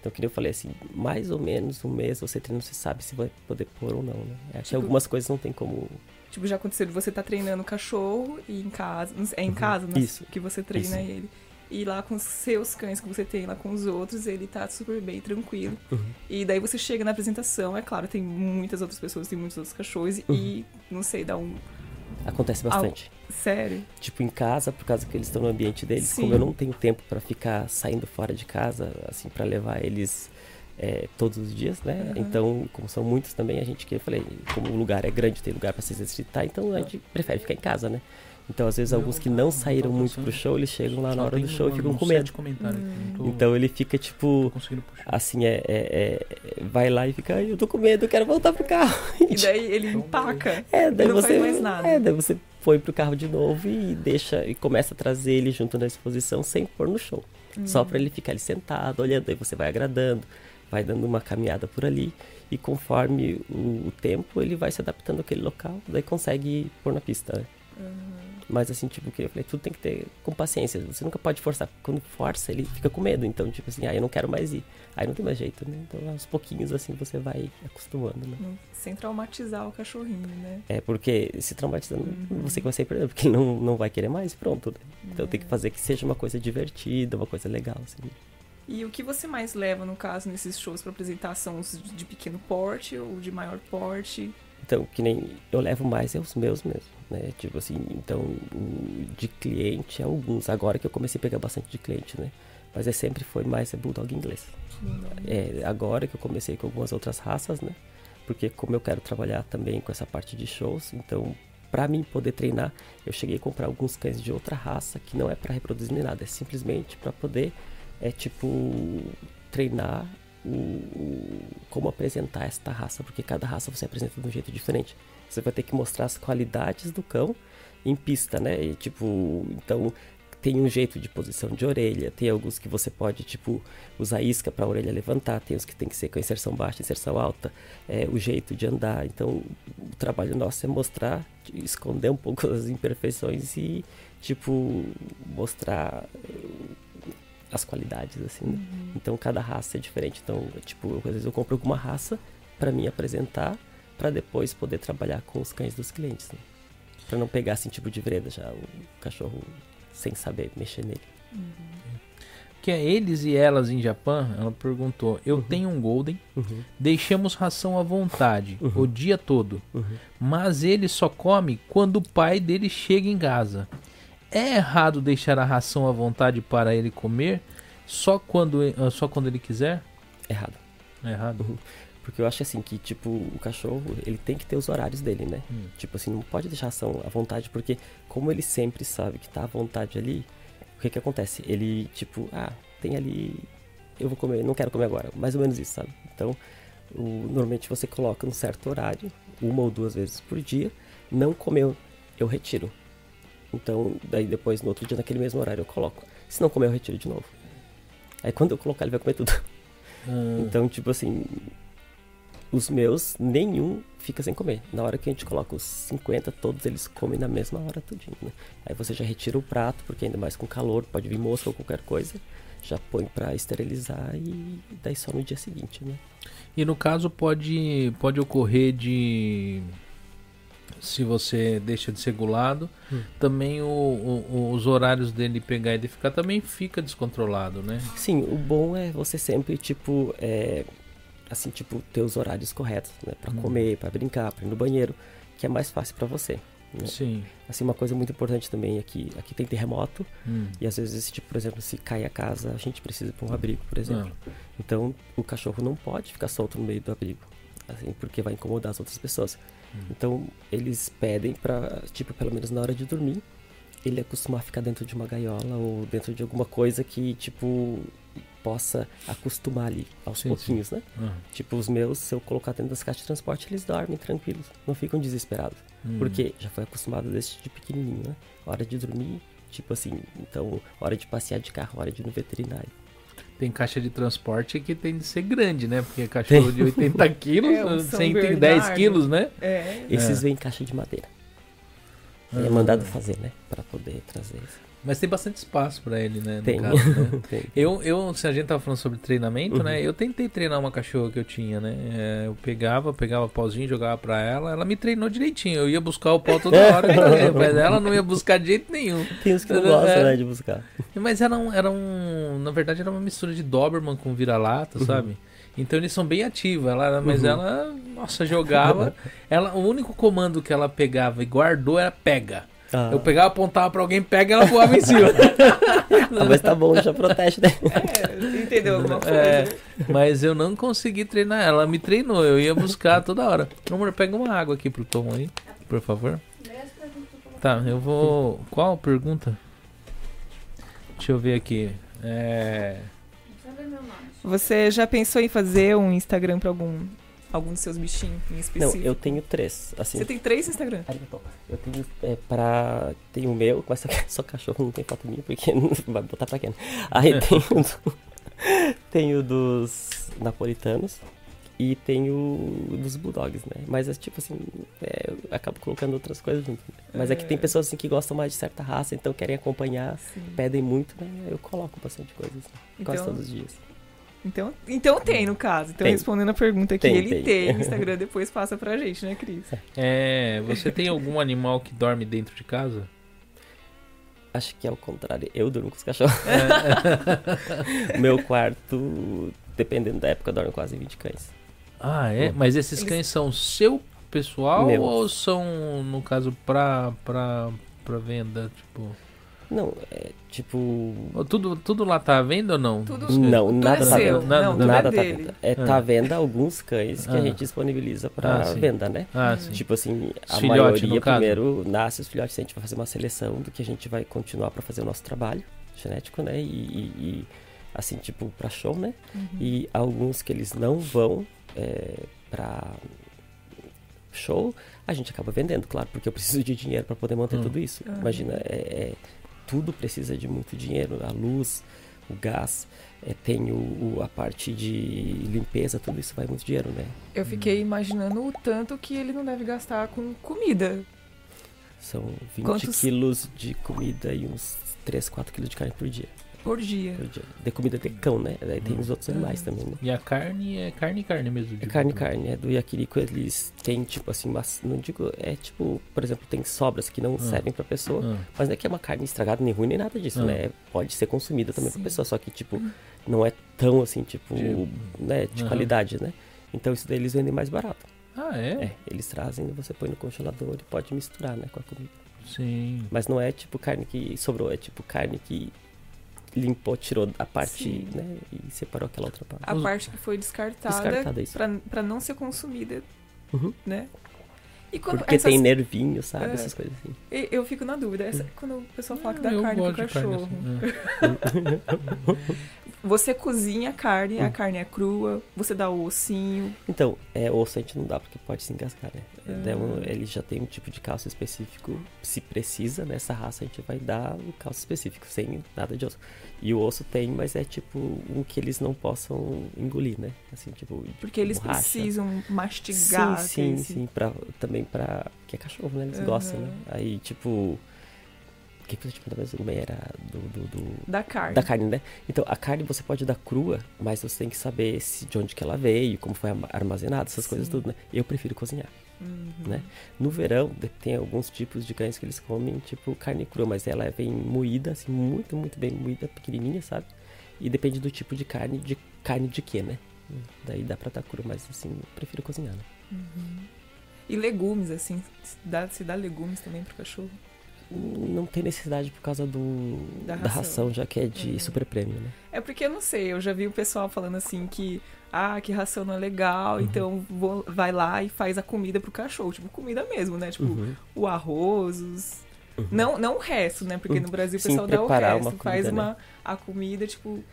Então, que eu falei assim, mais ou menos um mês você treina, você sabe se vai poder pôr ou não, né? É tipo, que algumas coisas não tem como Tipo, já aconteceu de você tá treinando o cachorro e em casa. É em uhum. casa, né? Isso. Que você treina Isso. ele. E lá com os seus cães que você tem lá com os outros, ele tá super bem, tranquilo. Uhum. E daí você chega na apresentação, é claro, tem muitas outras pessoas, tem muitos outros cachorros, uhum. e não sei, dá um. Acontece bastante. Sério? Tipo, em casa, por causa que eles estão no ambiente deles, Sim. como eu não tenho tempo para ficar saindo fora de casa, assim, para levar eles é, todos os dias, né? Uhum. Então, como são muitos também, a gente que eu falei, como o lugar é grande, tem lugar para se exercitar, então a gente prefere ficar em casa, né? Então, às vezes, alguns que não saíram muito pro show, eles chegam lá na hora do show e ficam com medo. Hum. Então, ele fica, tipo, assim, é, é, é, vai lá e fica, eu tô com medo, eu quero voltar pro carro. E daí ele empaca. É, daí você, faz mais nada. É, daí você põe pro carro de novo e deixa, e começa a trazer ele junto na exposição sem pôr no show. Só para ele ficar ali sentado, olhando, aí você vai agradando, vai dando uma caminhada por ali e conforme o, o tempo ele vai se adaptando àquele local, daí consegue pôr na pista. Né? Uhum. Mas assim, tipo, que eu falei, tudo tem que ter com paciência. Você nunca pode forçar. Quando força, ele fica com medo. Então, tipo assim, ah, eu não quero mais ir. Aí não tem mais jeito, né? Então, aos pouquinhos, assim, você vai acostumando, né? Sem traumatizar o cachorrinho, né? É, porque se traumatizando, uhum. você vai sair perdendo, porque ele não, não vai querer mais, pronto. Né? Então, é. tem que fazer que seja uma coisa divertida, uma coisa legal, assim. E o que você mais leva, no caso, nesses shows para apresentação de pequeno porte ou de maior porte? Então, que nem eu levo mais é os meus mesmo né? Tipo assim, então, de cliente, alguns. Agora que eu comecei a pegar bastante de cliente, né? Mas é sempre foi mais é Bulldog inglês. É, agora que eu comecei com algumas outras raças, né? Porque como eu quero trabalhar também com essa parte de shows, então para mim poder treinar, eu cheguei a comprar alguns cães de outra raça que não é para reproduzir nem nada, é simplesmente para poder é tipo treinar o, o, como apresentar esta raça, porque cada raça você apresenta de um jeito diferente. Você vai ter que mostrar as qualidades do cão em pista, né? E, tipo, então tem um jeito de posição de orelha, tem alguns que você pode, tipo, usar isca para a orelha levantar, tem os que tem que ser com inserção baixa, inserção alta, é, o jeito de andar. Então, o trabalho nosso é mostrar, esconder um pouco as imperfeições e, tipo, mostrar as qualidades, assim, né? Uhum. Então, cada raça é diferente. Então, tipo, às vezes eu compro alguma raça para mim apresentar para depois poder trabalhar com os cães dos clientes. Né? Para não pegar assim tipo de vereda já o cachorro sem saber mexer nele. Uhum. Que é eles e elas em Japão, ela perguntou: Eu uhum. tenho um Golden, uhum. deixamos ração à vontade uhum. o dia todo, uhum. mas ele só come quando o pai dele chega em casa. É errado deixar a ração à vontade para ele comer só quando, só quando ele quiser? Errado. É errado. Uhum. Porque eu acho assim que, tipo, o cachorro, ele tem que ter os horários dele, né? Hum. Tipo assim, não pode deixar ação à vontade, porque como ele sempre sabe que tá à vontade ali, o que que acontece? Ele, tipo, ah, tem ali, eu vou comer, não quero comer agora. Mais ou menos isso, sabe? Então, o, normalmente você coloca um certo horário, uma ou duas vezes por dia, não comeu, eu retiro. Então, daí depois, no outro dia, naquele mesmo horário, eu coloco. Se não comer, eu retiro de novo. Aí quando eu colocar, ele vai comer tudo. Hum. Então, tipo assim, os meus, nenhum fica sem comer. Na hora que a gente coloca os 50, todos eles comem na mesma hora tudinho, né? Aí você já retira o prato, porque ainda mais com calor, pode vir mosca ou qualquer coisa, já põe para esterilizar e daí só no dia seguinte, né? E no caso pode pode ocorrer de se você deixa de ser gulado, hum. também o, o, os horários dele pegar e de ficar também fica descontrolado, né? Sim, o bom é você sempre, tipo, é, assim, tipo, ter os horários corretos, né? Pra hum. comer, para brincar, pra ir no banheiro, que é mais fácil para você. Né? Sim. Assim, uma coisa muito importante também aqui, aqui tem terremoto hum. e às vezes, tipo, por exemplo, se cai a casa, a gente precisa para um abrigo, por exemplo. Ah. Então, o cachorro não pode ficar solto no meio do abrigo, assim, porque vai incomodar as outras pessoas. Hum. Então, eles pedem para, tipo, pelo menos na hora de dormir, ele acostumar a ficar dentro de uma gaiola ou dentro de alguma coisa que, tipo, possa acostumar ali aos sim, pouquinhos, sim. né? Uhum. Tipo, os meus, se eu colocar dentro das caixas de transporte, eles dormem tranquilos, não ficam desesperados. Uhum. Porque já foi acostumado desde de pequenininho, né? Hora de dormir, tipo assim, então, hora de passear de carro, hora de ir no veterinário. Tem caixa de transporte que tem de ser grande, né? Porque cachorro tem. de 80 quilos, é, um 110 quilos, né? É. Esses é. vêm em caixa de madeira. É mandado fazer, né? Para poder trazer isso. Mas tem bastante espaço para ele, né? Tem. Caso, né? tem. Eu, eu, se a gente tava falando sobre treinamento, né, uhum. né? Eu tentei treinar uma cachorra que eu tinha, né? É, eu pegava, pegava pauzinho, jogava pra ela, ela me treinou direitinho. Eu ia buscar o pau toda hora, mas ela não ia buscar de jeito nenhum. Tem uns que não gostam, é, né, de buscar. Mas era um, era um. Na verdade, era uma mistura de Doberman com vira-lata, uhum. sabe? Então eles são bem ativos. Ela, mas uhum. ela, nossa, jogava. ela, o único comando que ela pegava e guardou era pega. Ah. Eu pegava, apontava pra alguém, pega e ela voava em cima. ah, mas tá bom, já protege, né? É, entendeu alguma coisa. É, mas eu não consegui treinar ela. Ela me treinou, eu ia buscar toda hora. Amor, pega uma água aqui pro Tom aí, por favor. Tá, eu vou. Qual pergunta? Deixa eu ver aqui. É. Você já pensou em fazer um Instagram pra algum algum dos seus bichinhos em específico? Não, eu tenho três. Assim. Você tem três Instagram? Eu tenho é, pra. Tem o meu, mas só cachorro, não tem foto minha, porque vai botar pra quem. Aí tem o, do, tem o dos napolitanos e tem o dos bulldogs, né? Mas é tipo assim, é, eu acabo colocando outras coisas junto. Né? Mas é... é... que tem pessoas assim que gostam mais de certa raça, então querem acompanhar, Sim. pedem muito, né? Eu coloco bastante coisa, assim, então... quase todos os dias. Então, então tem, no caso. Então, tem. respondendo a pergunta aqui, tem, ele tem. tem Instagram, depois passa pra gente, né, Cris? É, você tem algum animal que dorme dentro de casa? Acho que é o contrário. Eu durmo com os cachorros. É. Meu quarto, dependendo da época, dorme quase 20 cães. Ah, é? Mas esses cães são seu pessoal Meu. ou são, no caso, pra, pra, pra venda? Tipo... Não, é tipo. Tudo, tudo lá tá à venda ou não? Tudo, não, tudo nada é tá venda. Nada, não, nada é tá venda. É, ah. tá à venda alguns cães que ah. a gente disponibiliza pra ah, venda, né? Ah, sim. Tipo assim, a maioria primeiro nasce os filhotes, a gente vai fazer uma seleção do que a gente vai continuar pra fazer o nosso trabalho genético, né? E, e, e assim, tipo, pra show, né? Uhum. E alguns que eles não vão é, pra show, a gente acaba vendendo, claro, porque eu preciso de dinheiro para poder manter hum. tudo isso. Imagina, é, é, tudo precisa de muito dinheiro, a luz, o gás, é, tem o, o, a parte de limpeza, tudo isso vai muito dinheiro, né? Eu fiquei imaginando o tanto que ele não deve gastar com comida. São 20 Quantos... quilos de comida e uns 3, 4 quilos de carne por dia. Por dia. Por dia. De comida de cão, né? Daí tem os outros animais também, né? E a carne é carne carne mesmo? É carne carne. É do yakirico eles têm, tipo assim, mas não digo... É tipo, por exemplo, tem sobras que não ah. servem pra pessoa. Ah. Mas não é que é uma carne estragada, nem ruim, nem nada disso, ah. né? Pode ser consumida também Sim. pra pessoa. Só que, tipo, não é tão assim, tipo, de, né? De qualidade, né? Então isso daí eles vendem mais barato. Ah, é? É, eles trazem, você põe no congelador e pode misturar, né, com a comida. Sim. Mas não é tipo carne que sobrou, é tipo carne que limpou, tirou a parte, Sim. né? E separou aquela outra parte. A parte que foi descartada, descartada para não ser consumida, uhum. né? E quando Porque essas... tem nervinho, sabe? É, Essas coisas assim. Eu fico na dúvida. Essa, quando o pessoal fala que dá carne pro cachorro. Carne assim, é. você cozinha a carne, a hum. carne é crua, você dá o ossinho. Então, é, osso a gente não dá porque pode se engasgar, né? Então, ele já tem um tipo de calço específico. Se precisa nessa raça, a gente vai dar um calço específico, sem nada de osso. E o osso tem, mas é tipo um que eles não possam engolir, né? Assim, tipo. Porque eles borracha. precisam mastigar. Sim, sim, esse... sim. Pra, também pra. Que é cachorro, né? Eles uhum. gostam, né? Aí, tipo. O que, que eu te perguntar mesmo? Era do, do, do, Da carne. Da carne, né? Então, a carne você pode dar crua, mas você tem que saber se, de onde que ela veio, como foi armazenada, essas sim. coisas tudo, né? Eu prefiro cozinhar. Uhum. Né? No verão, tem alguns tipos de cães que eles comem, tipo carne crua, mas ela vem moída, assim, muito, muito bem moída, pequenininha, sabe? E depende do tipo de carne, de carne de quê, né? Daí dá pra dar crua, mas assim, eu prefiro cozinhar, né? Uhum. E legumes, assim, se dá, se dá legumes também pro cachorro? Não tem necessidade por causa do da ração, da ração já que é de uhum. super prêmio, né? É porque eu não sei, eu já vi o pessoal falando assim que ah, que ração não é legal, uhum. então vou, vai lá e faz a comida pro cachorro, tipo comida mesmo, né? Tipo uhum. o arroz, os... uhum. não não o resto, né? Porque no Brasil o pessoal Sim, dá o resto, comida, faz uma né? a comida tipo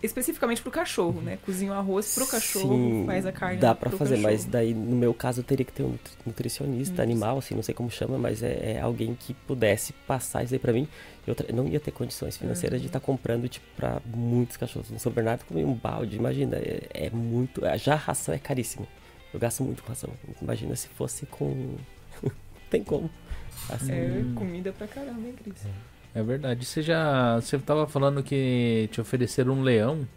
especificamente pro cachorro, né? Cozinha o arroz pro cachorro, Sim, faz a carne dá para fazer, cachorro. mas daí no meu caso eu teria que ter um nutricionista animal, assim, não sei como chama, mas é, é alguém que pudesse passar isso aí para mim. Eu não ia ter condições financeiras uhum. de estar tá comprando tipo para muitos cachorros. No São Bernardo comi um balde, imagina, é, é, muito, já a ração é caríssimo. Eu gasto muito com ração. Imagina se fosse com tem como. Assim, é comida pra caramba, hein, Cris? É. É verdade. Você já. Você tava falando que te ofereceram um leão?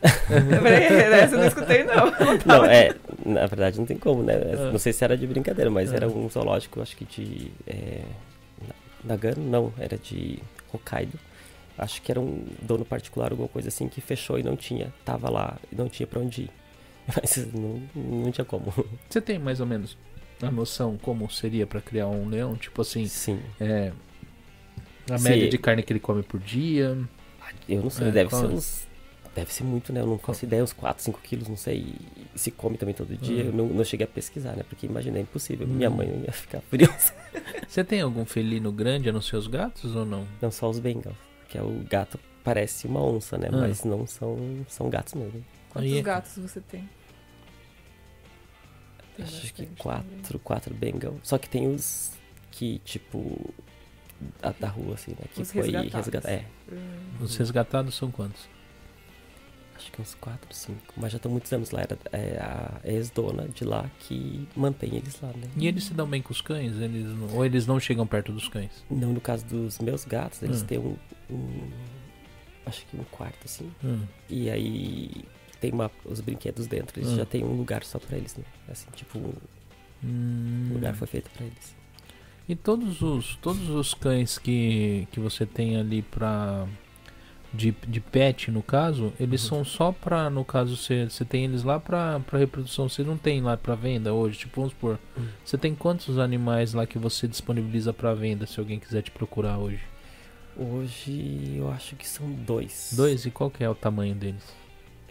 Essa eu não escutei, não. Não, é. Na verdade não tem como, né? Ah. Não sei se era de brincadeira, mas ah. era um zoológico, acho que de. É, Nagano? Não, era de Hokkaido. Acho que era um dono particular, alguma coisa assim, que fechou e não tinha. Tava lá e não tinha pra onde ir. Mas não, não tinha como. Você tem mais ou menos a noção como seria para criar um leão? Tipo assim, Sim. É, a Sim. média de carne que ele come por dia. Eu não sei, É, deve qual ser é? uns. Deve ser muito, né? Eu não faço ideia, uns 4, 5 quilos, não sei. E se come também todo dia. Uhum. Eu não, não cheguei a pesquisar, né? Porque imaginei impossível. Hum. Minha mãe ia ficar furiosa. Você tem algum felino grande nos seus gatos ou não? Não só os Bengals, que é o gato parece uma onça, né? Ah. Mas não são, são gatos mesmo. Quantos Aí- gatos você tem? Tem Acho que quatro, quatro Bengal. Só que tem os que, tipo, a, da rua, assim, né? Que Os foi resgatados. resgatado. É, também. Hum. Os resgatados são quantos? Acho que uns quatro, cinco. Mas já estão muitos anos lá. Era é, a ex-dona de lá que mantém eles lá, né? E eles se dão bem com os cães? Eles não- ou eles não chegam perto dos cães? Não, no caso dos meus gatos, eles Hum. têm um, um- Acho que um quarto, assim. Hum. E aí tem uma, os brinquedos dentro. Eles Hum. já tem um lugar só pra eles, né? Assim, tipo, um Hum. lugar foi feito pra eles. E todos os, todos os cães que, que você tem ali pra. De, de pet, no caso, eles Uhum. são só pra. No caso, você, você tem eles lá pra, pra reprodução, você não tem lá pra venda hoje. Tipo, vamos supor, Hum. você tem quantos animais lá que você disponibiliza pra venda se alguém quiser te procurar hoje? Hoje eu acho que são dois. Dois? E qual que é o tamanho deles?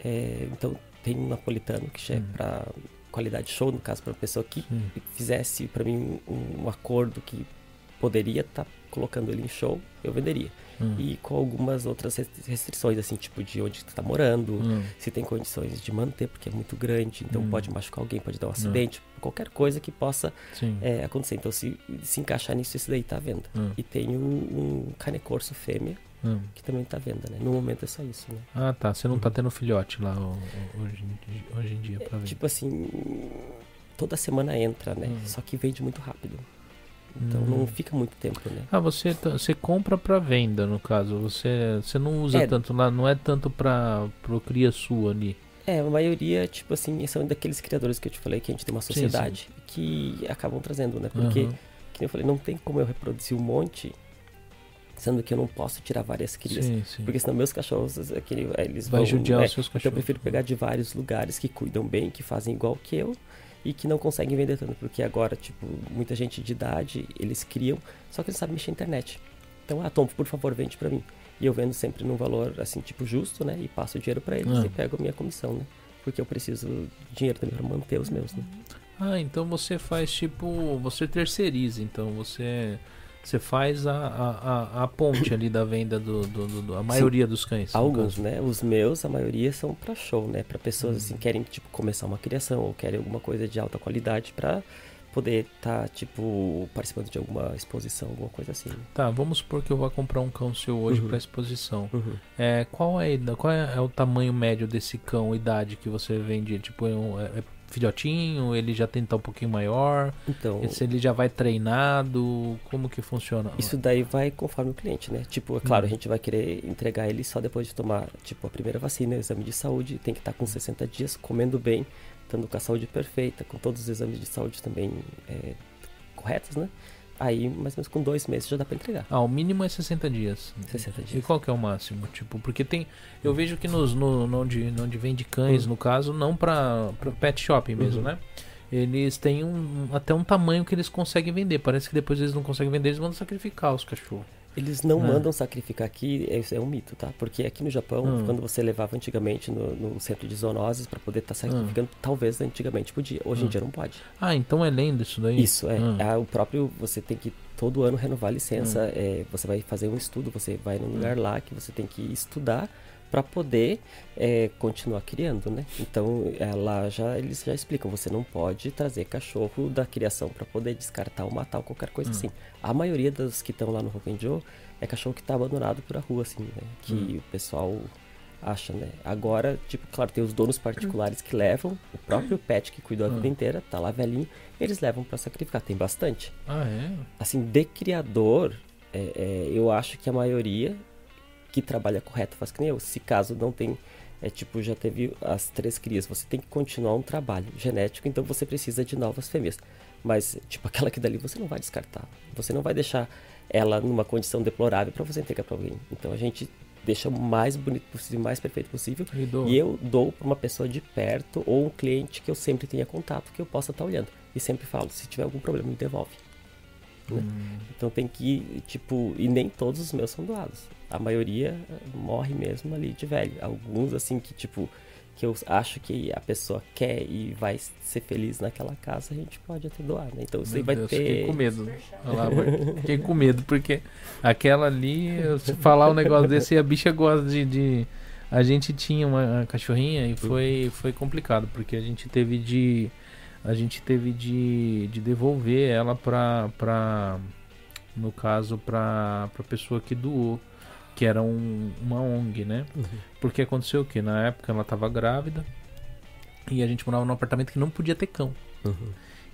É, então tem um napolitano que já é Hum. pra qualidade show, no caso, pra pessoa que fizesse pra mim um, um acordo que poderia estar colocando ele em show, eu venderia. Hum. E com algumas outras restri- restrições, assim, tipo de onde tu tá morando, Hum. se tem condições de manter, porque é muito grande, então Hum. pode machucar alguém, pode dar um acidente, qualquer coisa que possa é, acontecer. Então, se, se encaixar nisso, esse daí tá à venda. Hum. E tem um, um canecorso fêmea, Hum. que também tá à venda, né? No momento é só isso, né? Ah, tá. Você não tá Uhum. tendo filhote lá hoje, hoje em dia pra vender. Tipo assim, toda semana entra, né? Hum. Só que vende muito rápido. Então Hum. não fica muito tempo, né? Ah, você, você compra pra venda, no caso. Você, você não usa É. tanto lá, não é tanto pra pro cria sua ali. É, a maioria, tipo assim, são daqueles criadores que eu te falei que a gente tem uma Sim, sociedade que acabam trazendo, né? Porque, Aham. que eu falei, não tem como eu reproduzir um monte, sendo que eu não posso tirar várias crias. Sim, sim. Porque senão meus cachorros, aquele, eles Vai vão... judiar né? os seus Então eu cachorros. prefiro pegar de vários lugares que cuidam bem, que fazem igual que eu e que não conseguem vender tanto, porque agora, tipo, muita gente de idade, eles criam, só que eles sabem mexer na internet. Então, ah, Tom, por favor, vende pra mim. E eu vendo sempre num valor, assim, tipo, justo, né? E passo o dinheiro pra eles Ah. e pego a minha comissão, né? Porque eu preciso de dinheiro também pra manter os meus, né? Ah, então você faz tipo. Você terceiriza, então você. Você faz a, a, a, a ponte ali da venda do, do, do- do- a maioria dos cães. Alguns, caso. né? Os meus, a maioria são pra show, né? Pra pessoas, Uhum. assim, que querem, tipo, começar uma criação ou querem alguma coisa de alta qualidade pra poder estar, tipo, participando de alguma exposição, alguma coisa assim. né? Tá, vamos supor que eu vou comprar um cão seu hoje Uhum. pra exposição. Uhum. É, qual, é, qual é, é o tamanho médio desse cão, idade que você vende? Tipo, é, um, é- é filhotinho? Ele já tem que tá um pouquinho maior? Então, Se ele já vai treinado? Como que funciona? isso daí vai conforme o cliente, né? Tipo, é claro, Uhum. a gente vai querer entregar ele só depois de tomar, tipo, a primeira vacina, o exame de saúde, tem que estar com 60 dias, comendo bem, estando com a saúde perfeita, com todos os exames de saúde também é, corretos, né? Aí, mais ou menos com dois meses já dá pra entregar. Ah, o mínimo é 60 dias. 60 E dias. qual que é o máximo? Tipo, porque tem. Eu vejo que nos, no, no onde, onde vende cães, Uhum. no caso, não pra, pra pet shopping mesmo, Uhum. né? Eles têm um, até um tamanho que eles conseguem vender. Parece que depois eles não conseguem vender, eles mandam sacrificar os cachorros. Eles não É. mandam sacrificar aqui, isso é um mito, tá? Porque aqui no Japão, Hum. quando você levava antigamente no, no centro de zoonoses para poder estar sacrificando, talvez antigamente podia. Hoje Hum. em dia não pode. Ah, então é lenda isso daí? Isso, é. Hum. Ah, o próprio, você tem que todo ano renovar a licença, é, você vai fazer um estudo, você vai num lugar lá que você tem que estudar para poder é, continuar criando, né? Então, lá já eles já explicam, você não pode trazer cachorro da criação para poder descartar ou matar ou qualquer coisa Hum. assim. A maioria dos que estão lá no Hokkaido é cachorro que tá abandonado por a rua, assim, né? Que Hum. o pessoal acha, né? Agora, tipo, claro, tem os donos particulares que levam, o próprio pet que cuidou a Hum. vida inteira, tá lá velhinho, eles levam para sacrificar, tem bastante. Ah, é? Assim, de criador, é, é, eu acho que a maioria que trabalha correto faz que nem eu. Se caso não tem, é tipo, já teve as três crias, você tem que continuar um trabalho genético, então você precisa de novas fêmeas. Mas, tipo, aquela que dali você não vai descartar. Você não vai deixar ela numa condição deplorável para você entregar para alguém. Então a gente deixa o mais bonito possível, mais perfeito possível. E. E eu dou para uma pessoa de perto ou um cliente que eu sempre tenha contato que eu possa estar olhando. e sempre falo, se tiver algum problema, me devolve. Né? Hum. Então tem que, tipo, e nem todos os meus são doados. A maioria morre mesmo ali de velho. Alguns, assim, que, tipo, que eu acho que a pessoa quer e vai ser feliz naquela casa, a gente pode até doar, né? Então você vai Deus, ter. Fiquei com medo. Lá, fiquei com medo, porque aquela ali, se falar um negócio desse, a bicha gosta de, de. A gente tinha uma cachorrinha e foi, foi complicado, porque a gente teve de. A gente teve de, de devolver ela pra, pra. No caso, pra, pra pessoa que doou que era um, uma ONG, né? Uhum. Porque aconteceu o que? Na época ela estava grávida e a gente morava num apartamento que não podia ter cão. Uhum.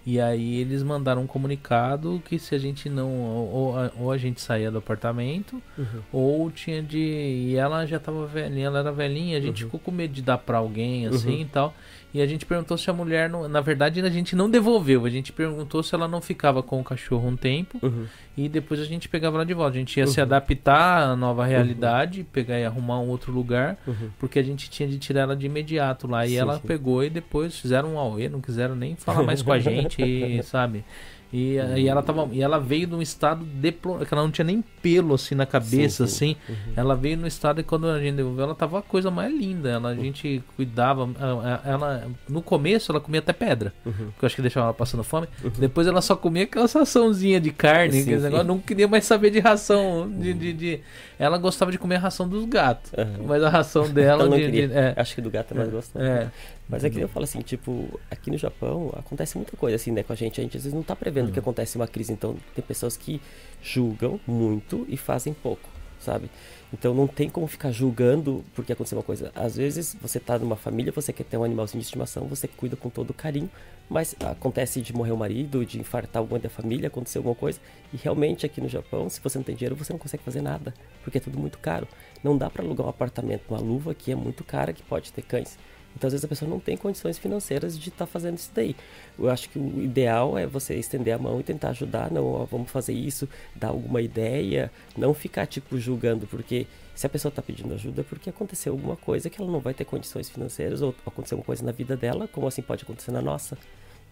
E aí eles mandaram um comunicado que se a gente não. Ou, ou a gente saía do apartamento, uhum. ou tinha de. E ela já tava velhinha, ela era velhinha, a gente uhum. ficou com medo de dar pra alguém assim uhum. e tal. E a gente perguntou se a mulher. Não, na verdade, a gente não devolveu. A gente perguntou se ela não ficava com o cachorro um tempo. Uhum. E depois a gente pegava ela de volta. A gente ia uhum. se adaptar à nova realidade, uhum. pegar e arrumar um outro lugar. Uhum. Porque a gente tinha de tirar ela de imediato lá. E sim, ela sim. pegou e depois fizeram um auê, não quiseram nem falar mais com a gente, sabe? E, uhum. e ela tava e ela veio num estado deplorável, que ela não tinha nem pelo assim na cabeça sim, sim. assim. Uhum. Ela veio no estado e quando a gente devolveu, ela tava a coisa mais linda. Ela a gente cuidava, ela, ela no começo ela comia até pedra, uhum. porque eu acho que deixava ela passando fome. Uhum. Depois ela só comia aquela raçãozinha de carne, sim, negócio, não queria mais saber de ração de, de, de, ela gostava de comer a ração dos gatos, mas a ração dela de, de, é, acho que do gato é mais gostoso. É. Mas é que eu falo assim, tipo, aqui no Japão acontece muita coisa assim, né, com a gente. A gente às vezes não tá prevendo uhum. que acontece uma crise. Então, tem pessoas que julgam muito e fazem pouco, sabe? Então, não tem como ficar julgando porque aconteceu uma coisa. Às vezes, você tá numa família, você quer ter um animalzinho de estimação, você cuida com todo carinho, mas acontece de morrer o marido, de infartar alguma da família, acontecer alguma coisa. E realmente, aqui no Japão, se você não tem dinheiro, você não consegue fazer nada, porque é tudo muito caro. Não dá para alugar um apartamento, uma luva que é muito cara, que pode ter cães. Então, às vezes, a pessoa não tem condições financeiras de estar tá fazendo isso daí. Eu acho que o ideal é você estender a mão e tentar ajudar. Não, ó, vamos fazer isso, dar alguma ideia. Não ficar, tipo, julgando, porque se a pessoa está pedindo ajuda é porque aconteceu alguma coisa que ela não vai ter condições financeiras ou aconteceu uma coisa na vida dela, como assim pode acontecer na nossa.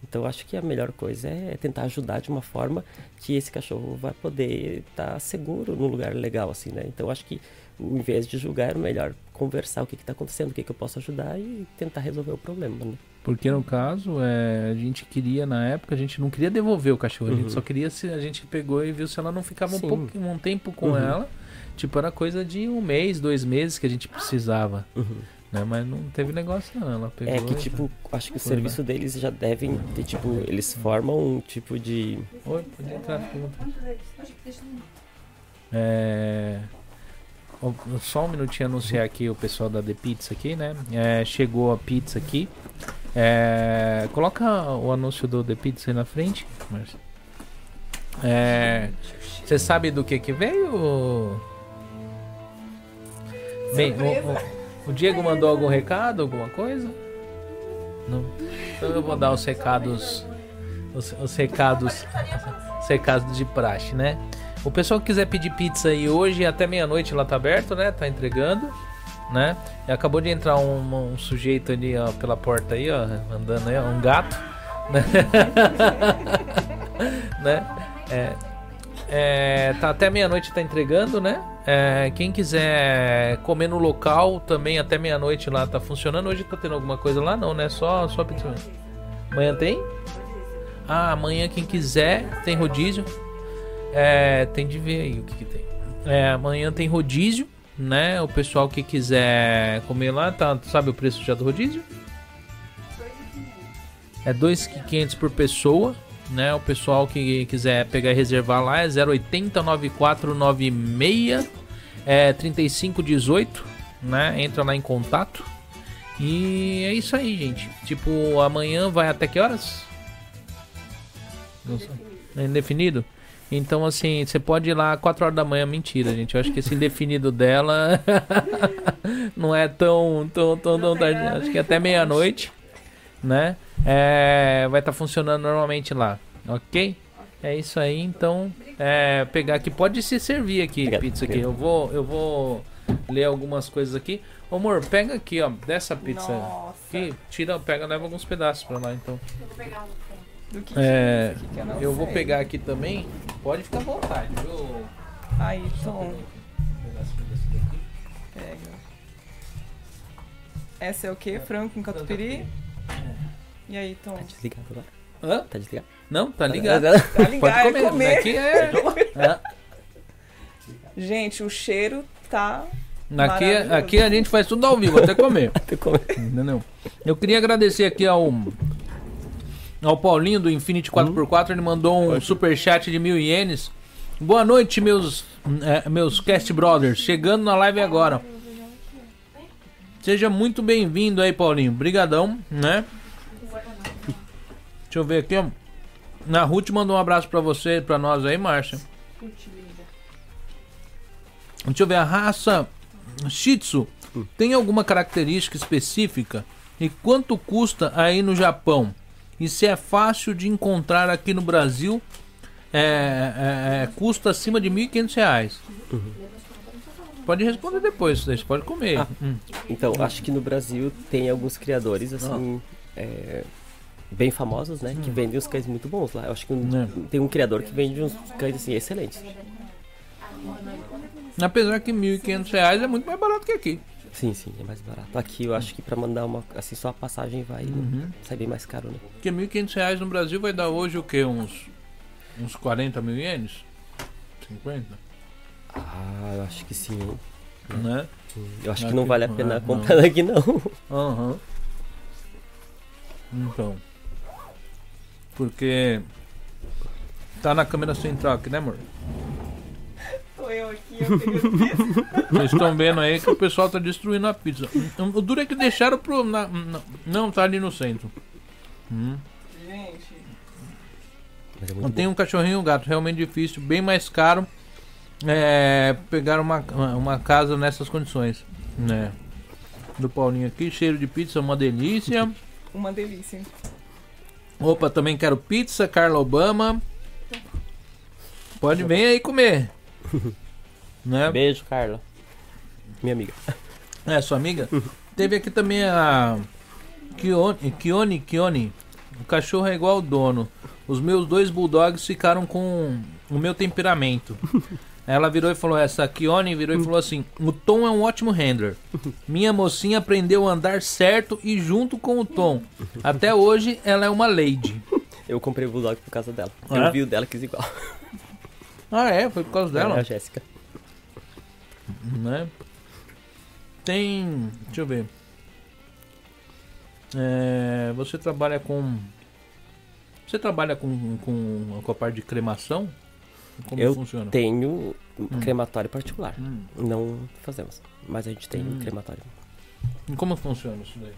Então, acho que a melhor coisa é tentar ajudar de uma forma que esse cachorro vai poder estar tá seguro num lugar legal, assim, né? Então, acho que, ao invés de julgar, é melhor conversar o que está acontecendo, o que, que eu posso ajudar e tentar resolver o problema. Né? Porque no caso, é, a gente queria, na época, a gente não queria devolver o cachorro, uhum. a gente uhum. só queria se a gente pegou e viu se ela não ficava um, pouco, um tempo com uhum. ela. Tipo, era coisa de um mês, dois meses que a gente precisava. Uhum. Né? Mas não teve negócio não, ela pegou. É que tipo, acho que o serviço lá. deles já devem ter, tipo, eles formam um tipo de. Oi, pode entrar, É. Só um minutinho anunciar aqui o pessoal da The Pizza aqui, né? É, chegou a pizza aqui. É, coloca o anúncio do The Pizza aí na frente. É, você sabe do que que veio? Bem, o, o, o, Diego mandou algum recado, alguma coisa? Não. Então eu vou dar os recados, os, os recados, os recados de praxe, né? O pessoal que quiser pedir pizza aí hoje até meia-noite lá tá aberto, né? Tá entregando, né? E acabou de entrar um, um, sujeito ali, ó, pela porta aí, ó, andando aí, ó, um gato, né? né? É, é, tá até meia-noite tá entregando, né? É, quem quiser comer no local também até meia-noite lá tá funcionando. Hoje tá tendo alguma coisa lá não, né? Só só pizza. Amanhã tem? Ah, amanhã quem quiser tem rodízio. É, tem de ver aí o que, que tem. É, amanhã tem rodízio, né? O pessoal que quiser comer lá, tá, sabe o preço já do rodízio? É 2,500 por pessoa, né? O pessoal que quiser pegar e reservar lá é 080 9496 é 3518, né? Entra lá em contato. E é isso aí, gente. Tipo, amanhã vai até que horas? Não sei. É indefinido? Então, assim, você pode ir lá 4 horas da manhã, mentira, gente. Eu acho que esse indefinido dela não é tão, tão, tão, tão tarde. Acho que é até meia-noite, né? É, vai estar tá funcionando normalmente lá, ok? É isso aí, então, é, pegar aqui, pode se servir aqui, Obrigado. pizza aqui. Eu vou, eu vou ler algumas coisas aqui. Ô, amor, pega aqui, ó, dessa pizza Nossa. aqui, tira, pega, leva alguns pedaços pra lá, então. Eu vou pegar um do que É, que eu não Eu vou pegar aqui também. Pode ficar à vontade, viu? Aí, Só Tom, pega. Essa é o quê? Frango com catupiry? E aí, Tom? Tá desligado agora? Hã? Tá desligado? Não, tá ligado. Tá ligado? Pode é comer. comer. Aqui é. é. Gente, o cheiro tá. Aqui, Maravilhoso. aqui a gente faz tudo ao vivo, até comer. Tô comendo. Entendeu? Eu queria agradecer aqui ao, ao Paulinho do Infinity 4x4. Ele mandou um superchat de mil ienes. Boa noite, meus, eh, meus cast brothers. Chegando na live agora. Seja muito bem-vindo aí, Paulinho. Brigadão, né? Deixa eu ver aqui, ó. Na Ruth mandou um abraço pra você, pra nós aí, Márcia. Deixa eu ver, a raça Shih Tzu tem alguma característica específica? E quanto custa aí no Japão? E se é fácil de encontrar aqui no Brasil? É, é, é, custa acima de 1.500 reais. Pode responder depois, você pode comer. Ah. Hum. Então, acho que no Brasil tem alguns criadores, assim, é, bem famosos, né? Que vendem os cães muito bons lá. Eu acho que um- É. tem um criador que vende uns cães, assim, excelentes. Apesar que 1.500 reais é muito mais barato que aqui. Sim, sim, é mais barato. Aqui eu acho que pra mandar uma, assim, só a passagem vai Uhum. sai bem mais caro, né? Porque 1.500 reais no Brasil vai dar hoje o quê? Uns, uns 40 mil ienes? 50? Ah, eu acho que sim, hein? Né? Eu acho que não vale a não, pena é, comprar daqui, não. Aham. Então. Porque. Tá na câmera central aqui, né, amor? Tô eu aqui, eu Vocês estão vendo aí que o pessoal tá destruindo a pizza. O duro é que deixaram pro. na- na- não, tá ali no centro. Hum. Gente, Mas é muito Tem bom. um cachorrinho e um gato, realmente difícil, bem mais caro. É, pegar uma, uma casa nessas condições. Né? Do Paulinho aqui, cheiro de pizza, uma delícia. uma delícia. Opa, também quero pizza, Carla Obama. Pode vir aí comer. Né? Beijo, Carla. Minha amiga. É, sua amiga? Teve aqui também a Kione, Kione, Kione. O cachorro é igual ao dono. Os meus dois bulldogs ficaram com o meu temperamento. Ela virou e falou, essa Kione virou e falou assim, o Tom é um ótimo handler. Minha mocinha aprendeu a andar certo e junto com o Tom. Até hoje ela é uma lady. Eu comprei o Bulldog por causa dela. Ah, eu é? vi o dela, quis igual. Ah é? Foi por causa É dela? a Jéssica. né? Tem. Deixa eu ver. É, você trabalha com. Você trabalha com, com, com a parte de cremação? Como Eu funciona? Tenho um crematório particular. Hum. Não fazemos. Mas a gente tem Hum. um crematório. E Como funciona isso daí?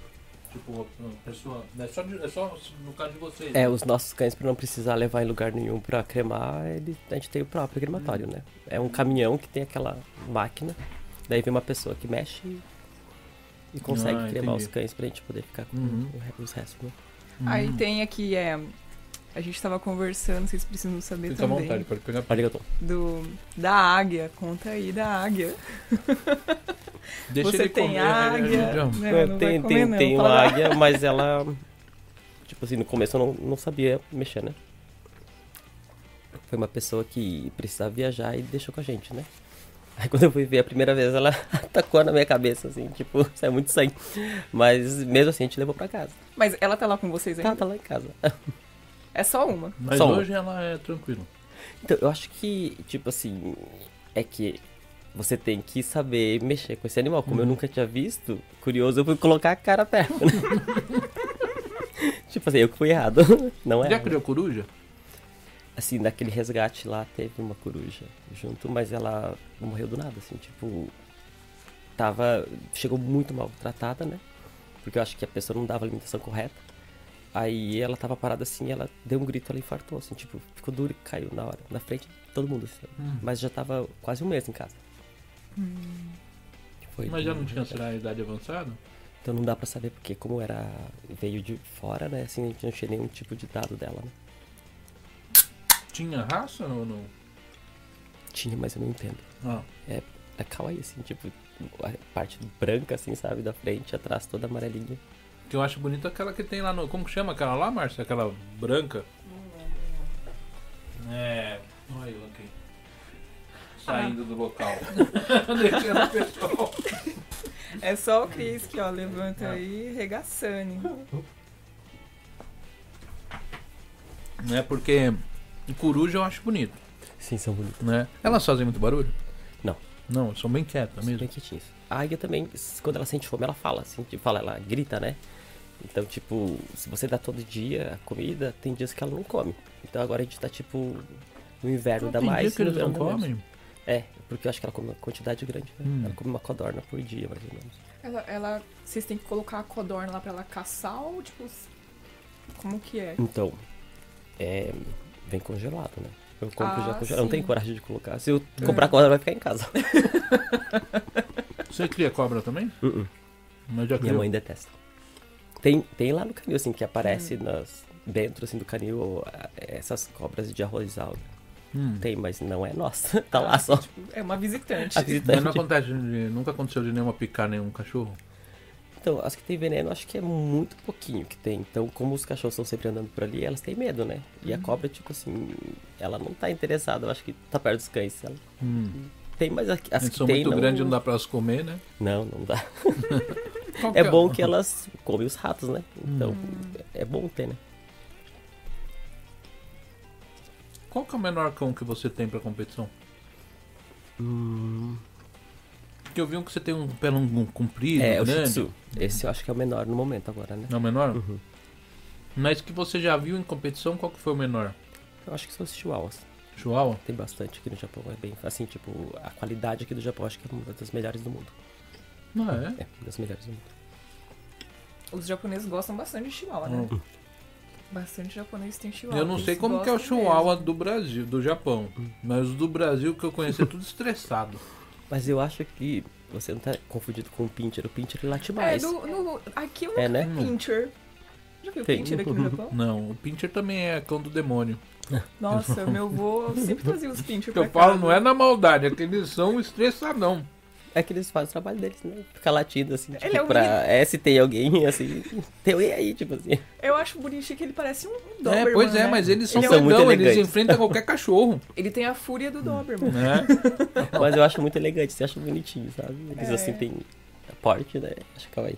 Tipo, a pessoa. É só, de- é só no caso de vocês. É, né? os nossos cães, pra não precisar levar em lugar nenhum pra cremar, ele, a gente tem o próprio crematório, né? É um caminhão que tem aquela máquina, daí vem uma pessoa que mexe e, e consegue Ah, cremar entendi. os cães pra gente poder ficar com Uhum. os restos, né? Hum. Aí tem aqui, é. A gente tava conversando, vocês precisam saber Fica à também. vontade, pode pegar. Arigato. Do, da águia. Conta aí da águia. Deixa Você ele tem comer, né, águia. João? Não, É, não tem comer, tem, não. tem uma águia, mas ela. Tipo assim, no começo eu não, não sabia mexer, né? Foi uma pessoa que precisava viajar e deixou com a gente, né? Aí quando eu fui ver a primeira vez, ela atacou na minha cabeça, assim, tipo, saiu muito sangue. Mas mesmo assim a gente levou pra casa. Mas ela tá lá com vocês ainda? Tá, tá lá em casa. É só uma. Mas Só uma. hoje ela é tranquila. Então, eu acho que, tipo assim, é que você tem que saber mexer com esse animal. Como eu nunca tinha visto, curioso, eu fui colocar a cara perto. né? tipo assim, eu que fui errado. Não é? Já criou coruja? Assim, naquele resgate lá teve uma coruja junto, mas ela morreu do nada, assim, tipo. Tava. Chegou muito mal tratada, né? Porque eu acho que a pessoa não dava a alimentação correta. Aí ela tava parada assim, ela deu um grito, ela infartou, assim, tipo, ficou duro e caiu na hora, na frente de todo mundo, assim. Hum. Mas já tava quase um mês em casa. Foi Mas já não tinha, será, idade avançada? Então não dá pra saber, porque como era. veio de fora, né? Assim, a gente não tinha nenhum tipo de dado dela, né? Tinha raça ou não? Tinha, mas eu não entendo. Ah. É kawaii, assim, tipo, a parte branca, assim, sabe, da frente, atrás toda amarelinha. Que eu acho bonita aquela que tem lá no. Como que chama aquela lá, Márcia? Aquela branca? É. Olha eu aqui. Saindo do local. Deixando o pessoal. É só o Cris que, ó, levanta aí, regaçando. Né? Porque coruja eu acho bonito, Sim, são bonitos. né? Elas fazem muito barulho? Não. Não, são bem quietas São mesmo. bem quietinhos. A águia também, quando ela sente fome, ela fala, assim, tipo, fala, ela grita, né? Então, tipo, se você dá todo dia a comida, tem dias que ela não come. Então agora a gente tá, tipo, no inverno dá Tem mais. dia que eles não comem? É, porque eu acho que ela come uma quantidade grande, né? Hum. Ela come uma codorna por dia, mais ou menos. Ela, ela, vocês têm que colocar a codorna lá pra ela caçar ou, tipo, como que é? Então, é, vem congelado, né? Eu compro Ah, já congelado. Eu não tenho coragem de colocar. Se eu comprar codorna, vai ficar em casa. Você cria cobra também? Uh-uh. Mas já Minha mãe detesta. Tem, tem lá no canil, assim, que aparece nas, dentro, assim, do canil, ah, essas cobras de arrozal. Hum. Tem, mas não é nossa. Tá lá só. Tipo, é uma visitante. A Mas não visitante. acontece de, nunca aconteceu de nenhuma picar nenhum cachorro? Então, as que tem veneno, acho que é muito pouquinho que tem. Então, como os cachorros estão sempre andando por ali, elas têm medo, né? E a cobra, tipo assim, ela não tá interessada, eu acho que tá perto dos cães. Ela Hum. tem, mas as, as que são tem muito não... grandes, não dá pra elas comer, né? Não, não dá. Que É bom que elas comem os ratos, né? Então, Hum. é bom ter, né? Qual que é o menor cão que você tem pra competição? Hum, Porque eu vi um que você tem um pelo um comprido, é, o Shih grande. Tzu. Esse eu acho que é o menor no momento agora, né? É o menor? Uhum. Mas que você já viu em competição, qual que foi o menor? Eu acho que são os chihuahuas. Chihuahua? Tem bastante aqui no Japão. É bem assim, tipo, a qualidade aqui do Japão acho que é uma das melhores do mundo. Não é? É, das melhores do mundo. Os japoneses gostam bastante de chihuahua, né? Bastante japonês tem chihuahua. Eu não sei como que é o chihuahua mesmo. do Brasil, do Japão. Mas o do Brasil que eu conheci é tudo estressado. Mas eu acho que você não tá confundido com o Pincher. O Pincher ele late É, mais. no, no- aqui eu nunca É, né? Pincher. Já viu Tem. Pincher aqui no Japão? Não, o Pincher também é cão do demônio. Nossa, meu avô sempre trazia os Pincher pra Eu falo, casa. não é na maldade, é que eles são estressadão. É que eles fazem o trabalho deles, né? Fica latindo assim, tipo, Ele é o pra. É, se tem alguém, assim. Tem alguém aí, tipo assim. Eu acho bonitinho que ele parece um é, Doberman, pois é, né? mas eles são Eles são muito eles enfrentam qualquer cachorro. Ele tem a fúria do Doberman. Né? Mas eu acho muito elegante, você acha bonitinho, sabe? Eles É. assim têm porte, né? Acho kawaii.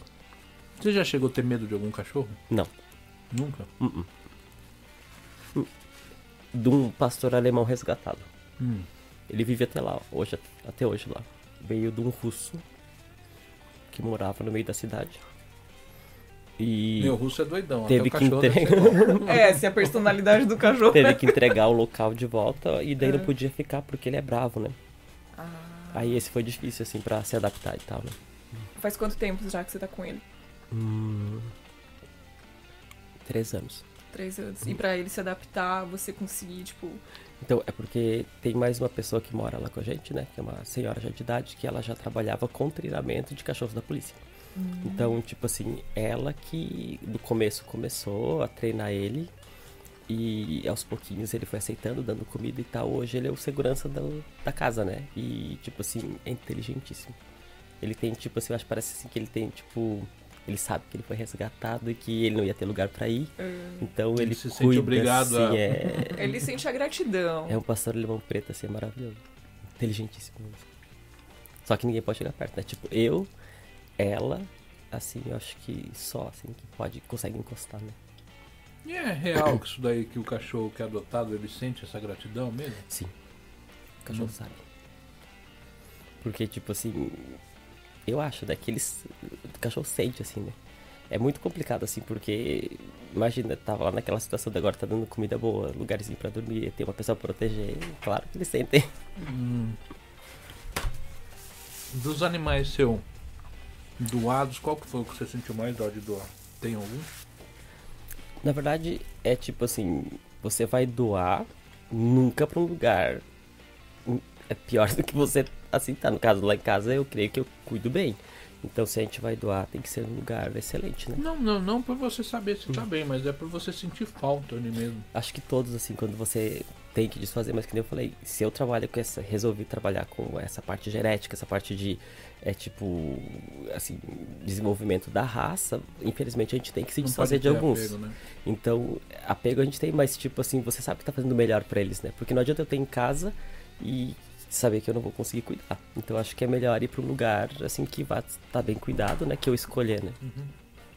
Você já chegou a ter medo de algum cachorro? Não. Nunca? Uh-uh. Hum. De um pastor alemão resgatado. Hum. Ele vive até lá, hoje, até hoje lá. Veio de um russo que morava no meio da cidade. E Meu russo é doidão. Teve até o que entregar-. É, se a personalidade do cachorro. teve que entregar o local de volta e daí É. não podia ficar porque ele é bravo, né? Ah, Aí esse foi difícil, assim, pra se adaptar e tal, né? faz quanto tempo já que você tá com ele? Hum, três anos. Três anos. E pra ele se adaptar, você conseguir, tipo. Então, é porque tem mais uma pessoa que mora lá com a gente, né? Que é uma senhora já de idade, que ela já trabalhava com treinamento de cachorros da polícia. Então, tipo assim, ela que do começo começou a treinar ele e aos pouquinhos ele foi aceitando, dando comida e tal. Hoje ele é o segurança da, da casa, né? E, tipo assim, é inteligentíssimo. Ele tem, tipo assim, eu acho que parece assim que ele tem, tipo. Ele sabe que ele foi resgatado e que ele não ia ter lugar pra ir. ah, Então Ele ele, se sente cuida, obrigado assim, a- é... Ele sente a gratidão. É um pastor alemão preto, assim, é maravilhoso. Inteligentíssimo. mesmo. Só que ninguém pode chegar perto, né? Tipo, eu, ela, assim, eu acho que só, assim, que pode, consegue encostar, né? E é real que isso daí que o cachorro que é adotado, ele sente essa gratidão mesmo? Sim. O cachorro Hum. sabe. Porque, tipo assim, eu acho, né, que eles, o cachorro sente, assim, né? É muito complicado, assim, porque, imagina, tava lá naquela situação de agora tá dando comida boa, lugarzinho pra dormir, tem uma pessoa pra proteger, claro que eles sentem. Hum. Dos animais seu doados, qual que foi o que você sentiu mais dó de doar? Tem algum? Na verdade, é tipo assim, você vai doar nunca pra um lugar é pior do que você assim tá. No caso lá em casa, eu creio que eu cuido bem. Então se a gente vai doar, tem que ser um lugar excelente, né? Não, não, não por você saber se tá bem, mas é por você sentir falta ali mesmo. Acho que todos assim, quando você tem que desfazer, mas que nem eu falei, se eu trabalho com essa, resolvi trabalhar com essa parte genética, essa parte de, é tipo, assim, desenvolvimento da raça, infelizmente a gente tem que se desfazer de alguns. Apego, né? Então, apego a gente tem, mas tipo assim, você sabe que tá fazendo melhor para eles, né? Porque não adianta eu ter em casa e saber que eu não vou conseguir cuidar. Então acho que é melhor ir para um lugar assim que vá estar tá bem cuidado, né? Que eu escolher, né? Uhum.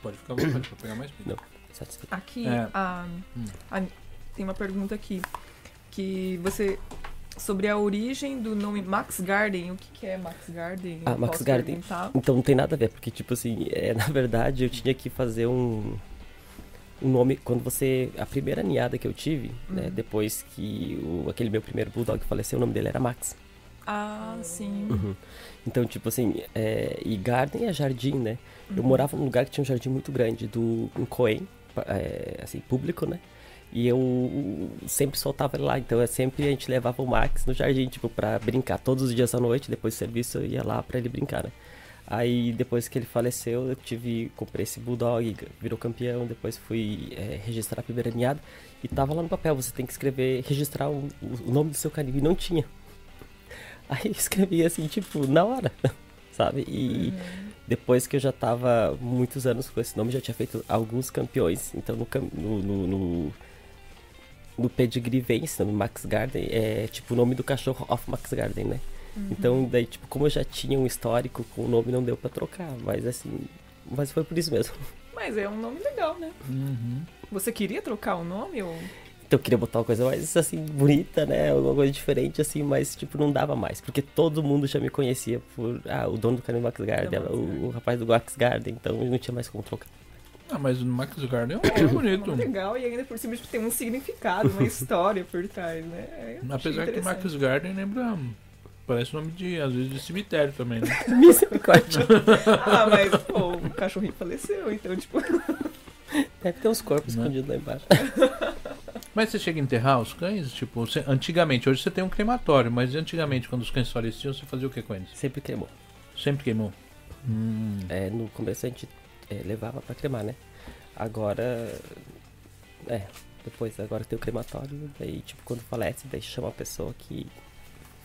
Pode ficar vontade para pegar mais Não, satisfeito. Aqui é. a, hum. a, tem uma pergunta aqui que você sobre a origem do nome Max Garden. O que, que é Max Garden? Ah, Max Garden. Perguntar? Então não tem nada a ver, porque tipo assim, é, na verdade eu tinha que fazer um um nome quando você a primeira ninhada que eu tive, né, uhum. né, depois que o, aquele meu primeiro bulldog faleceu, o nome dele era Max. Ah, sim. Uhum. Então, tipo assim, é, e garden é jardim, né? Uhum. Eu morava num lugar que tinha um jardim muito grande, do um Coen, é, assim, público, né? E eu sempre soltava ele lá, então é sempre a gente levava o Max no jardim, tipo, pra brincar. Todos os dias à noite, depois do serviço, eu ia lá pra ele brincar, né? Aí depois que ele faleceu, eu tive, comprei esse Bulldog, virou campeão, depois fui é, registrar a primeira ninhada e tava lá no papel, você tem que escrever, registrar o, o nome do seu canil, e não tinha. Aí eu escrevi assim, tipo, na hora, sabe? E uhum. depois que eu já tava muitos anos com esse nome, já tinha feito alguns campeões, então no, no, no, no no pedigree vem nome, Max Garden, é tipo o nome do cachorro of Max Garden, né? Uhum. Então, daí, tipo, como eu já tinha um histórico com o nome, não deu para trocar. Mas assim, mas foi por isso mesmo. Mas é um nome legal, né? Uhum. Você queria trocar o nome ou... Então eu queria botar uma coisa mais, assim, bonita, né? Alguma coisa diferente, assim, mas, tipo, não dava mais. Porque todo mundo já me conhecia por... Ah, o dono do canal Max Garden, o, o, rapaz do Max Garden. Então não tinha mais como trocar. Ah, mas o Max Garden é, é bonito. É legal e ainda por cima tipo, tem um significado, uma história por trás, né? É, Apesar que o Max Garden lembra Parece nome de, às vezes, de cemitério também, né? Misericórdia. ah, mas, pô, o cachorrinho faleceu, então, tipo. Deve ter uns corpos né? escondidos lá embaixo. Mas você chega a enterrar os cães? Tipo, você, antigamente, hoje você tem um crematório, mas antigamente, quando os cães faleciam, você fazia o que com eles? Sempre queimou. Sempre queimou? Hum. É, no começo a gente é, levava pra cremar, né? Agora. É, depois agora tem o crematório, daí, tipo, quando falece, daí chama a pessoa que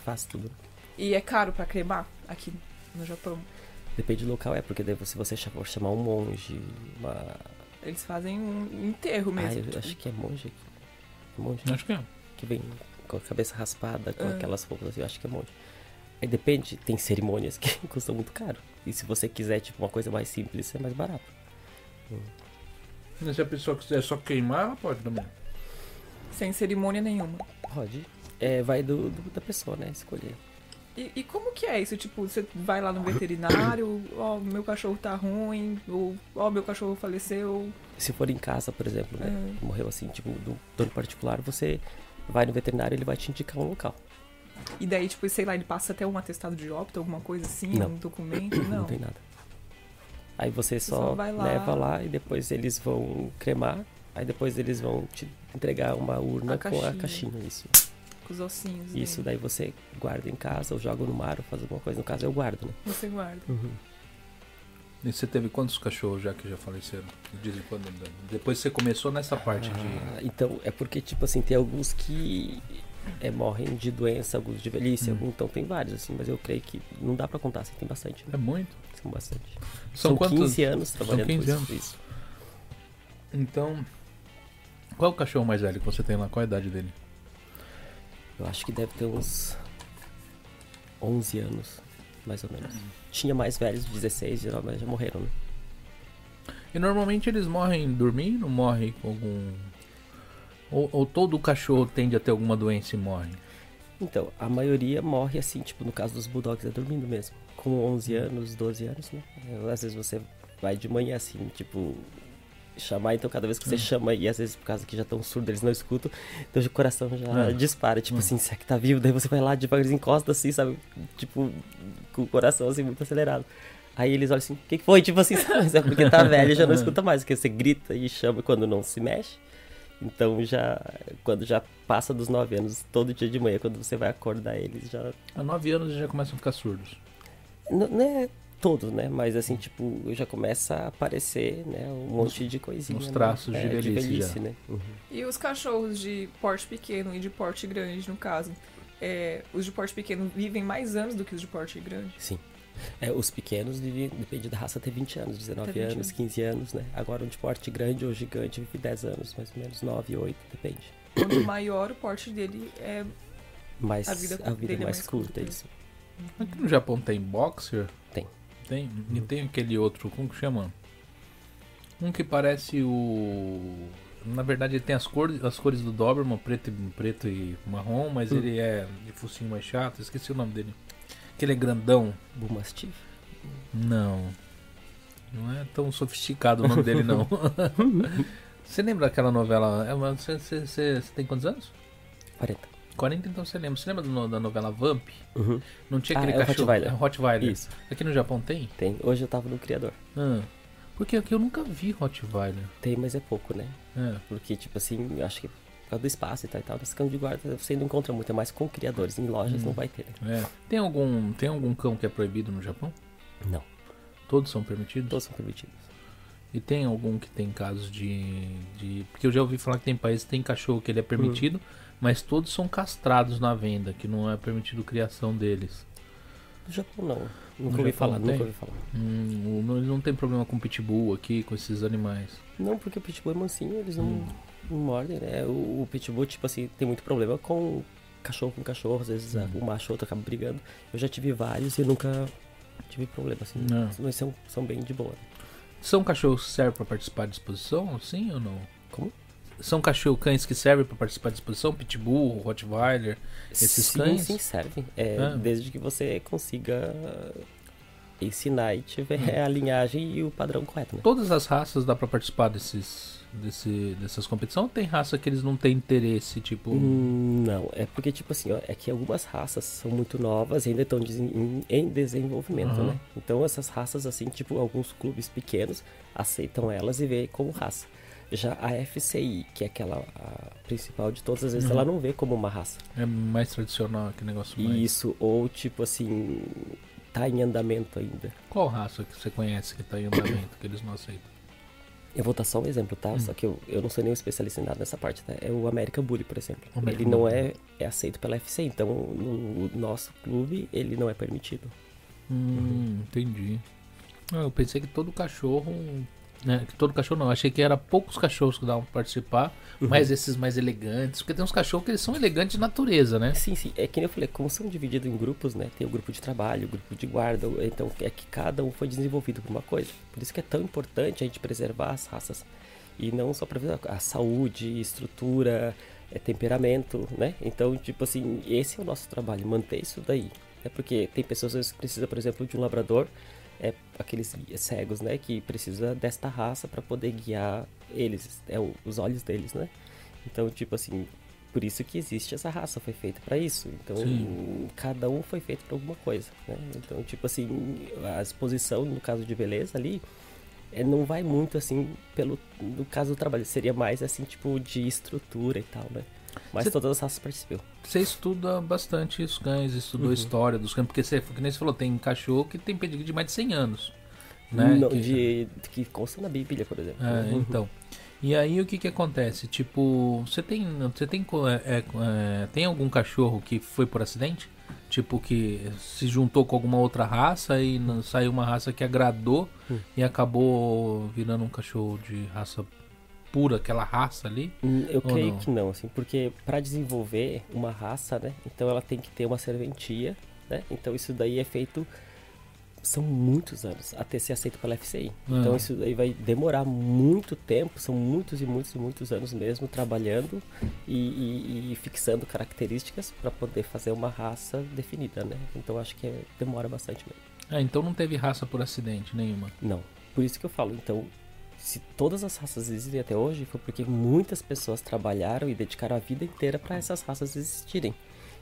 faz tudo. E é caro para cremar aqui no Japão? Depende do local, é, porque daí se você for chamar um monge, uma... Eles fazem um enterro mesmo. Ah, eu tipo. acho que é monge aqui. Monge. Acho que é. Que vem com a cabeça raspada, com ah. aquelas roupas assim, eu acho que é monge. Aí depende, tem cerimônias que custam muito caro. E se você quiser, tipo, uma coisa mais simples, é mais barato. Hum. Mas se a pessoa quiser só queimar, ela pode também. Sem cerimônia nenhuma. Pode. É, vai do, do da pessoa, né? Escolher. E, e, como que é isso? Tipo, você vai lá no veterinário, ó, oh, meu cachorro tá ruim, ou ó, oh, meu cachorro faleceu. Se for em casa, por exemplo, né? É. Morreu assim, tipo, do dono particular, você vai no veterinário ele vai te indicar um local. E daí, tipo, sei lá, ele passa até um atestado de óbito, alguma coisa assim, não. um documento? Não. Não tem nada. Aí você só, só lá. leva lá e depois eles vão cremar, aí depois eles vão te entregar uma urna a com a caixinha, isso. Com os ossinhos. Isso, daí você guarda em casa, ou joga no mar, ou faz alguma coisa. No caso, eu guardo, né? Você guarda. Uhum. E você teve quantos cachorros já que já faleceram? Dizem quando Depois você começou nessa parte ah, de. Então, é porque, tipo assim, tem alguns que é, morrem de doença, alguns de velhice, hum. então tem vários, assim, mas eu creio que não dá pra contar, assim, tem bastante. Né? É muito? São bastante. São, São quantos... 15 anos trabalhando São 15 anos. isso. Então, qual é o cachorro mais velho que você tem lá? Qual a idade dele? Eu acho que deve ter uns 11 anos, mais ou menos. Tinha mais velhos, 16, 19, mas já morreram, né? E normalmente eles morrem dormindo, morrem com algum. Ou, ou, todo cachorro tende a ter alguma doença e morre? Então, a maioria morre assim, tipo, no caso dos bulldogs é dormindo mesmo. Com 11 anos, 12 anos, né? Às vezes você vai de manhã assim, tipo, chamar, então cada vez que você hum. chama, e às vezes por causa que já estão surdos, eles não escutam, então o coração já hum. dispara, tipo hum. assim, será que tá vivo? Daí você vai lá devagarzinho, encosta assim, sabe? Tipo, com o coração assim muito acelerado. Aí eles olham assim, o que foi? Tipo assim, mas é porque tá velho já não escuta mais, porque você grita e chama quando não se mexe. Então já, quando já passa dos 9 anos, todo dia de manhã, quando você vai acordar eles já... Há 9 anos já começam a ficar surdos. Não, não é todos, né? Mas assim, tipo, já começa a aparecer, né? Um monte de coisinha. Uns traços né? de, velhice, de velhice né? Uhum. E os cachorros de porte pequeno e de porte grande, no caso? É, os de porte pequeno vivem mais anos do que os de porte grande? Sim. É, os pequenos, depende da raça, até 20 anos, 19 20 anos, 15 anos, né? Agora, um de porte grande ou gigante vive 10 anos, mais ou menos, 9, 8, depende. Quanto maior, o porte dele é. Mais, a vida, a vida é mais, mais curta, curta, isso. Aqui no Japão tem boxer? Tem. Tem? E tem aquele outro, como que chama? Um que parece o. Na verdade ele tem as cores, as cores do Doberman, preto, preto e marrom, mas hum. ele é de focinho mais chato, esqueci o nome dele. Aquele é grandão. Bull Não. Não é tão sofisticado o nome dele, não. você lembra daquela novela? É você, você, você, você tem quantos anos? 40. 40 então você lembra. Você lembra do, da novela Vamp? Uhum. Não tinha aquele ah, é cachorro? Rottweiler. É Rottweiler. Isso. Aqui no Japão tem? Tem. Hoje eu tava no criador. Ah. Porque aqui eu nunca vi Rottweiler. Tem, mas é pouco, né? É. Porque, tipo assim, eu acho que por causa do espaço e tal e tal, cão de guarda você não encontra muito, é mais com criadores. Em lojas hum. não vai ter. Né? É. Tem, algum, tem algum cão que é proibido no Japão? Não. Todos são permitidos? Todos são permitidos. E tem algum que tem casos de, de. Porque eu já ouvi falar que tem países que tem cachorro que ele é permitido, hum. Mas todos são castrados na venda, que não é permitido criação deles. No Japão não. Nunca ouvi falar, nunca ouvi falar. Hum, não, não tem problema com pitbull aqui, com esses animais. Não, porque o pitbull é mansinho, eles não. Hum não mordem, né? O, o, pitbull, tipo assim, tem muito problema com cachorro com cachorro, às vezes uhum. o macho outro acaba brigando. Eu já tive vários e nunca tive problema, assim. Não. Mas são, são bem de boa. São cachorros que servem para participar de exposição, sim ou não? São cachorro cães que servem para participar de exposição? Pitbull, Rottweiler, esses sim, cães? Sim, servem. É, ah. Desde que você consiga ensinar e tiver hum. a linhagem e o padrão correto, né? Todas as raças dá para participar desses desse, dessas competições ou tem raça que eles não têm interesse, tipo. Hum, não, é porque, tipo assim, ó, é que algumas raças são muito novas e ainda estão em, em desenvolvimento, uhum. né? Então essas raças, assim, tipo, alguns clubes pequenos aceitam elas e vê como raça. Já a FCI, que é aquela principal de todas as vezes, uhum. ela não vê como uma raça. É mais tradicional que negócio mais. Isso, ou tipo assim, tá em andamento ainda. Qual raça que você conhece que tá em andamento, que eles não aceitam? Eu vou dar só um exemplo, tá? Hum. Só que eu, eu não sou nenhum especialista em nada nessa parte, tá? É o American Bully, por exemplo. American ele não é, é aceito pela FC, então no nosso clube ele não é permitido. Hum, entendi. Ah, eu pensei que todo cachorro né? Que todo cachorro não. Achei que era poucos cachorros que davam pra participar, uhum. mas esses mais elegantes. Porque tem uns cachorros que eles são elegantes de natureza, né? Sim, sim. É que nem eu falei, como são divididos em grupos, né? Tem o grupo de trabalho, o grupo de guarda. Então é que cada um foi desenvolvido por uma coisa. Por isso que é tão importante a gente preservar as raças. E não só para a saúde, estrutura, é, temperamento, né? Então, tipo assim, esse é o nosso trabalho, manter isso daí. É porque tem pessoas que precisam, por exemplo, de um labrador é aqueles cegos, né, que precisa desta raça para poder guiar eles, é o, os olhos deles, né? Então, tipo assim, por isso que existe essa raça, foi feita para isso. Então, Sim. cada um foi feito para alguma coisa, né? Então, tipo assim, a exposição no caso de beleza ali é, não vai muito assim pelo no caso do trabalho, seria mais assim tipo de estrutura e tal, né? Mas Cê, todas as raças participam. Você estuda bastante os cães, estudou uhum. a história dos cães, porque você, que nem você falou, tem cachorro que tem pedigree de mais de 100 anos. Né? Não, que, de, que consta na Bíblia, por exemplo. É, uhum. Então. E aí o que que acontece? Tipo, você tem, você tem, é, é, tem algum cachorro que foi por acidente? Tipo, que se juntou com alguma outra raça e saiu uma raça que agradou uhum. e acabou virando um cachorro de raça pura, aquela raça ali? Hum, eu creio não? que não, assim, porque para desenvolver uma raça, né, então ela tem que ter uma serventia, né? Então isso daí é feito são muitos anos até ser aceito pela FCI. Ah. Então isso daí vai demorar muito tempo, são muitos e muitos e muitos anos mesmo trabalhando e, e, e fixando características para poder fazer uma raça definida, né? Então acho que é, demora bastante mesmo. Ah, então não teve raça por acidente nenhuma? Não. Por isso que eu falo, então se todas as raças existem até hoje, foi porque muitas pessoas trabalharam e dedicaram a vida inteira para essas raças existirem.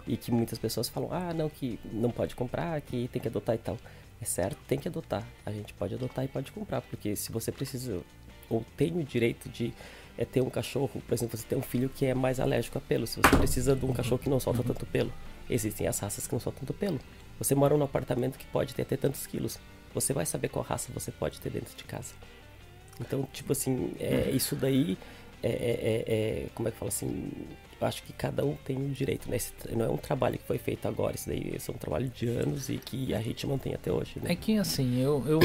E que muitas pessoas falam, ah, não, que não pode comprar, que tem que adotar e tal. É certo, tem que adotar. A gente pode adotar e pode comprar, porque se você precisa ou tem o direito de é, ter um cachorro, por exemplo, você tem um filho que é mais alérgico a pelo, se você precisa de um cachorro que não solta tanto pelo, existem as raças que não soltam tanto pelo. Você mora num apartamento que pode ter até tantos quilos você vai saber qual raça você pode ter dentro de casa. Então, tipo assim, é, isso daí é, é, é, é como é que fala assim, eu acho que cada um tem o direito, né? Esse não é um trabalho que foi feito agora, isso daí é um trabalho de anos e que a gente mantém até hoje. Né? É que assim, eu, eu,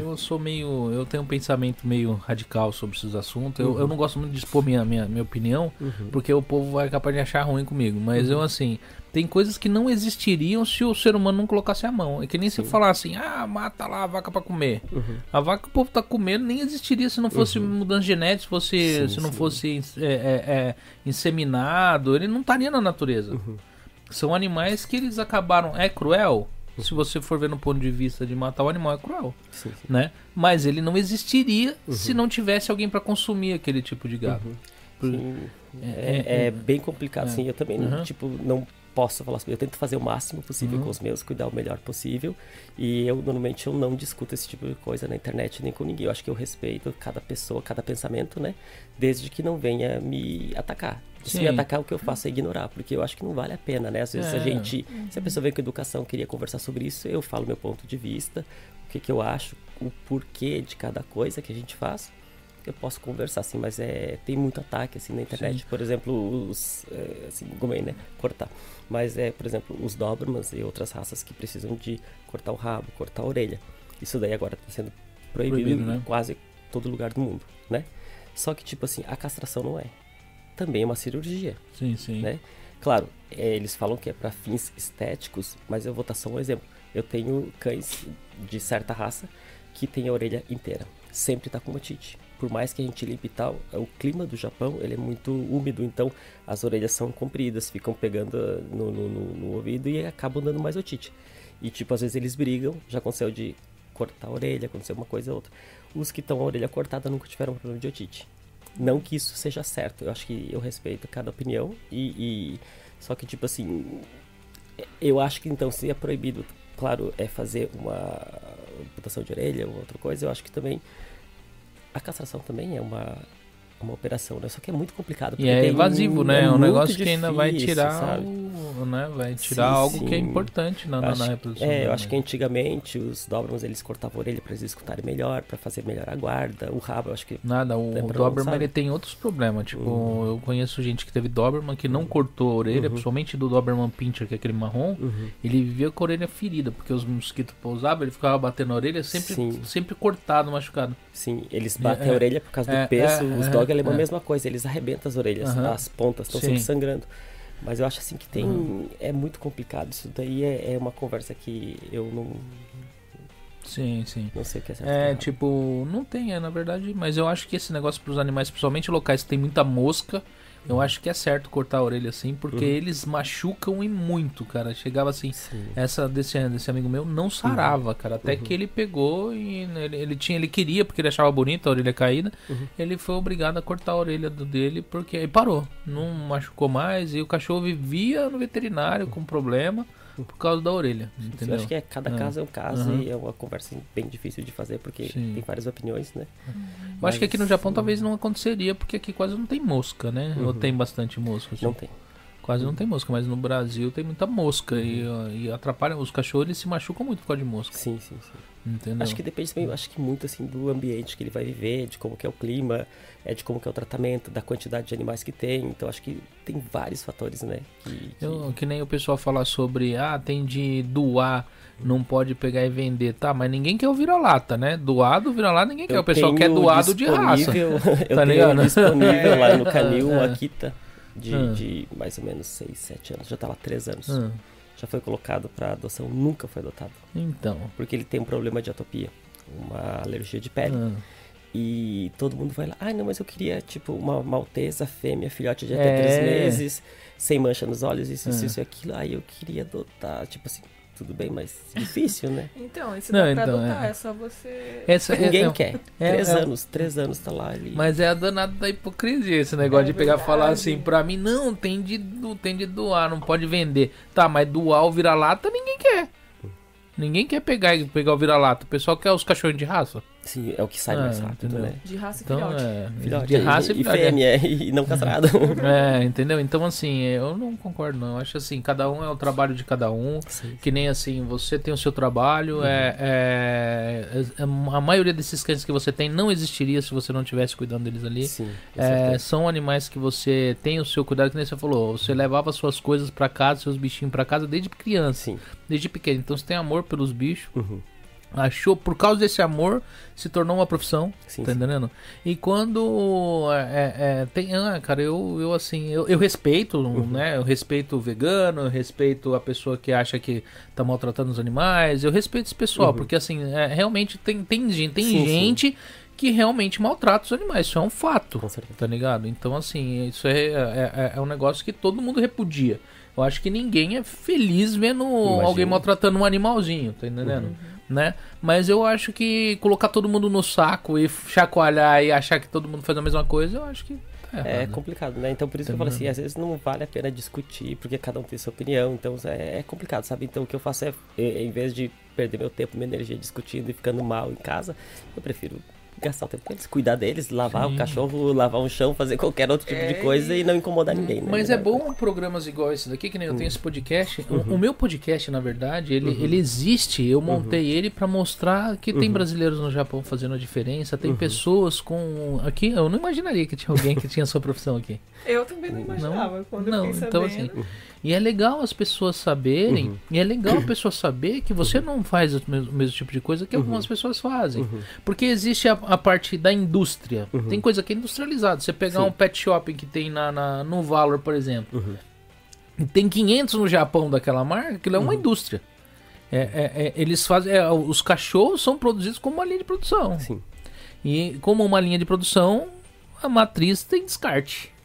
eu sou meio. Eu tenho um pensamento meio radical sobre esses assuntos. Eu, uhum. eu não gosto muito de expor minha, minha, minha opinião, uhum. porque o povo vai capaz de achar ruim comigo. Mas uhum. eu assim, tem coisas que não existiriam se o ser humano não colocasse a mão. É que nem Sim. se falar assim, ah, mata lá a vaca para comer. Uhum. A vaca que o povo tá comendo nem existiria se não fosse uhum. mudança genética, se, fosse, sim, se não sim. fosse é, é, é, inseminado, ele não estaria na natureza. Uhum. São animais que eles acabaram. É cruel? Uhum. Se você for ver no ponto de vista de matar o animal, é cruel. Sim, né? Mas ele não existiria uhum. se não tivesse alguém para consumir aquele tipo de gado. Uhum. É, é, é, bem complicado, é. sim. Eu também, uhum. tipo, não posso falar assim, eu tento fazer o máximo possível uhum. com os meus, cuidar o melhor possível. E eu normalmente eu não discuto esse tipo de coisa na internet nem com ninguém. Eu acho que eu respeito cada pessoa, cada pensamento, né? Desde que não venha me atacar. Se me atacar, o que eu faço é ignorar, porque eu acho que não vale a pena, né? Às vezes é. a gente, se a pessoa vem com educação, queria conversar sobre isso, eu falo meu ponto de vista, o que, que eu acho, o porquê de cada coisa que a gente faz eu posso conversar assim, mas é tem muito ataque assim na internet, Sim. por exemplo, os é, assim, gomei, né, cortar. Mas é, por exemplo, os Dobermans e outras raças que precisam de cortar o rabo, cortar a orelha. Isso daí agora está sendo proibido, proibido em né? quase todo lugar do mundo, né? Só que tipo assim, a castração não é. Também é uma cirurgia. Sim, sim. Né? Claro, é, eles falam que é para fins estéticos, mas eu vou dar só um exemplo. Eu tenho cães de certa raça que tem a orelha inteira. Sempre está com otite por mais que a gente limpe e tal, o clima do Japão ele é muito úmido, então as orelhas são compridas, ficam pegando no, no, no, no ouvido e acabam dando mais otite. E tipo, às vezes eles brigam, já aconteceu de cortar a orelha, aconteceu uma coisa ou outra. Os que estão a orelha cortada nunca tiveram problema de otite. Não que isso seja certo, eu acho que eu respeito cada opinião e, e... só que tipo assim, eu acho que então se é proibido, claro, é fazer uma amputação de orelha ou outra coisa, eu acho que também a castração também é uma, uma operação, né? Só que é muito complicado. E é evasivo, né? É um negócio difícil, que ainda vai tirar o, né? Vai tirar sim, algo sim. que é importante na, acho, na reprodução. É, eu acho que antigamente os Dobermans eles cortavam a orelha para eles escutarem melhor, para fazer melhor a guarda. O rabo, eu acho que. Nada, o, o Doberman ele tem outros problemas. Tipo, uhum. eu conheço gente que teve Doberman que não uhum. cortou a orelha, uhum. principalmente do Doberman Pinscher, que é aquele marrom. Uhum. Ele vivia com a orelha ferida, porque os mosquitos pousavam, ele ficava batendo a orelha sempre, sempre cortado, machucado. Sim, eles batem é, a orelha por causa é, do peso. É, os dog é a mesma coisa, eles arrebentam as orelhas, uhum. as pontas estão sempre sangrando. Mas eu acho assim que tem. Uhum. É muito complicado. Isso daí é, é, uma conversa que eu não. Sim, sim. Não sei o que é certo. É, tipo, não tem, é, na verdade. Mas eu acho que esse negócio para os animais, principalmente locais que tem muita mosca, eu acho que é certo cortar a orelha assim, porque uhum. eles machucam e muito, cara. Chegava assim, Sim. essa desse, desse amigo meu não sarava, uhum. cara. Até uhum. que ele pegou e ele, ele, tinha, ele queria, porque ele achava bonita a orelha caída. Uhum. Ele foi obrigado a cortar a orelha do dele, porque aí parou. Não machucou mais. E o cachorro vivia no veterinário com problema por causa da orelha. Entendeu? Eu acho que é, cada é. caso é um caso uhum. e é uma conversa bem difícil de fazer porque Sim. tem várias opiniões, né? Uhum. Mas, eu acho que aqui no Japão talvez não aconteceria porque aqui quase não tem mosca, né? Uhum. Ou tem bastante mosca? Assim? Não tem. Quase não tem mosca, mas no Brasil tem muita mosca e, uhum. e atrapalha. Os cachorros eles se machucam muito por causa de mosca. Sim, sim, sim. Entendeu? Acho que depende também, acho que muito assim do ambiente que ele vai viver, de como que é o clima, é de como que é o tratamento, da quantidade de animais que tem. Então acho que tem vários fatores, né? Que, que... Eu, que nem o pessoal fala sobre, ah, tem de doar, não pode pegar e vender, tá? Mas ninguém quer o vira-lata, né? Doado, vira-lata, ninguém quer. o pessoal quer doado de raça. eu tá ligado? disponível lá no canil, é. Akita, de, hum. de mais ou menos 6, 7 anos. Já tá lá 3 anos. Hum já foi colocado para adoção, nunca foi adotado. Então. Porque ele tem um problema de atopia, uma alergia de pele. Ah. E todo mundo vai lá, ah, não, mas eu queria, tipo, uma maltesa fêmea, filhote de até é. três meses, sem mancha nos olhos, isso, isso, ah. isso e aquilo. Aí eu queria adotar, tipo assim, tudo bem, mas difícil, né? então, isso não, dá pra então, adotar, é. é só você. Essa, é, Ninguém é, quer. É, três é. anos, três anos tá lá ali. Mas é a danada da hipocrisia esse negócio de pegar e falar assim pra mim, não, tem de, tem de doar, não pode vender. Tá, mas doar o vira-lata ninguém quer. Ninguém quer pegar, pegar o vira-lata. O pessoal quer os cachorros de raça. Sim, é o que sai ah, mais rápido, entendeu? né? De raça e então, filhote. É, filhote. De raça e, e fêmea, é. e não castrado. é, entendeu? Então, assim, eu não concordo, não. Eu acho assim, cada um é o trabalho de cada um. Sim. Que nem assim, você tem o seu trabalho. Uhum. É, é, é, a maioria desses cães que você tem não existiria se você não estivesse cuidando deles ali. Sim, é, são animais que você tem o seu cuidado, que nem você falou. Você levava suas coisas para casa, seus bichinhos para casa desde criança. Sim. Desde pequeno. Então você tem amor pelos bichos. Uhum achou por causa desse amor se tornou uma profissão sim, tá entendendo sim. e quando é, é, é, tem ah, cara eu, eu assim eu, eu respeito uhum. né eu respeito o vegano eu respeito a pessoa que acha que tá maltratando os animais eu respeito esse pessoal uhum. porque assim é, realmente tem tem, tem sim, gente que realmente maltrata os animais isso é um fato tá ligado então assim isso é, é, é um negócio que todo mundo repudia eu acho que ninguém é feliz vendo Imagina. alguém maltratando um animalzinho, tá entendendo? Uhum né? Mas eu acho que colocar todo mundo no saco e chacoalhar e achar que todo mundo faz a mesma coisa, eu acho que tá é complicado, né? Então por isso que eu falo assim, às vezes não vale a pena discutir, porque cada um tem sua opinião, então é, é complicado, sabe? Então o que eu faço é, em vez de perder meu tempo, minha energia discutindo e ficando mal em casa, eu prefiro gastar o tempo com eles, cuidar deles, lavar Sim. o cachorro, lavar um chão, fazer qualquer outro tipo é... de coisa e não incomodar ninguém. Né? Mas é bom programas igual esse daqui, que nem eu tenho hum. esse podcast. Uhum. O, meu podcast, na verdade, ele, uhum. ele existe. Eu montei uhum. ele para mostrar que tem uhum. brasileiros no Japão fazendo a diferença, tem uhum. pessoas com. Aqui, eu não imaginaria que tinha alguém que tinha sua profissão aqui. Eu também não imaginava não? quando não, eu fiquei então, assim, e é legal as pessoas saberem, uhum. e é legal a pessoa saber que você não faz o mesmo, o mesmo tipo de coisa que uhum. algumas pessoas fazem. Uhum. Porque existe a, a, parte da indústria. Uhum. Tem coisa que é industrializada. Você pegar Sim. um pet shopping que tem na, na no Valor, por exemplo, uhum. tem 500 no Japão daquela marca, aquilo é uma uhum. indústria. É, é, é, eles fazem. É, os cachorros são produzidos como uma linha de produção. Sim. E como uma linha de produção, a matriz tem descarte.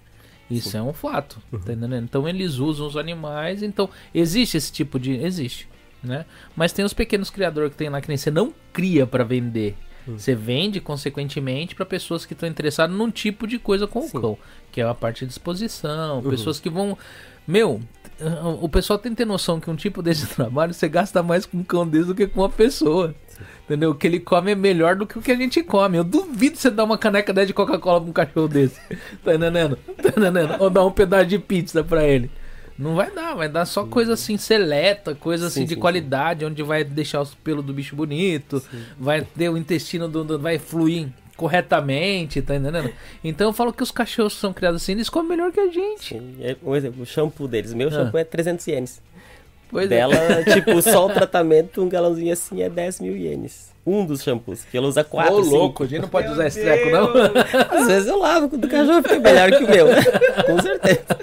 Isso é um fato, uhum. tá entendendo? Então eles usam os animais, então existe esse tipo de. Existe, né? Mas tem os pequenos criadores que tem lá que nem você não cria para vender. Uhum. Você vende, consequentemente, para pessoas que estão interessadas num tipo de coisa com Sim. o cão, que é a parte de exposição, uhum. pessoas que vão. Meu, o pessoal tem que ter noção que um tipo desse trabalho você gasta mais com um cão desse do que com uma pessoa. Entendeu? O que ele come é melhor do que o que a gente come. Eu duvido você dar uma caneca de Coca-Cola pra um cachorro desse. Tá entendendo? Tá entendendo? Ou dar um pedaço de pizza pra ele. Não vai dar, vai dar só coisa assim seleta, coisa assim sim, de sim, qualidade, sim. onde vai deixar os pelos do bicho bonito, vai ter o intestino do, do, vai fluir corretamente, tá entendendo? Então eu falo que os cachorros são criados assim, eles comem melhor que a gente. Sim, é, um exemplo, o shampoo deles, meu ah. shampoo é 300 ienes. Pois é. Dela, é. tipo, só o tratamento, um galãozinho assim é 10 mil ienes. Um dos shampoos, que ela usa quatro. Ô, louco, a gente não pode meu usar esse treco, não? Às vezes eu lavo, quando o cachorro fica melhor que o meu. Com certeza.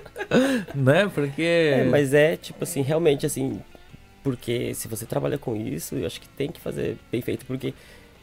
Né? Porque. É, mas é, tipo assim, realmente assim. Porque se você trabalha com isso, eu acho que tem que fazer bem feito. Porque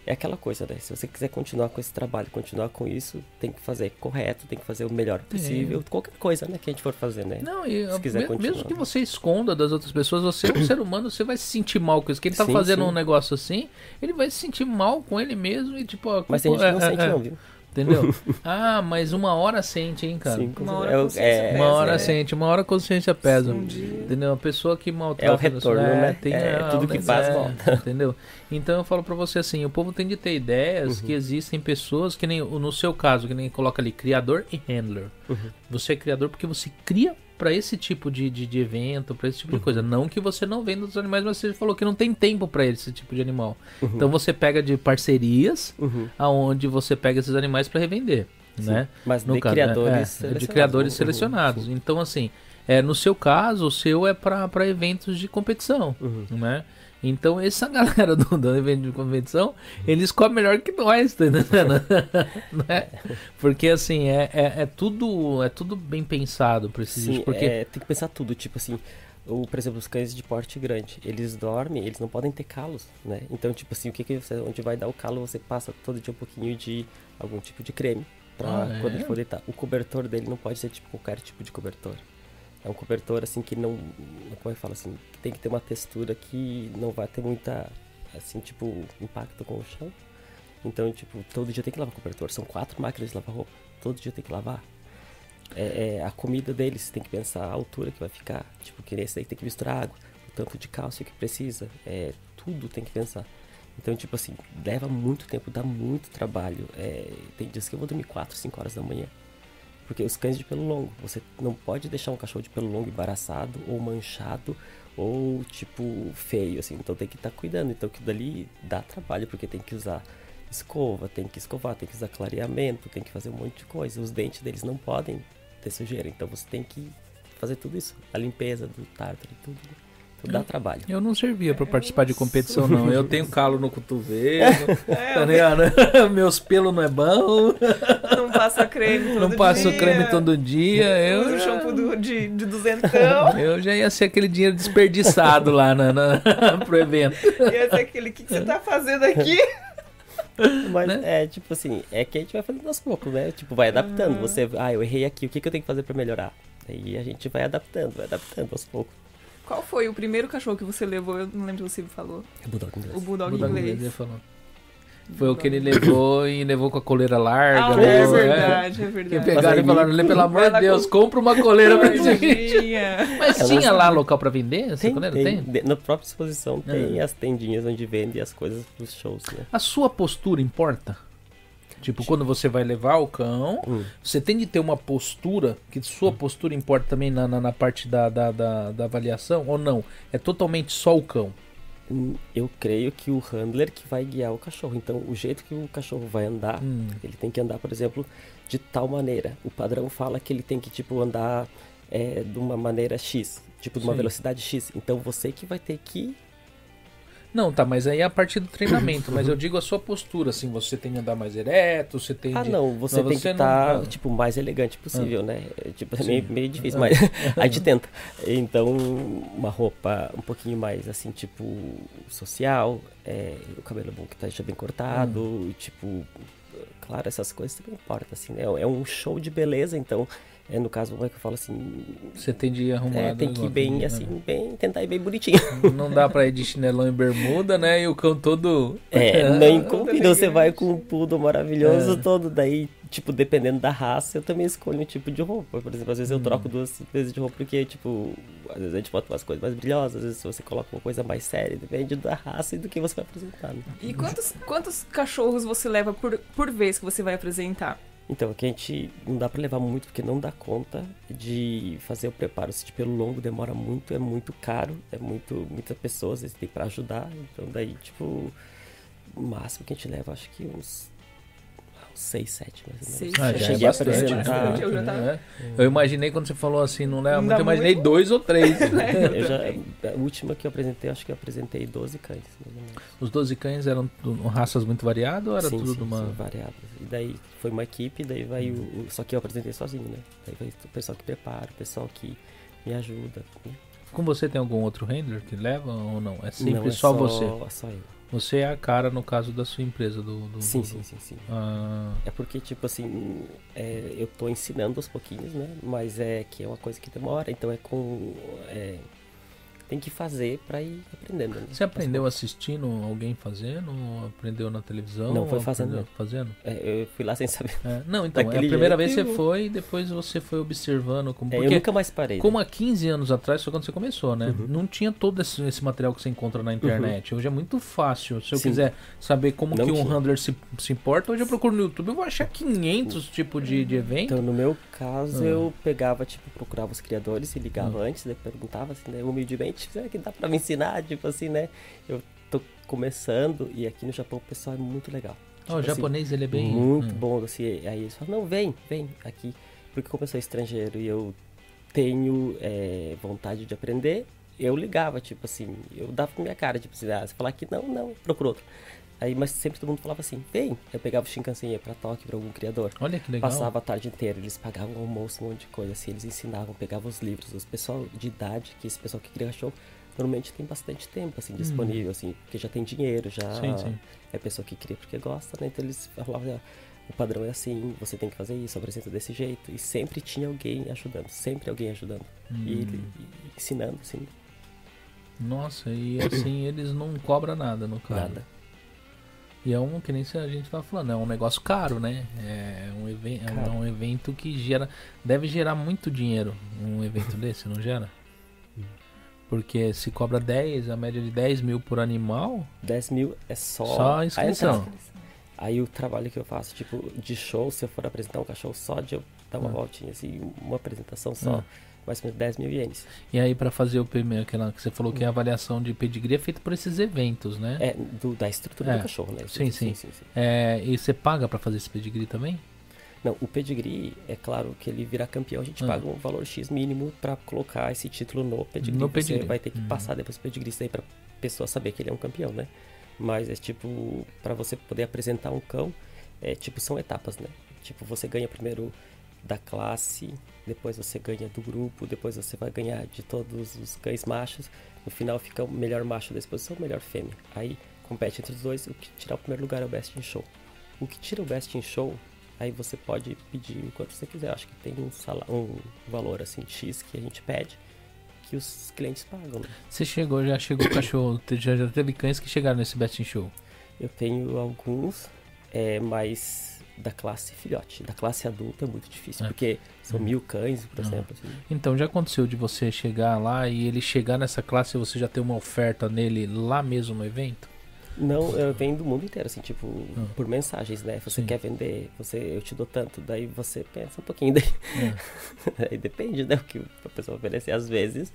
é aquela coisa, né? Se você quiser continuar com esse trabalho, continuar com isso, tem que fazer correto, tem que fazer o melhor possível. É. Qualquer coisa, né, que a gente for fazer, né? Não, e se quiser me, mesmo que você esconda das outras pessoas, você é um ser humano, você vai se sentir mal com isso. Quem tá sim, fazendo sim. um negócio assim, ele vai se sentir mal com ele mesmo e tipo... Mas tem gente que não é, sente é, não, viu? Entendeu? ah, mas uma hora sente, hein, cara? Sim, uma hora, é, é, uma hora é. sente, uma hora a consciência pesa. Um entendeu? A pessoa que maltrata. É o retorno, é, né? Tem, é, tudo que faz volta. Entendeu? Então eu falo pra você assim: o povo tem de ter ideias uhum. que existem pessoas que nem, no seu caso, que nem coloca ali, criador e handler. Uhum. Você é criador porque você cria para esse tipo de, de, de evento, para esse tipo uhum. de coisa. Não que você não venda os animais, mas você falou que não tem tempo para esse tipo de animal. Uhum. Então você pega de parcerias, uhum. aonde você pega esses animais para revender, Sim. né? Mas no de caso, criadores é, de criadores uhum. selecionados. Então assim, é, no seu caso, o seu é para eventos de competição, uhum. né? Então, essa galera do, do evento de convenção, eles comem melhor que nós, tá entendendo? né? Porque, assim, é, é, é, tudo, é tudo bem pensado pra esses Sim, porque... É, tem que pensar tudo, tipo assim, o, por exemplo, os cães de porte grande, eles dormem, eles não podem ter calos, né? Então, tipo assim, o que que você, onde vai dar o calo, você passa todo dia um pouquinho de algum tipo de creme pra ah, quando é? ele for deitar. O cobertor dele não pode ser tipo qualquer tipo de cobertor. É um cobertor assim que não. Como é que fala assim? Que tem que ter uma textura que não vai ter muita. Assim, tipo, impacto com o chão. Então, tipo, todo dia tem que lavar o cobertor. São quatro máquinas de lavar roupa. Todo dia tem que lavar. É, é, a comida deles tem que pensar a altura que vai ficar. Tipo, que nesse daí tem que misturar água, o tanto de cálcio que precisa. É, tudo tem que pensar. Então, tipo assim, leva muito tempo, dá muito trabalho. É, tem dias que eu vou dormir 4, 5 horas da manhã. Porque os cães de pelo longo, você não pode deixar um cachorro de pelo longo embaraçado ou manchado ou tipo feio, assim. Então tem que estar tá cuidando. Então aquilo dali dá trabalho, porque tem que usar escova, tem que escovar, tem que usar clareamento, tem que fazer um monte de coisa. Os dentes deles não podem ter sujeira, então você tem que fazer tudo isso. A limpeza do tártaro e tudo. Dá trabalho. Eu não servia para participar de competição, não. Eu tenho calo no cotovelo, é, tá ligado? Meus pelos não é bom. Não passa creme todo Não passo dia. creme todo dia. Eu Uso shampoo do, de, de duzentão. Eu já ia ser aquele dinheiro desperdiçado lá na, na, pro evento. Ia ser aquele, o que, que você tá fazendo aqui? Mas né? é tipo assim, é que a gente vai fazendo aos poucos, né? Tipo, vai adaptando. Uhum. Você, ah, eu errei aqui, o que, que eu tenho que fazer para melhorar? Aí a gente vai adaptando, vai adaptando aos poucos. Qual foi o primeiro cachorro que você levou? Eu não lembro se você falou. O Bulldog inglês. O Bulldog, Bulldog inglês. inglês falou. Foi o que ele levou e levou com a coleira larga. Ah, né? é verdade, é verdade. Que pegaram e falaram, pelo amor de Deus, com... compra uma coleira pra gente. Mas Ela tinha lá local pra vender essa tem, coleira? Tem? tem? Na própria exposição tem ah. as tendinhas onde vende as coisas pros shows, né? A sua postura importa? Tipo, quando você vai levar o cão, hum. você tem de ter uma postura, que sua hum. postura importa também na, na, na parte da, da, da, da, avaliação, ou não? É totalmente só o cão? Hum, eu creio que o handler que vai guiar o cachorro. Então, o jeito que o cachorro vai andar, hum. ele tem que andar, por exemplo, de tal maneira. O padrão fala que ele tem que, tipo, andar é, de uma maneira X, tipo, de uma Sim. velocidade X. Então, você que vai ter que não, tá, mas aí é a partir do treinamento. mas eu digo a sua postura, assim, você tem que andar mais ereto, você tem Ah, de... não, você não, tem você que estar, tá, tipo, mais elegante possível, ah. né? É, tipo, é meio, meio difícil, ah. mas a gente tenta. Então, uma roupa um pouquinho mais, assim, tipo, social, é, o cabelo bom que tá bem cortado, hum. tipo, claro, essas coisas também importam, assim, né? É um show de beleza, então é, no caso, como é que eu falo assim? Você tem de arrumar. É, tem que ir bem, né? assim, bem, tentar ir bem bonitinho. Não dá pra ir de chinelão e bermuda, né? E o cão todo. É, nem combina. Você vai com um pudo maravilhoso é. todo. Daí, tipo, dependendo da raça, eu também escolho um tipo de roupa. Por exemplo, às vezes eu hum. troco duas vezes de roupa porque, tipo, às vezes a gente bota umas coisas mais brilhosas, às vezes você coloca uma coisa mais séria, depende da raça e do que você vai apresentar. Né? E quantos, quantos cachorros você leva por, por vez que você vai apresentar? Então, aqui a gente não dá para levar muito porque não dá conta de fazer o preparo. Se de pelo longo demora muito, é muito caro, é muito muitas pessoas, eles têm para ajudar. Então, daí, tipo, o máximo que a gente leva, acho que uns 6, 7 mais ou menos. Ah, já é bastante, né? ah, eu, é. eu imaginei quando você falou assim, não leva muito, eu imaginei muito... dois ou três. eu já, a última que eu apresentei, acho que eu apresentei 12 cães. Os 12 cães eram raças muito variadas ou era sim, tudo sim, uma. Sim, variadas. E daí foi uma equipe, daí vai o, o, Só que eu apresentei sozinho, né? Daí vai o pessoal que prepara, o pessoal que me ajuda. Né? Com você tem algum outro handler que leva ou não? É sempre não, é só, só você? Só eu. Você é a cara, no caso da sua empresa do. do sim, do... sim, sim, sim. Ah. É porque, tipo assim, é, eu tô ensinando aos pouquinhos, né? Mas é que é uma coisa que demora, então é com. É, tem que fazer para ir aprendendo. Né? Você aprendeu assistindo alguém fazendo? Ou aprendeu na televisão? Não, foi fazendo. Fazendo? É, eu fui lá sem saber. É, não, então, é a primeira vez eu... você foi e depois você foi observando. Como... É, eu nunca mais parei. Como né? há 15 anos atrás, foi quando você começou, né? Uhum. Não tinha todo esse, esse, material que você encontra na internet. Uhum. Hoje é muito fácil. Se eu Sim. quiser saber como não que um tinha. handler se, se importa, hoje eu procuro no YouTube, eu vou achar 500 tipos de, de evento. Então, no meu caso, uhum. eu pegava, tipo, procurava os criadores e ligava uhum. antes, daí perguntava assim, né, humildemente será que dá pra me ensinar? Tipo assim, né? Eu tô começando e aqui no Japão o pessoal é muito legal. Tipo oh, o japonês assim, ele é bem. Muito hum. bom, assim. Aí eles falam, não, vem, vem aqui. Porque como eu sou estrangeiro e eu tenho é, vontade de aprender, eu ligava, tipo assim, eu dava com minha cara, tipo assim, ah, você falar que não, não, procura outro. Aí, mas sempre todo mundo falava assim, vem. Eu pegava o Shinkansen ia pra Tóquio, pra algum criador. Olha que legal. Passava a tarde inteira, eles pagavam almoço, um monte de coisa, assim, eles ensinavam, pegavam os livros. Os pessoal de idade, que esse pessoal que cria show, normalmente tem bastante tempo, assim, disponível, hum. assim, porque já tem dinheiro, já sim, sim. é pessoa que cria porque gosta, né? Então eles falavam, o padrão é assim, você tem que fazer isso, apresenta desse jeito. E sempre tinha alguém ajudando, sempre alguém ajudando. Hum. E, e, ensinando, assim. Nossa, e assim eles não cobram nada no caso. Nada. E é um, que nem a gente tava falando, é um negócio caro, né? É um, even é um evento que gera. Deve gerar muito dinheiro um evento desse, não gera? Porque se cobra 10, a média de 10 mil por animal. 10 mil é só, só a inscrição. Aí o trabalho que eu faço, tipo, de show, se eu for apresentar um cachorro só, de eu dar uma ah. voltinha, assim, uma apresentação só, ah. Mais ou menos 10 mil ienes. E aí, para fazer o primeiro, aquela que você falou que a avaliação de pedigree é feita por esses eventos, né? É, do, da estrutura é. do cachorro, né? Sim, sim. sim, sim, sim. É, e você paga para fazer esse pedigree também? Não, o pedigree, é claro que ele virar campeão, a gente ah. paga um valor X mínimo para colocar esse título no pedigree. No pedigree. Você vai ter que hum. passar depois o pedigree aí pra pessoa saber que ele é um campeão, né? Mas é tipo, para você poder apresentar um cão, é tipo, são etapas, né? Tipo, você ganha primeiro da classe, depois você ganha do grupo, depois você vai ganhar de todos os cães machos. No final fica o melhor macho da exposição, o melhor fêmea. Aí compete entre os dois, o que tirar o primeiro lugar é o Best in Show. O que tira o Best in Show Aí você pode pedir o quanto você quiser. Acho que tem um, salário, um valor assim X que a gente pede que os clientes pagam. Né? Você chegou, já chegou o cachorro, já, já teve cães que chegaram nesse Best in Show? Eu tenho alguns, é, mas da classe filhote. Da classe adulta é muito difícil, é. porque são uhum. mil cães, por uhum. exemplo. Assim. Então, já aconteceu de você chegar lá e ele chegar nessa classe e você já ter uma oferta nele lá mesmo no evento? Não, eu venho do mundo inteiro, assim, tipo, ah. por mensagens, né? Você Sim. quer vender, você, eu te dou tanto, daí você pensa um pouquinho, daí, é. aí depende, né, o que a pessoa oferecer. Às vezes,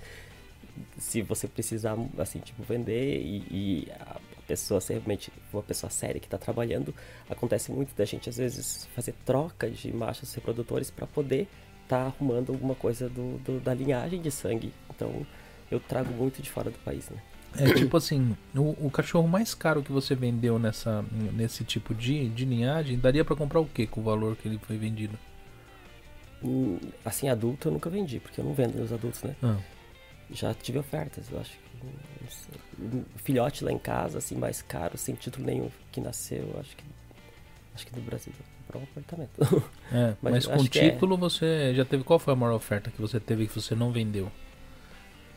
se você precisar, assim, tipo, vender e, e a pessoa ser realmente uma pessoa séria que está trabalhando, acontece muito da gente, às vezes, fazer troca de machos reprodutores para poder estar tá arrumando alguma coisa do, do, da linhagem de sangue. Então, eu trago muito de fora do país, né? É tipo assim, o, o, cachorro mais caro que você vendeu nessa, nesse tipo de, de linhagem, daria para comprar o que com o valor que ele foi vendido? Hum, assim, adulto eu nunca vendi, porque eu não vendo meus adultos, né? Ah. Já tive ofertas, eu acho que. Um filhote lá em casa, assim, mais caro, sem título nenhum, que nasceu, acho que. Acho que no Brasil comprar um apartamento. É, mas, mas com é. título é... você já teve. Qual foi a maior oferta que você teve que você não vendeu?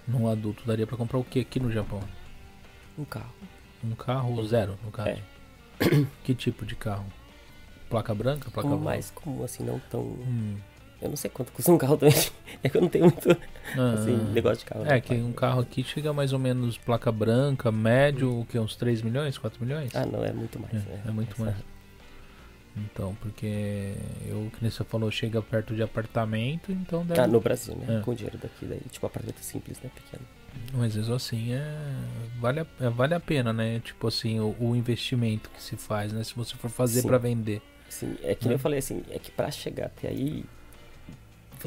Num adulto daria para comprar o que aqui no Japão? Um carro. Um carro zero, no caso. É. Que tipo de carro? Placa branca? Placa Como mais comum, assim, não tão. Hum. Eu não sei quanto custa um carro também. É que eu não tenho muito ah, assim, negócio de carro. É, que um carro aqui chega mais ou menos placa branca, médio, hum. o que? Uns 3 milhões, 4 milhões? Ah, não, é muito mais. É, é, é muito mais. Então, porque eu, que nem você falou, chega perto de apartamento, então deve... Ah, no Brasil, né? É. Com dinheiro daqui, daí, tipo, apartamento simples, né? Pequeno. Mas mesmo assim, é... Vale, a... É, vale a pena, né? Tipo assim, o, o investimento que se faz, né? Se você for fazer para vender. Sim, é que né? eu falei assim, é que para chegar até aí,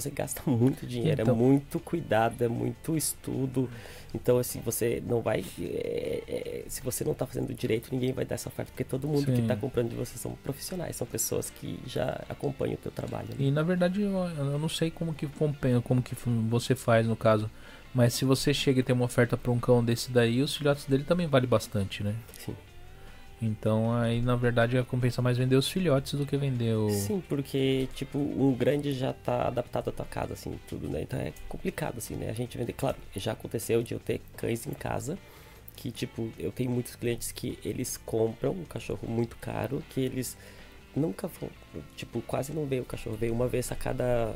você gasta muito dinheiro, é então... é muito cuidado, é muito estudo. Então, assim, você não vai. É, é, se você não está fazendo direito, ninguém vai dar essa oferta, porque todo mundo Sim. que está comprando de você são profissionais, são pessoas que já acompanham o teu trabalho. Né? E na verdade, eu, eu, não sei como que acompanha, como que você faz no caso. Mas se você chega e tem uma oferta para um cão desse daí, os filhotes dele também vale bastante, né? Sim. Então aí na verdade compensa mais vender os filhotes do que vender o. Sim, porque tipo, um grande já tá adaptado à tua casa, assim, tudo, né? Então é complicado, assim, né? A gente vender. Claro, já aconteceu de eu ter cães em casa. Que, tipo, eu tenho muitos clientes que eles compram um cachorro muito caro, que eles nunca vão, tipo, quase não veem o cachorro. Veio uma vez a cada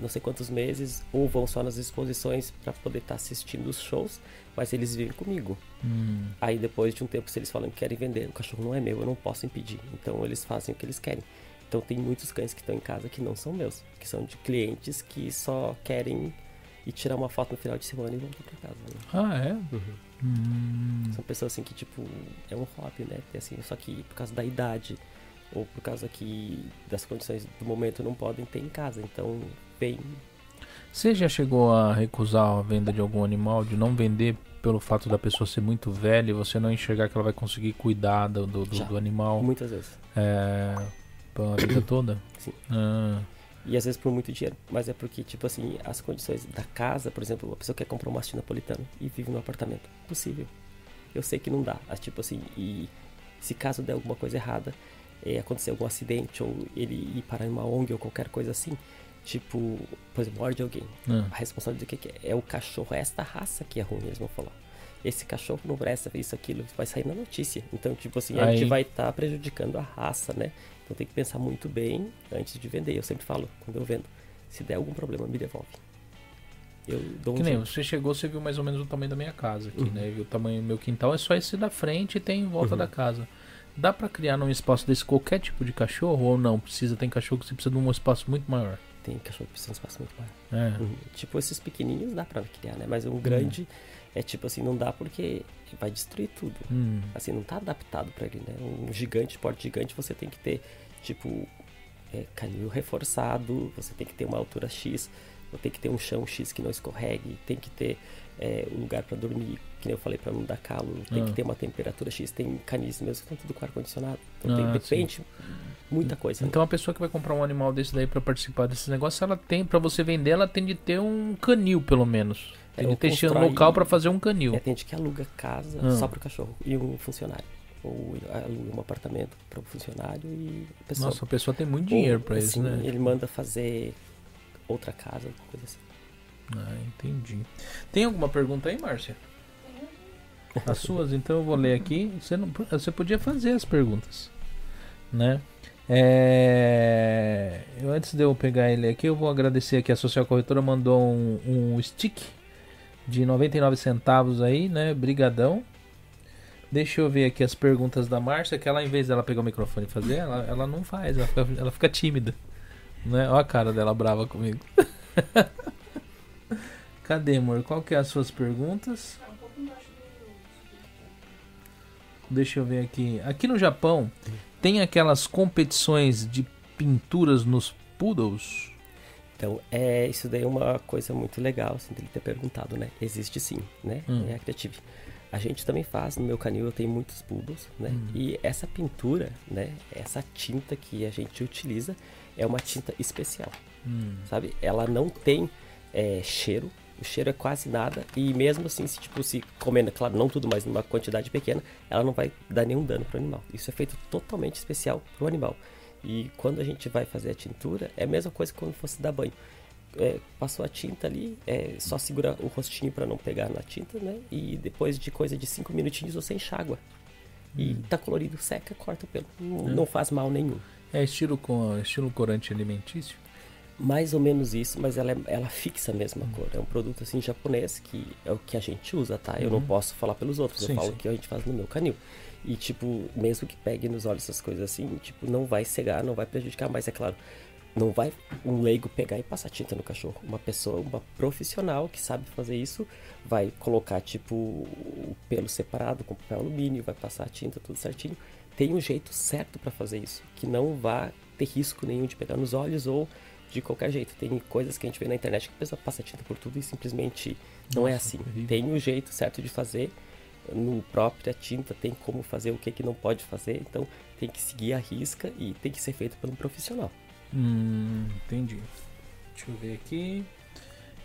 não sei quantos meses, ou vão só nas exposições para poder estar tá assistindo os shows mas eles vivem comigo. Hum. Aí depois de um tempo, se eles falam que querem vender, o cachorro não é meu, eu não posso impedir. Então eles fazem o que eles querem. Então tem muitos cães que estão em casa que não são meus, que são de clientes que só querem ir tirar uma foto no final de semana e voltar para casa. Né? Ah, é? Uhum. Hum. São pessoas assim que, tipo, é um hobby, né? Assim, só que por causa da idade ou por causa que das condições do momento não podem ter em casa. Então, vem você já chegou a recusar a venda de algum animal, de não vender pelo fato da pessoa ser muito velha e você não enxergar que ela vai conseguir cuidar do, do, do animal? Muitas vezes. É, pela vida toda? Sim. Ah. E às vezes por muito dinheiro. Mas é porque, tipo assim, as condições da casa, por exemplo, a pessoa quer comprar um mastim napolitano e vive num apartamento. Possível. Eu sei que não dá. Mas, tipo assim, e se caso der alguma coisa errada, é, acontecer algum acidente ou ele ir parar em uma ONG ou qualquer coisa assim, Tipo, por exemplo, morde alguém. Ah. A responsabilidade do que, é? É o cachorro, é esta raça que é ruim, eles vão falar. Esse cachorro não presta, isso, aquilo, vai sair na notícia. Então, tipo assim, Aí... a gente vai estar tá prejudicando a raça, né? Então tem que pensar muito bem antes de vender. Eu sempre falo, quando eu vendo, se der algum problema, me devolve. eu dou um Que nem jeito. você chegou, você viu mais ou menos o tamanho da minha casa aqui, Uhum. né? Viu o tamanho do meu quintal, é só esse da frente e tem em volta Uhum. da casa. Dá pra criar num espaço desse qualquer tipo de cachorro ou não? Precisa, tem cachorro que você precisa de um espaço muito maior. Tem cachorro que precisa de um espaço muito maior. É. Uhum. Tipo, esses pequenininhos dá pra criar, né? Mas um grande é tipo assim, não dá porque vai destruir tudo. Hum. Assim, não tá adaptado pra ele, né? Um gigante, porte gigante, você tem que ter, tipo, é, canil reforçado, você tem que ter uma altura X, tem que ter um chão X que não escorregue, tem que ter é, um lugar pra dormir, que nem eu falei, pra não dar calo, tem Ah. que ter uma temperatura X, tem canis mesmo que estão tudo com ar-condicionado. Então Ah, tem, sim. depende, muita coisa. né? Então a pessoa que vai comprar um animal desse daí pra participar desses negócios, ela tem, para você vender, ela tem de ter um canil pelo menos. Tem É, de ter um local pra fazer um canil. É, tem gente que aluga casa Ah. só pro cachorro e um funcionário. Ou aluga um apartamento para o funcionário e a pessoa. Nossa, a pessoa tem muito dinheiro Ou, pra isso, assim, né? Ele manda fazer outra casa, coisa assim. Ah, entendi. Tem alguma pergunta aí, Márcia? As suas, então eu vou ler aqui. Você, não, você podia fazer as perguntas, né? É, eu, antes de eu pegar ele aqui, eu vou agradecer aqui. A Social Corretora mandou um, um stick de 99 centavos aí, né? Brigadão. Deixa eu ver aqui as perguntas da Márcia, que ela, em vez dela pegar o microfone e fazer, ela, ela não faz, ela fica, ela fica tímida. Né? Olha a cara dela brava comigo. Cadê, amor? Qual que é as suas perguntas? Tá um pouco embaixo do. Deixa eu ver aqui. Aqui no Japão, tem aquelas competições de pinturas nos poodles? Então, é, isso daí é uma coisa muito legal, assim, dele ter perguntado, né? Existe sim, né? Hum. É a Creative. A gente também faz, no meu canil eu tenho muitos poodles, né? Hum. E essa pintura, né? Essa tinta que a gente utiliza é uma tinta especial. Hum. sabe? Ela não tem é, cheiro, o cheiro é quase nada, e mesmo assim, se, tipo, se comendo, claro, não tudo, mas numa quantidade pequena, ela não vai dar nenhum dano pro animal. Isso é feito totalmente especial pro animal. E quando a gente vai fazer a tintura, é a mesma coisa que quando fosse dar banho. É, passou a tinta ali, é só segura o rostinho para não pegar na tinta, né? E depois de coisa de 5 minutinhos você enxágua. E tá colorido, seca, corta o pelo. Não, não faz mal nenhum. É estilo, com, estilo corante alimentício? Mais ou menos isso, mas ela, é, ela fixa a mesma cor. É um produto assim japonês que é o que a gente usa, tá? Eu não posso falar pelos outros, Sim, eu falo sim. que a gente faz no meu canil. E tipo, mesmo que pegue nos olhos essas coisas assim, tipo, não vai cegar, não vai prejudicar, mas é claro, não vai um leigo pegar e passar tinta no cachorro. Uma pessoa, uma profissional que sabe fazer isso, vai colocar tipo o pelo separado com papel alumínio, vai passar a tinta tudo certinho. Tem um jeito certo para fazer isso, que não vá ter risco nenhum de pegar nos olhos ou de qualquer jeito. Tem coisas que a gente vê na internet que a pessoa passa tinta por tudo e simplesmente não é Nossa, assim. horrível. Tem o jeito certo de fazer. No própria tinta tem como fazer o que, que não pode fazer. Então tem que seguir a risca e tem que ser feito por um profissional. Hum, entendi. Deixa eu ver aqui.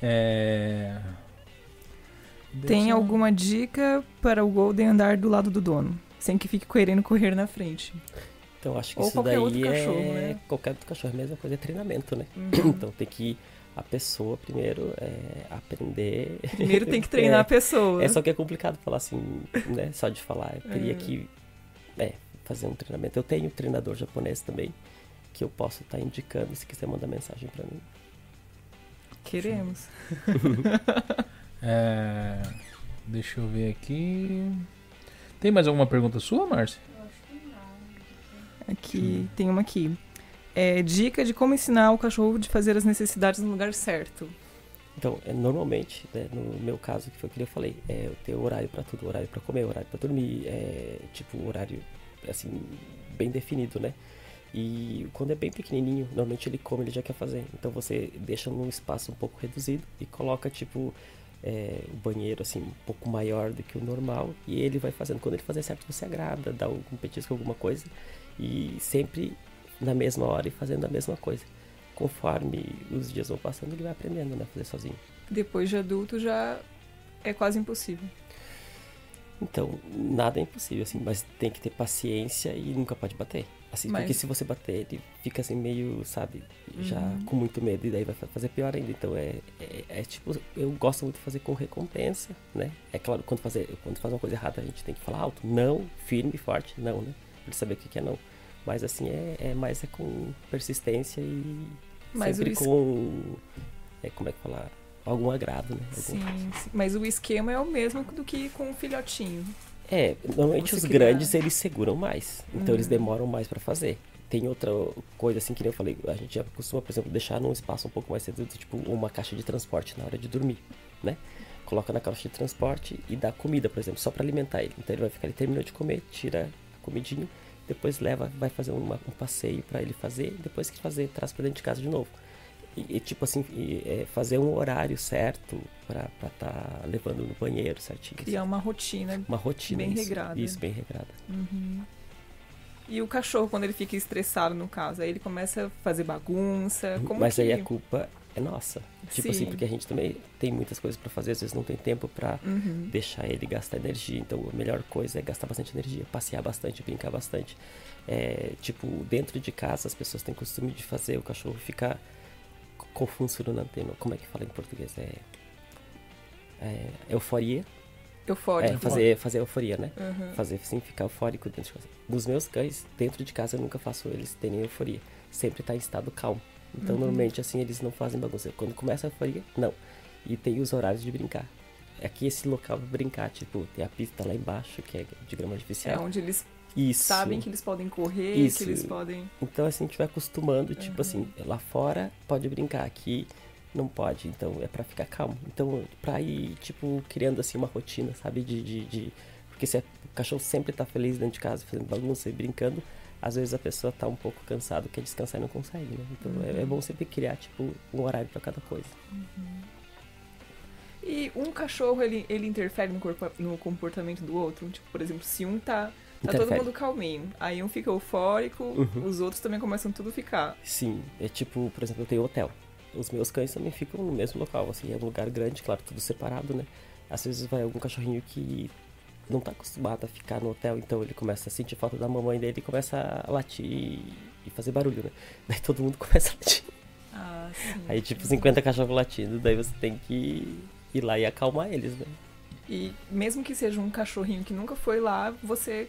É... Tem alguma dica para o Golden andar do lado do dono? Sem que fique querendo correr na frente. Então acho que Ou isso qualquer daí outro é cachorro, né? qualquer outro cachorro, a mesma coisa é treinamento, né? Uhum. Então tem que a pessoa primeiro é, aprender. Primeiro tem que treinar a pessoa. É só que é complicado falar assim, né? Só de falar. Eu teria É. que é, fazer um treinamento. Eu tenho um treinador japonês também que eu posso estar indicando se quiser mandar mensagem pra mim. Queremos. É... Deixa eu ver aqui. Tem mais alguma pergunta sua, Márcia? Aqui, tem uma aqui. É, dica de como ensinar o cachorro de fazer as necessidades no lugar certo. Então, é, normalmente, né, no meu caso, que foi o que eu falei, é, eu tenho horário pra tudo, horário pra comer, horário pra dormir, é, tipo, horário, assim, bem definido, né? E quando é bem pequenininho, normalmente ele come, ele já quer fazer. Então você deixa num espaço um pouco reduzido e coloca, tipo, é, o banheiro, assim, um pouco maior do que o normal e ele vai fazendo. Quando ele fazer certo, você agrada, dá algum petisco, alguma coisa e sempre na mesma hora e fazendo a mesma coisa. Conforme os dias vão passando, ele vai aprendendo, né? Fazer sozinho. Depois de adulto já é quase impossível. Então, nada é impossível, assim, mas tem que ter paciência e nunca pode bater. Assim, Mas- porque se você bater, ele fica assim meio, sabe, já Uhum. com muito medo e daí vai fa- fazer pior ainda. Então é, é, é tipo, eu gosto muito de fazer com recompensa, né? É claro, quando fazer, quando faz uma coisa errada, a gente tem que falar alto, não, firme e forte, não, né? Pra ele saber o que que é não. Mas assim, é, é mais é com persistência e Mas sempre com. É, como é que falar? algum agrado, né? Algum... Sim, sim, mas o esquema é o mesmo do que com o filhotinho. É, normalmente os grandes eles seguram mais, então eles hum. demoram mais para fazer. Tem outra coisa assim que nem eu falei, a gente já costuma, por exemplo, deixar num espaço um pouco mais cedo, tipo uma caixa de transporte na hora de dormir, né? Coloca na caixa de transporte e dá comida, por exemplo, só para alimentar ele. Então ele vai ficar, ele terminou de comer, tira a comidinha, depois leva, vai fazer uma, um passeio para ele fazer, depois que fazer, traz para dentro de casa de novo. E, e tipo assim, e, é, fazer um horário certo para estar tá levando no banheiro certinho. Criar uma rotina. Uma rotina. Bem isso, regrada. Isso, bem regrada. Uhum. E o cachorro, quando ele fica estressado, no caso, aí ele começa a fazer bagunça. Como Mas que... aí a culpa é nossa. Tipo assim, Sim. assim, porque a gente também tem muitas coisas para fazer, às vezes não tem tempo para uhum. deixar ele gastar energia. Então a melhor coisa é gastar bastante energia, passear bastante, brincar bastante. É, tipo, dentro de casa as pessoas têm costume de fazer o cachorro ficar confuso no. Como é que fala em português? É, é euforia. Euforia. É, fazer, fazer euforia, né? Uhum. Fazer assim, ficar eufórico dentro de casa. Dos meus cães, dentro de casa eu nunca faço eles terem euforia. Sempre tá em estado calmo. Então, uhum. normalmente, assim, eles não fazem bagunça. Quando começa a euforia, não. E tem os horários de brincar. Aqui esse local para brincar, tipo, tem a pista lá embaixo, que é de grama artificial. É onde eles isso. sabem que eles podem correr, Isso. que eles podem. Então, assim, a gente vai acostumando, uhum. tipo assim, lá fora pode brincar, aqui não pode, então é para ficar calmo. Então, pra ir, tipo, criando assim uma rotina, sabe? De. de, de... Porque se o cachorro sempre tá feliz dentro de casa, fazendo bagunça e brincando, às vezes a pessoa tá um pouco cansada, quer descansar e não consegue, né? Então uhum. é, é, bom sempre criar, tipo, um horário para cada coisa. Uhum. E um cachorro, ele, ele interfere no, corpo, no comportamento do outro? Tipo, por exemplo, se um tá Tá todo mundo calminho. Aí um fica eufórico, uhum. os outros também começam tudo a ficar. Sim, é tipo, por exemplo, eu tenho hotel. Os meus cães também ficam no mesmo local, assim, é um lugar grande, claro, tudo separado, né? Às vezes vai algum cachorrinho que não tá acostumado a ficar no hotel, então ele começa a sentir falta da mamãe dele e começa a latir e fazer barulho, né? Daí todo mundo começa a latir. Ah, sim. Aí tipo 50 cachorros latindo, daí você tem que ir lá e acalmar eles, né? E mesmo que seja um cachorrinho que nunca foi lá, você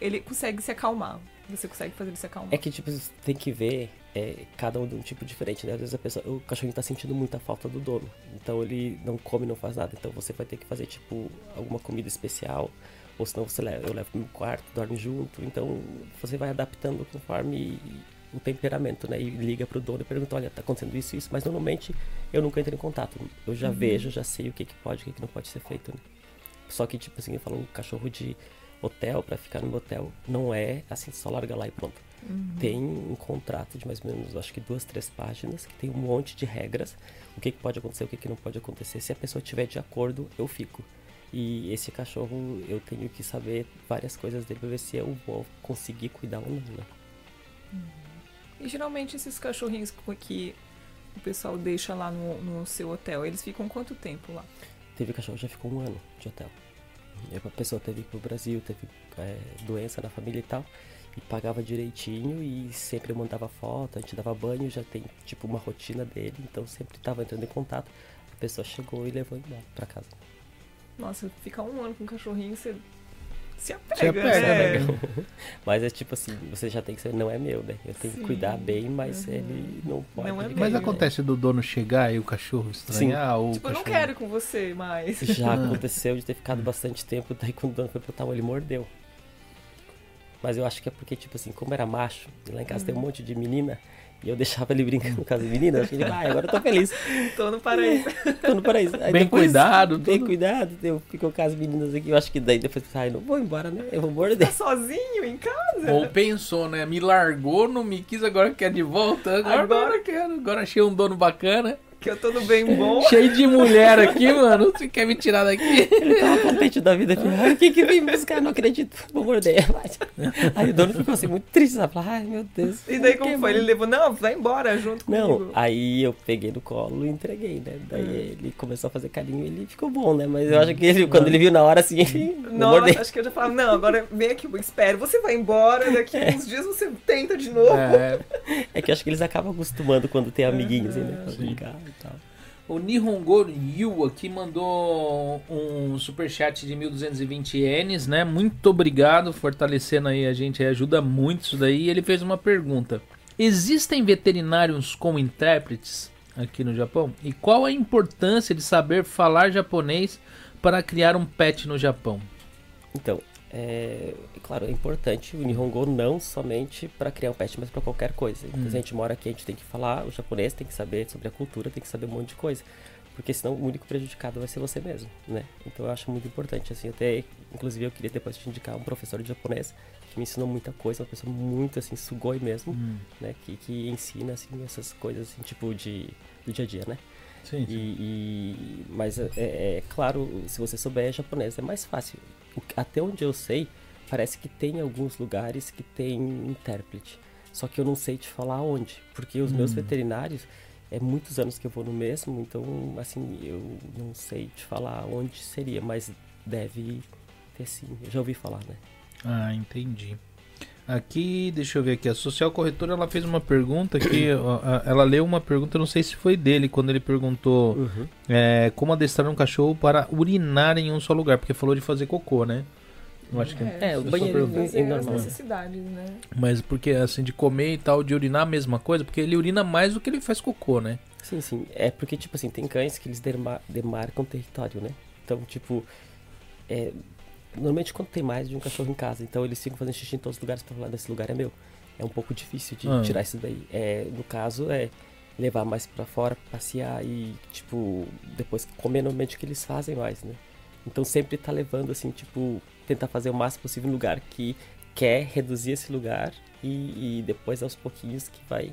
ele consegue se acalmar. Você consegue fazer ele se acalmar. É que, tipo, você tem que ver é, cada um de um tipo diferente, né? Às vezes a pessoa, o cachorrinho tá sentindo muita falta do dono. Então ele não come, não faz nada. Então você vai ter que fazer, tipo, alguma comida especial. Ou senão você leva, eu levo no quarto, dorme junto. Então você vai adaptando conforme o temperamento, né? E liga pro dono e pergunta, olha, tá acontecendo isso isso. Mas normalmente eu nunca entro em contato. Eu já uhum. vejo, já sei o que, que pode, o que, que não pode ser feito, né? Só que, tipo assim, eu falo, um cachorro de hotel para ficar no hotel. Não é assim, só larga lá e pronto. Uhum. Tem um contrato de mais ou menos, acho que duas, três páginas, que tem um monte de regras. O que, que pode acontecer, o que, que não pode acontecer. Se a pessoa estiver de acordo, eu fico. E esse cachorro, eu tenho que saber várias coisas dele pra ver se eu vou conseguir cuidar ou não. Né? Uhum. E geralmente esses cachorrinhos que o pessoal deixa lá no, no seu hotel, eles ficam quanto tempo lá? Teve cachorro já ficou um ano de hotel. A pessoa teve pro Brasil, teve é, doença na família e tal. E pagava direitinho e sempre mandava foto, a gente dava banho, já tem tipo uma rotina dele, então sempre tava entrando em contato. A pessoa chegou e levou embora pra casa. Nossa, ficar um ano com um cachorrinho, você se apega, se apega né? mas é tipo assim, você já tem que saber, não é meu, né? Eu tenho Sim. que cuidar bem, mas uhum. ele não pode. Não é mas acontece do dono chegar e o cachorro estranhar? Ou tipo, eu não quero ir com você mais. Já aconteceu de ter ficado bastante tempo, daí quando o dono foi botar ele mordeu. Mas eu acho que é porque, tipo assim, como era macho, lá em casa uhum. tem um monte de menina, e eu deixava ele brincando com as meninas. Ele, ah, agora eu tô feliz. tô no paraíso. tô no paraíso. Aí bem depois, cuidado. Bem tudo. cuidado. Eu fico com as meninas aqui. Eu acho que daí depois, ai, não vou embora, né? Eu vou morder. Tá sozinho em casa? Ou pensou, né? Me largou, não me quis, agora quer de volta. Agora, agora quero. Agora achei um dono bacana que eu tô no bem bom. Cheio de mulher aqui, mano. Você quer me tirar daqui? Ele tava contente da vida. Ai, o que que vem buscar? Não acredito. Vou morder. Aí o dono ficou assim, muito triste. Sabe? Ai, meu Deus. E daí como foi? Ele levou, não, vai embora junto comigo. Não, aí eu peguei no colo e entreguei, né? Daí hum. ele começou a fazer carinho e ele ficou bom, né? Mas eu acho que ele, quando ele viu na hora, assim, ele Nossa, morder. acho que eu já falava, não, agora vem aqui, eu espero. Você vai embora, daqui é. uns dias você tenta de novo. É, é que eu acho que eles acabam acostumando quando tem amiguinhos, né? Pra brincar tal. O Nihongo Yu aqui mandou um superchat de 1220 ienes, né? Muito obrigado, fortalecendo aí a gente, ajuda muito isso daí. E ele fez uma pergunta: Existem veterinários com intérpretes? aqui no Japão? E qual a importância de saber falar japonês para criar um pet no Japão? Então, é, claro, é importante o Nihongo não somente para criar um pet, mas para qualquer coisa. Então, hum. se a gente mora aqui, a gente tem que falar o japonês, tem que saber sobre a cultura, tem que saber um monte de coisa. Porque senão o único prejudicado vai ser você mesmo, né? Então eu acho muito importante, assim, até, inclusive eu queria depois te indicar um professor de japonês que me ensinou muita coisa, uma pessoa muito, assim, sugoi mesmo, hum. né? Que, que ensina, assim, essas coisas, assim, tipo de, do dia a dia, né? Sim, sim. E, e, mas é, é, claro, se você souber japonês é mais fácil. Até onde eu sei, parece que tem alguns lugares que tem intérprete. Só que eu não sei te falar onde, porque os hum. meus veterinários é muitos anos que eu vou no mesmo, então assim, eu não sei te falar onde seria, mas deve ter sim. Eu já ouvi falar, né? Ah, entendi. Aqui, deixa eu ver aqui, a social corretora ela fez uma pergunta que ela leu uma pergunta, não sei se foi dele, quando ele perguntou uhum. é, como adestrar um cachorro para urinar em um só lugar, porque falou de fazer cocô, né? Eu acho que é, é o banheiro é normal. necessidades, né? Mas porque assim de comer e tal, de urinar a mesma coisa, porque ele urina mais do que ele faz cocô, né? Sim, sim. É porque tipo assim, tem cães que eles demarcam território, né? Então, tipo, é, normalmente quando tem mais de um cachorro em casa, então eles ficam fazendo xixi em todos os lugares para falar desse lugar é meu. É um pouco difícil de ah. tirar isso daí. É, no caso é levar mais para fora, passear e tipo depois comer normalmente o que eles fazem mais, né? Então sempre tá levando assim, tipo, tentar fazer o máximo possível em lugar que quer reduzir esse lugar e, e depois aos pouquinhos que vai.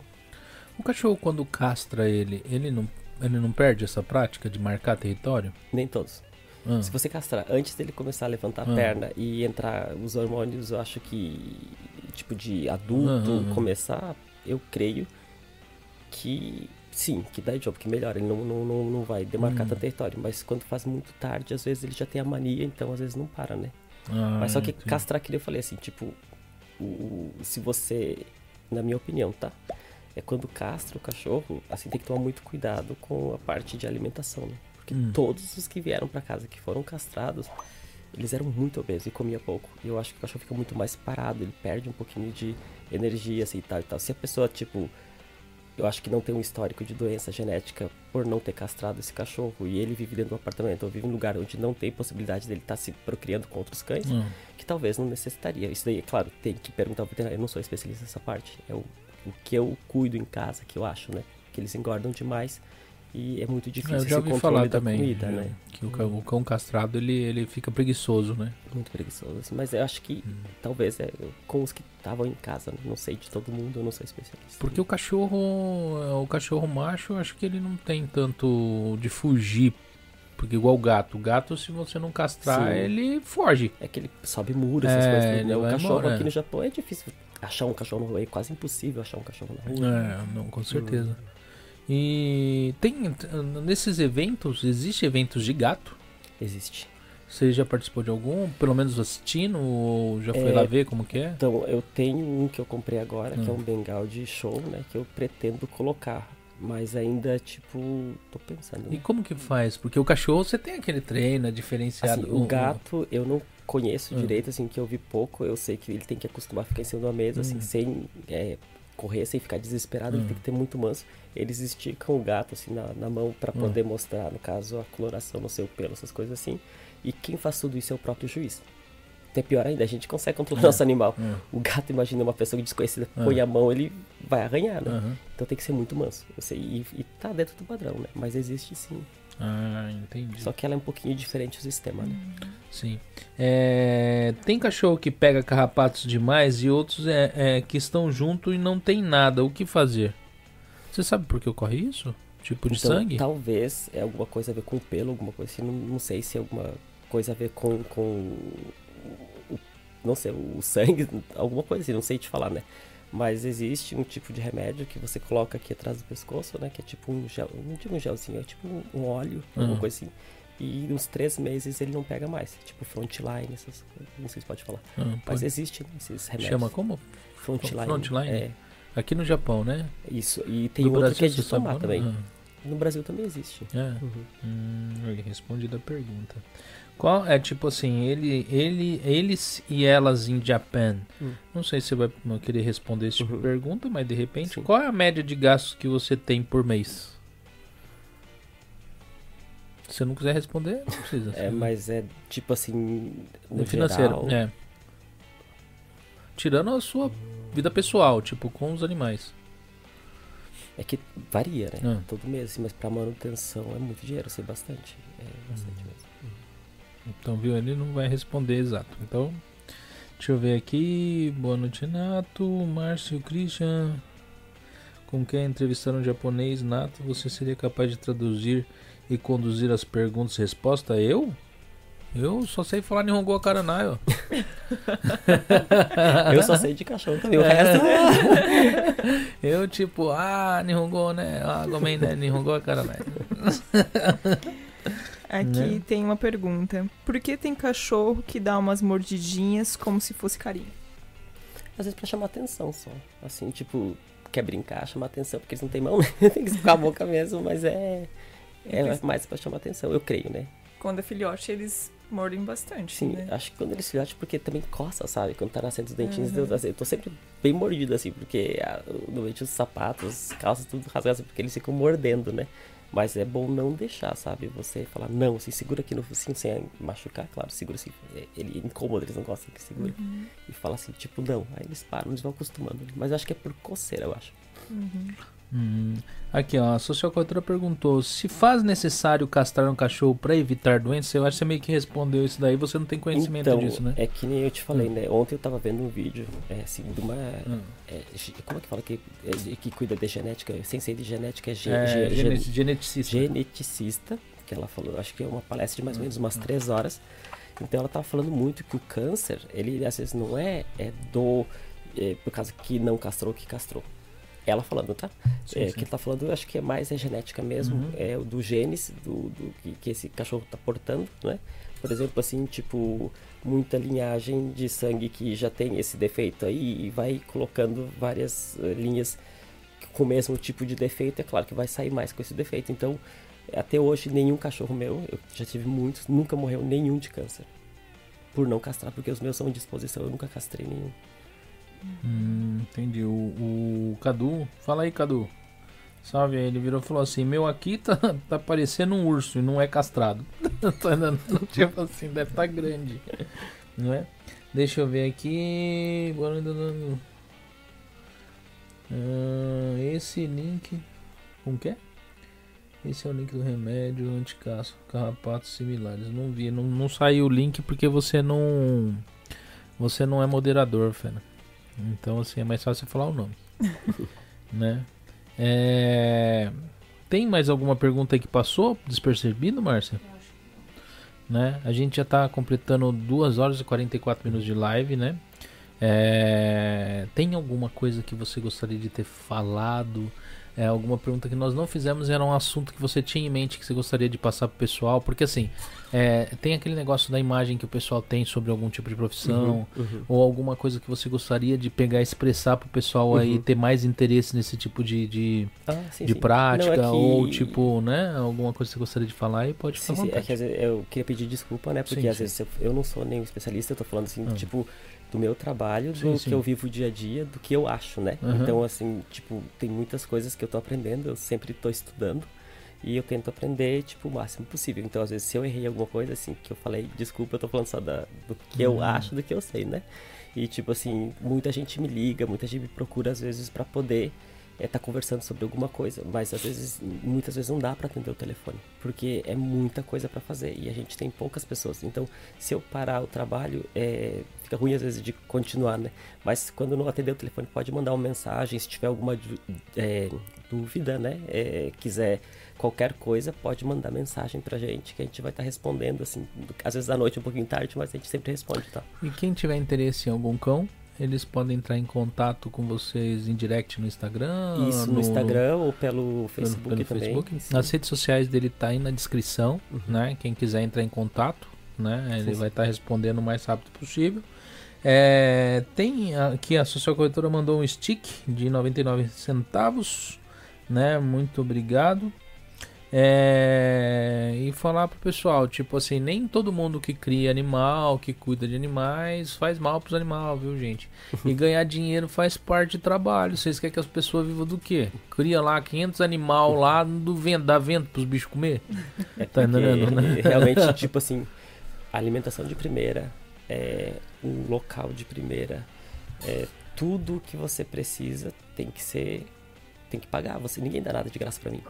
O cachorro quando castra ele, ele não, ele não perde essa prática de marcar território? Nem todos. Ah. Se você castrar antes dele começar a levantar a ah. perna e entrar os hormônios, eu acho que tipo de adulto ah, começar, eu creio que sim, que dá job, que melhora, ele não, não, não, não vai demarcar hum. tanto território, mas quando faz muito tarde, às vezes ele já tem a mania, então às vezes não para, né? Ah, mas só que sim. castrar que eu falei assim, tipo, o, se você, na minha opinião, tá? É quando castra o cachorro, assim, tem que tomar muito cuidado com a parte de alimentação, né? Porque hum. todos os que vieram para casa que foram castrados, eles eram muito obesos e comia pouco. E eu acho que o cachorro fica muito mais parado, ele perde um pouquinho de energia, assim, e tal e tal. Se a pessoa, tipo, eu acho que não tem um histórico de doença genética por não ter castrado esse cachorro e ele vive dentro do apartamento ou vive em um lugar onde não tem possibilidade dele estar tá se procriando com outros cães, hum. que talvez não necessitaria. Isso daí, é claro, tem que perguntar ao veterinário. Eu não sou especialista nessa parte. É o, o que eu cuido em casa, que eu acho, né? Que eles engordam demais e é muito difícil eu já ouvi falar também, comida, né? Que o cão, o cão, castrado ele, ele fica preguiçoso, né? Muito preguiçoso. Assim, mas eu acho que hum. talvez é com os que estavam em casa, né? não sei de todo mundo, eu não sou especialista. Porque o cachorro, o cachorro macho, eu acho que ele não tem tanto de fugir porque igual o gato, o gato se você não castrar, Sim. ele foge. É que ele sobe muros, essas é, coisas. Né? O cachorro embora. aqui no Japão é difícil achar um cachorro na rua, é quase impossível achar um cachorro na rua. É, não, com certeza. Hum. E tem nesses eventos, existe eventos de gato? Existe. Você já participou de algum? Pelo menos assistindo? Ou já foi é, lá ver como que é? Então, eu tenho um que eu comprei agora, que é um ah. bengal de show, né? Que eu pretendo colocar. Mas ainda, tipo, tô pensando. E como que faz? Porque o cachorro, você tem aquele treino diferenciado. Assim, o gato, eu não conheço ah. direito, assim, que eu vi pouco. Eu sei que ele tem que acostumar a ficar em cima da mesa, assim, hum. sem é, correr, sem ficar desesperado. Ele hum. tem que ter muito manso eles esticam o gato assim na, na mão para poder hum. mostrar, no caso, a coloração no seu pelo, essas coisas assim. E quem faz tudo isso é o próprio juiz. Até pior ainda, a gente consegue controlar o é. nosso animal. É. O gato, imagina uma pessoa desconhecida, é. põe a mão, ele vai arranhar, né? Uhum. Então tem que ser muito manso. Sei, e, e tá dentro do padrão, né? Mas existe sim. Ah, entendi. Só que ela é um pouquinho diferente o sistema, né? Sim. É, tem cachorro que pega carrapatos demais e outros é, é, que estão junto e não tem nada. O que fazer? Você sabe por que ocorre isso? Tipo de então, sangue? Talvez é alguma coisa a ver com o pelo, alguma coisa assim. Não, não sei se é alguma coisa a ver com, com o, não sei, o sangue, alguma coisa assim, não sei te falar, né? Mas existe um tipo de remédio que você coloca aqui atrás do pescoço, né? Que é tipo um gel, não digo um gelzinho, é tipo um, um óleo, alguma uhum. coisa assim. E uns três meses ele não pega mais. Tipo frontline, essas não sei se pode falar. Uhum, Mas pode. existe né, esses remédios. Chama como? Frontline. Frontline? É. Aqui no Japão, né? Isso. E tem outro Brasil, que é de tomar também. Ah. No Brasil também existe. É. Uhum. Hum, pergunta. Qual é tipo assim, ele, ele, eles e elas em Japan? Hum. Não sei se você vai querer responder essa tipo uhum. pergunta, mas de repente, Sim. qual é a média de gastos que você tem por mês? Se você não quiser responder, não precisa. É, mas é tipo assim. No, financeiro, geral... é. Tirando a sua vida pessoal, tipo, com os animais. É que varia, né? Ah. Todo mês, assim, mas pra manutenção é muito dinheiro, sei bastante. É bastante uhum. mesmo. Então, viu? Ele não vai responder exato. Então, deixa eu ver aqui. Boa noite, Nato. Márcio Christian. Com quem entrevistar um japonês, Nato, você seria capaz de traduzir e conduzir as perguntas e respostas? Eu? Eu só sei falar Nihongo Karanai, ó. eu só sei de cachorro também, o resto... eu tipo, ah, Nihongo, né? Ah, gomen, né? Nihongo Karanai. Aqui né? tem uma pergunta. Por que tem cachorro que dá umas mordidinhas como se fosse carinho? Às vezes pra chamar atenção só. Assim, tipo, quer brincar, chamar atenção, porque eles não têm mão, né? Tem que ficar a boca mesmo, mas é... É mais pra chamar atenção, eu creio, né? Quando é filhote, eles mordem bastante. Sim, né? acho que quando eles filhote, porque também coça, sabe? Quando tá nascendo os dentinhos, uhum. eu, assim, eu tô sempre bem mordido, assim, porque a, normalmente os sapatos, as calças, tudo rasgados, porque eles ficam mordendo, né? Mas é bom não deixar, sabe? Você falar, não, assim, segura aqui no focinho sem machucar, claro, segura assim. Ele incomoda, eles não gostam que segure. Uhum. E fala assim, tipo, não. Aí eles param, eles vão acostumando. Mas eu acho que é por coceira, eu acho. Uhum. Hum. Aqui, ó, a sociocultura perguntou: se faz necessário castrar um cachorro para evitar doenças? Eu acho que você meio que respondeu isso daí, você não tem conhecimento então, disso, né? É que nem eu te falei, hum. né? Ontem eu tava vendo um vídeo, é, assim, de uma. Hum. É, como é que fala que, é, que cuida de genética? Sem ser de genética, é, ge, é gen, geneticista. Geneticista, que ela falou, acho que é uma palestra de mais ou menos umas hum. três horas. Então ela tava falando muito que o câncer, ele às vezes não é, é do. É, por causa que não castrou que castrou ela falando, tá? Sim, é, sim. Que ele tá falando, acho que é mais a genética mesmo, uhum. é o do genes do, do que, que, esse cachorro tá portando, né? Por exemplo, assim, tipo, muita linhagem de sangue que já tem esse defeito aí e vai colocando várias uh, linhas com o mesmo tipo de defeito, é claro que vai sair mais com esse defeito. Então, até hoje, nenhum cachorro meu, eu já tive muitos, nunca morreu nenhum de câncer. Por não castrar, porque os meus são de disposição, eu nunca castrei nenhum. Hum, entendi. O, o Cadu, fala aí, Cadu. Salve, ele virou e falou assim: Meu aqui tá, tá parecendo um urso e não é castrado. tipo assim, deve estar tá grande. Não é? Deixa eu ver aqui. Uh, esse link. Como que? Esse é o link do remédio anticaço, carrapatos similares. Não vi, não, não saiu o link porque você não. Você não é moderador, Fena. Então, assim, é mais fácil falar o nome. né? É... Tem mais alguma pergunta aí que passou despercebido, Márcia? Né? A gente já está completando 2 horas e 44 minutos de live, né? É... Tem alguma coisa que você gostaria de ter falado? é, alguma pergunta que nós não fizemos era um assunto que você tinha em mente que você gostaria de passar pro pessoal, porque assim, é, tem aquele negócio da imagem que o pessoal tem sobre algum tipo de profissão, uhum, uhum. ou alguma coisa que você gostaria de pegar e expressar pro pessoal uhum. aí ter mais interesse nesse tipo de, de, ah, sim, de sim. prática, não, é que... ou tipo, né, alguma coisa que você gostaria de falar e pode sim, falar. Sim, é que às vezes eu queria pedir desculpa, né, porque às vezes eu, eu, não sou nenhum especialista, eu tô falando assim, ah. tipo do meu trabalho, do que eu vivo dia a dia, do que eu acho, né? Então, assim, tipo, tem muitas coisas que eu tô aprendendo, eu sempre tô estudando e eu tento aprender, tipo, o máximo possível. Então, às vezes, se eu errei alguma coisa, assim, que eu falei, desculpa, eu tô falando só da, do que uhum. eu acho, do que eu sei, né? E, tipo, assim, muita gente me liga, muita gente me procura, às vezes, para poder é, tá conversando sobre alguma coisa, mas às vezes, muitas vezes não dá para atender o telefone, porque é muita coisa para fazer e a gente tem poucas pessoas. Então, se eu parar o trabalho, é, fica ruim às vezes de continuar, né? Mas quando não atender o telefone, pode mandar uma mensagem, se tiver alguma é, dúvida, né? É, quiser qualquer coisa, pode mandar mensagem pra gente que a gente vai estar tá respondendo, assim, às vezes à noite um pouquinho tarde, mas a gente sempre responde, tá? E quem tiver interesse em algum cão, eles podem entrar em contato com vocês em direct no Instagram? Isso, no, no Instagram ou pelo Facebook pelo, pelo também. Facebook. Nas redes sociais dele tá aí na descrição, uhum. né? Quem quiser entrar em contato, né? Ele sim, vai estar tá respondendo o mais rápido possível. É, tem aqui a social corretora mandou um stick de 99 centavos, né? Muito obrigado. É, e falar pro pessoal, tipo assim, nem todo mundo que cria animal, que cuida de animais, faz mal pros animais, viu, gente? E ganhar dinheiro faz parte do trabalho. Vocês querem que as pessoas vivam do quê? Cria lá 500 animal lá do vento, dá vento pros bichos comer? É tá entendendo, né? Realmente, tipo assim, alimentação de primeira, é, um local de primeira, é, tudo que você precisa tem que ser, tem que pagar. Você ninguém dá nada de graça para mim.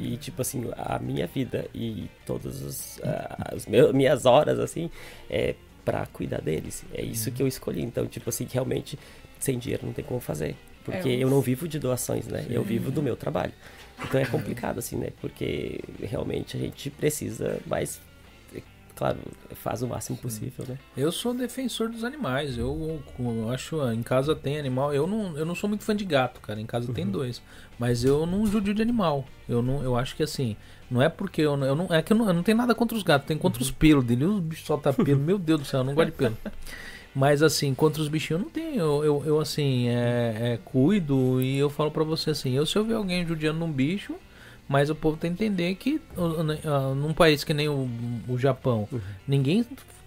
E, tipo assim, a minha vida e todas os, uh, as meus, minhas horas, assim, é para cuidar deles. É isso que eu escolhi. Então, tipo assim, realmente, sem dinheiro não tem como fazer. Porque é, eu não vivo de doações, né? Sim. Eu vivo do meu trabalho. Então é complicado, assim, né? Porque realmente a gente precisa mais claro, faz o máximo possível, né? Eu sou defensor dos animais. Eu, eu, acho, em casa tem animal. Eu não, eu não sou muito fã de gato, cara. Em casa uhum. tem dois. Mas eu não judio de animal. Eu não, eu acho que assim, não é porque eu, eu não, é que eu não, eu não tenho nada contra os gatos, tem contra uhum. os pelos dele. O bicho solta pelo, meu Deus do céu, eu não gosto de pelo. Mas assim, contra os bichinhos eu não tenho. Eu, eu, eu assim, é, é, cuido e eu falo para você assim, eu se eu ver alguém judiando num bicho, mas o povo tem que entender que uh, num país que nem o, o Japão, uhum. ninguém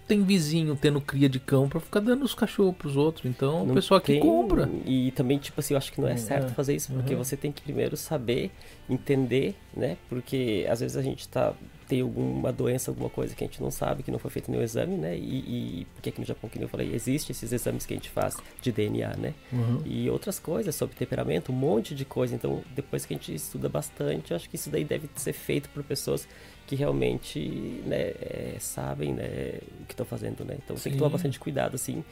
tem vizinho tendo cria de cão para ficar dando os cachorros pros outros. Então, não o pessoal aqui tem... compra. E também, tipo assim, eu acho que não é, é. certo fazer isso, porque uhum. você tem que primeiro saber, entender, né? Porque às vezes a gente tá tem alguma doença, alguma coisa que a gente não sabe, que não foi feito nenhum exame, né? E, e porque aqui no Japão, como eu falei, existe esses exames que a gente faz de DNA, né? Uhum. E outras coisas sobre temperamento, um monte de coisa. Então, depois que a gente estuda bastante, eu acho que isso daí deve ser feito por pessoas que realmente né, é, sabem né, o que estão fazendo, né? Então, Sim. tem que tomar bastante cuidado, assim,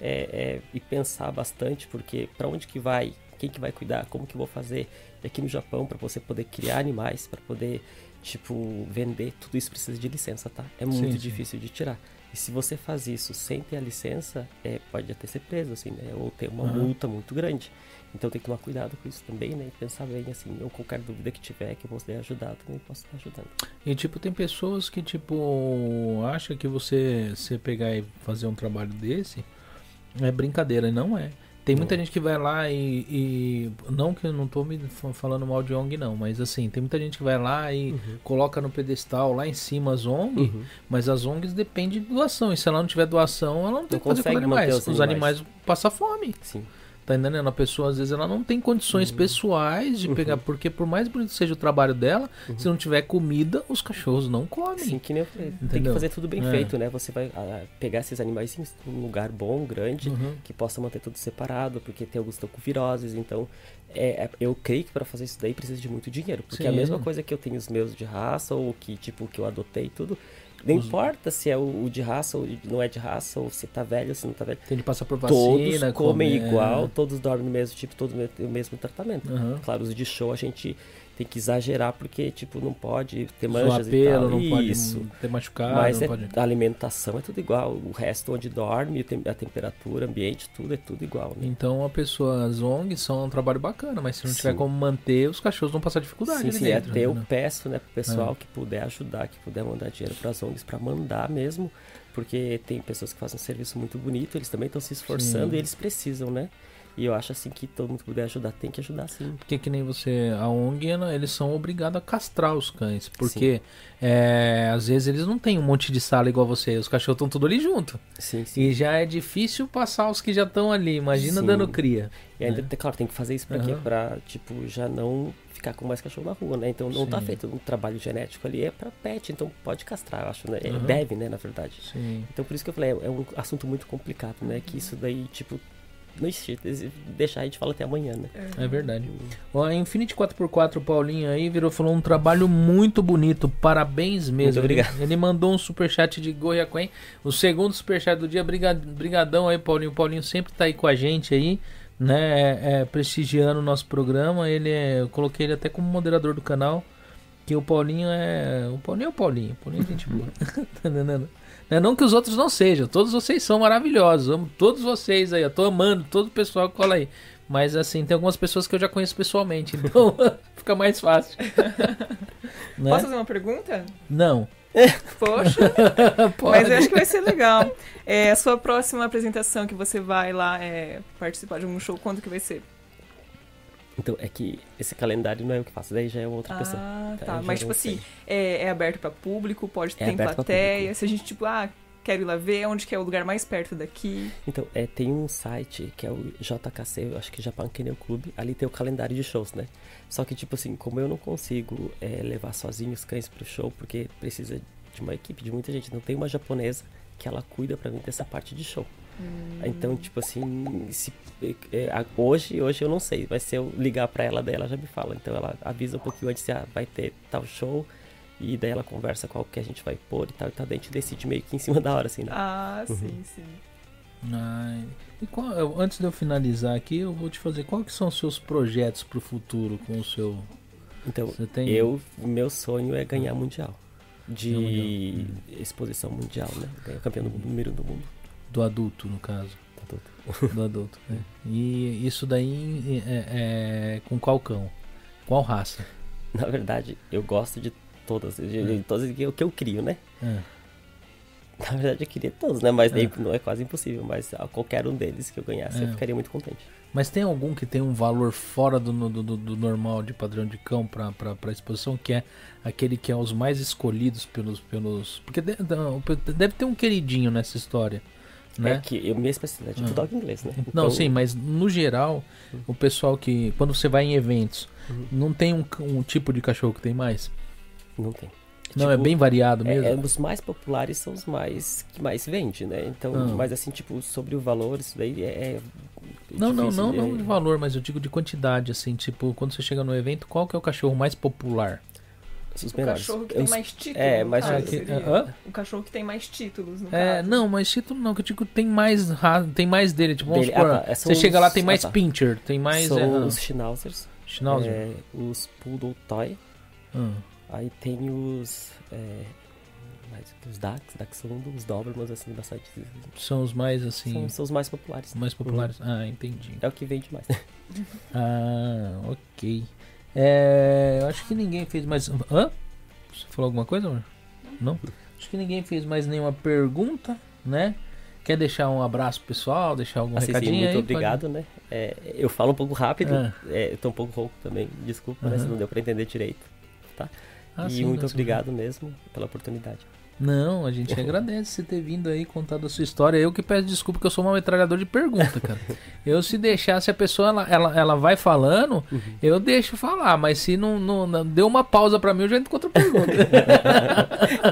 é, é, e pensar bastante, porque para onde que vai? Quem que vai cuidar? Como que eu vou fazer? E aqui no Japão, para você poder criar animais, para poder tipo, vender, tudo isso precisa de licença, tá? É muito sim, difícil sim. de tirar. E se você faz isso sem ter a licença, é, pode até ser preso, assim, né? Ou ter uma uhum. multa muito grande. Então tem que tomar cuidado com isso também, né? E pensar bem, assim, ou qualquer dúvida que tiver que eu possa ajudar, também posso estar ajudando. E, tipo, tem pessoas que, tipo, acham que você, você pegar e fazer um trabalho desse é brincadeira, não é. Tem muita gente que vai lá e, e, Não que eu não tô me falando mal de ONG, não, mas assim, tem muita gente que vai lá e uhum. coloca no pedestal lá em cima as ONG, uhum. mas as ONGs dependem de doação. E se ela não tiver doação, ela não tem que fazer com animais. Os, os animais. animais passam fome. Sim. Tá entendendo? A pessoa, às vezes, ela não tem condições uhum. pessoais de pegar, uhum. porque por mais bonito seja o trabalho dela, uhum. se não tiver comida, os cachorros não comem. Sim, que nem eu falei. Tem que fazer tudo bem é. feito, né? Você vai ah, pegar esses animais em um lugar bom, grande, uhum. que possa manter tudo separado, porque tem alguns que estão com viroses, então é, é, eu creio que para fazer isso daí precisa de muito dinheiro. Porque Sim. é a mesma coisa que eu tenho os meus de raça, ou que, tipo, que eu adotei tudo. Não Os... importa se é o, de raça ou não é de raça, ou se tá velho ou se não tá velho. Tem que passar por vacina. Todos comem igual, todos dormem no mesmo tipo, todos o mesmo tratamento. Uhum. Claro, os de show a gente tem que exagerar porque, tipo, não pode ter manchas pelo, e tal. não Isso. pode ter machucado. Mas é, pode... a alimentação é tudo igual. O resto onde dorme, a temperatura, o ambiente, tudo é tudo igual. Né? Então a pessoa, as ONGs são um trabalho bacana, mas se não sim. tiver como manter, os cachorros vão passar dificuldade. Sim, sim. Dentro, até né? eu peço, né, pro pessoal é. que puder ajudar, que puder mandar dinheiro para as ONGs para mandar mesmo, porque tem pessoas que fazem um serviço muito bonito, eles também estão se esforçando sim. e eles precisam, né? E eu acho assim que todo mundo que puder ajudar tem que ajudar sim. Porque que nem você, a ONG, eles são obrigados a castrar os cães. Porque é, às vezes eles não têm um monte de sala igual você. Os cachorros estão tudo ali junto. Sim, sim. E já é difícil passar os que já estão ali. Imagina sim. dando cria. E ainda, é. claro, tem que fazer isso pra uhum. quê? Pra, tipo, já não ficar com mais cachorro na rua, né? Então não tá sim. tá feito um trabalho genético ali, é pra pet, então pode castrar, eu acho, né? Uhum. Deve, né, na verdade. Sim. Então por isso que eu falei, é, é um assunto muito complicado, né? Que isso daí, tipo, não existe. Deixar a gente fala até amanhã, né? É verdade. O Infinity 4x4, o Paulinho aí virou falou um trabalho muito bonito. Parabéns mesmo. Muito obrigado. Ele, ele mandou um superchat de Goiaquém. O segundo superchat do dia. Brigadão aí, Paulinho. O Paulinho sempre tá aí com a gente aí, né? É, é, prestigiando o nosso programa. Ele é, eu coloquei ele até como moderador do canal. Que o Paulinho é. O Paulinho é o Paulinho. O Paulinho é gente boa. Né? Não que os outros não sejam, todos vocês são maravilhosos. Amo todos vocês aí, eu tô amando todo o pessoal que cola aí. Mas assim, tem algumas pessoas que eu já conheço pessoalmente, então fica mais fácil. né? Posso fazer uma pergunta? Não. Poxa, mas eu acho que vai ser legal. É, a sua próxima apresentação que você vai lá é, participar de algum show, quando que vai ser? Então, é que esse calendário não é eu que faço, daí já é outra ah, pessoa. Ah, tá. Mas, tipo assim, é, é, aberto para público, pode é ter plateia. Se a gente, tipo, ah, quero ir lá ver, onde que é o lugar mais perto daqui? Então, é, tem um site que é o JKC, eu acho que Japan Kennel Club, ali tem o calendário de shows, né? Só que, tipo assim, como eu não consigo é, levar sozinho os cães pro show, porque precisa de uma equipe, de muita gente, não tem uma japonesa que ela cuida para mim dessa parte de show. Hum. Então, tipo assim, se, é, hoje, hoje eu não sei, mas se eu ligar para ela dela, já me fala. Então ela avisa um pouquinho antes, ah, vai ter tal show, e daí ela conversa qual que a gente vai pôr e tal, e tal, daí a gente decide meio que em cima da hora, assim, né? Ah, uhum. sim, sim. Ai. E qual, antes de eu finalizar aqui, eu vou te fazer, qual que são os seus projetos para o futuro com o seu... Então, tem... eu, meu sonho é ganhar mundial. De mundial. exposição mundial, né? Ganhar campeão do número do mundo. Do adulto, no caso. Do adulto. do adulto, né? E isso daí é, é, com qual cão? Qual raça? Na verdade, eu gosto de todas, de, é. todas que eu, que eu crio, né? É. Na verdade, eu queria todos, né? Mas é. não é quase impossível. Mas qualquer um deles que eu ganhasse, é. eu ficaria muito contente. Mas tem algum que tem um valor fora do, do, do, do normal de padrão de cão para a exposição, que é aquele que é os mais escolhidos pelos. pelos porque deve, deve ter um queridinho nessa história. Né? É que eu, minha especialidade é bulldog inglês, né? Então... Não, sim, mas no geral, uhum. o pessoal que. Quando você vai em eventos, uhum. não tem um, um tipo de cachorro que tem mais? Não tem. Não, é tipo, é bem variado mesmo? É, é, os mais populares são os mais que mais vende, né? Então, ah. mas assim, tipo, sobre o valor, isso daí é. é não, não, não, de... não de valor, mas eu digo de quantidade, assim, tipo, quando você chega no evento, qual que é o cachorro mais popular? Os o cachorro que tem mais títulos. É, mais caso, que, O cachorro que tem mais títulos, no É, caso. não, mas título não, que eu digo tem mais tem mais dele, tipo, vamos dele, supor, ah, tá. você os, chega lá tem mais ah, tá. pincher, tem mais São é, os schnauzers. Schnauzer. É, os poodle toy. Hum. Aí tem os. É, mais, os DAX, Dachshund, os Dobermans, assim, bastante. São os mais, assim. São, são os mais populares. Mais populares? Uhum. Ah, entendi. É o que vende mais. ah, ok. É, eu acho que ninguém fez mais. Hã? Você falou alguma coisa, amor? Não? Acho que ninguém fez mais nenhuma pergunta, né? Quer deixar um abraço pessoal, deixar algum assim, recadinho sim, muito aí? obrigado, pode... né? É, eu falo um pouco rápido, ah. é, eu tô um pouco rouco também, desculpa, uhum. né, se não deu pra entender direito, tá? Ah, e sim, muito obrigado mesmo pela oportunidade. Não, a gente agradece você ter vindo aí contado a sua história. Eu que peço desculpa que eu sou uma metralhador de pergunta, cara. eu se deixar, se a pessoa ela, ela, ela vai falando, uhum. eu deixo falar, mas se não, não, não, deu uma pausa para mim, eu já entro com outra pergunta.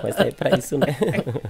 mas é para isso, né?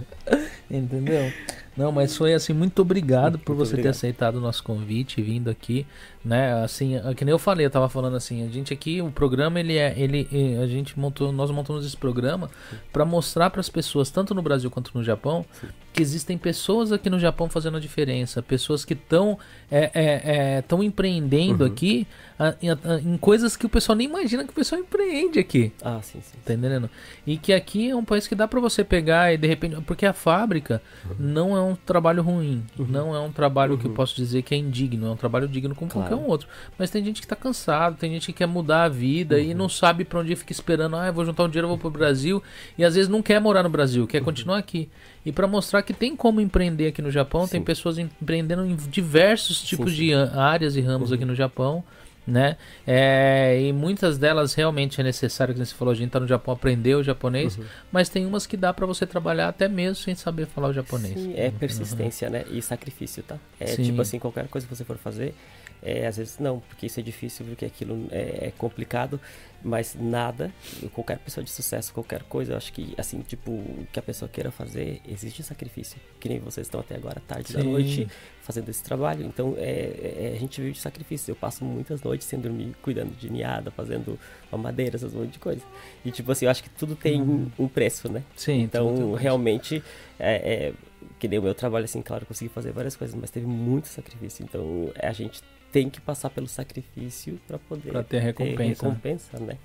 Entendeu? Não, mas foi assim, muito obrigado por muito você obrigado. ter aceitado o nosso convite e vindo aqui, né? Assim, é que nem eu falei, eu tava falando assim, a gente aqui, o programa ele é, ele a gente montou, nós montamos esse programa para mostrar para as pessoas, tanto no Brasil quanto no Japão, Sim. que existem pessoas aqui no Japão fazendo a diferença, pessoas que estão é, é, é, tão empreendendo uhum. aqui a, a, a, em coisas que o pessoal nem imagina que o pessoal empreende aqui. Ah, sim, sim. Tá entendendo? E que aqui é um país que dá para você pegar e de repente, porque a fábrica uhum. não é um trabalho ruim, uhum. não é um trabalho que eu uhum. posso dizer que é indigno, é um trabalho digno como claro. qualquer um outro. Mas tem gente que tá cansado, tem gente que quer mudar a vida e uhum. não sabe para onde fica esperando, ah, eu vou juntar um dinheiro, eu vou pro Brasil, e às vezes não quer morar no Brasil, quer uhum. continuar aqui. E para mostrar que tem como empreender aqui no Japão, Sim. tem pessoas empreendendo em diversos tipos sim, sim. de áreas e ramos uhum. aqui no Japão né? É, e muitas delas realmente é necessário, que você falou, a gente tá no Japão, aprender o japonês, uhum. mas tem umas que dá para você trabalhar até mesmo sem saber falar o japonês. Sim, é persistência, uhum. né? E sacrifício, tá? É Sim. tipo assim, qualquer coisa que você for fazer, é, às vezes não, porque isso é difícil, porque aquilo é, é, complicado, mas nada, qualquer pessoa de sucesso, qualquer coisa, eu acho que, assim, tipo, o que a pessoa queira fazer, existe sacrifício. Que nem vocês estão até agora, tarde Sim. da noite, fazendo esse trabalho. Então, é, é, a gente vive de sacrifício. Eu passo muitas noites sem dormir, cuidando de ninhada, fazendo madeira, essas monte de coisa. E, tipo assim, eu acho que tudo tem uhum. um preço, né? Sim. Então, realmente, é, é, que nem o meu trabalho, assim, claro, consegui fazer várias coisas, mas teve muito sacrifício. Então, a gente tem que passar pelo sacrifício para poder pra ter recompensa, ter recompensa né?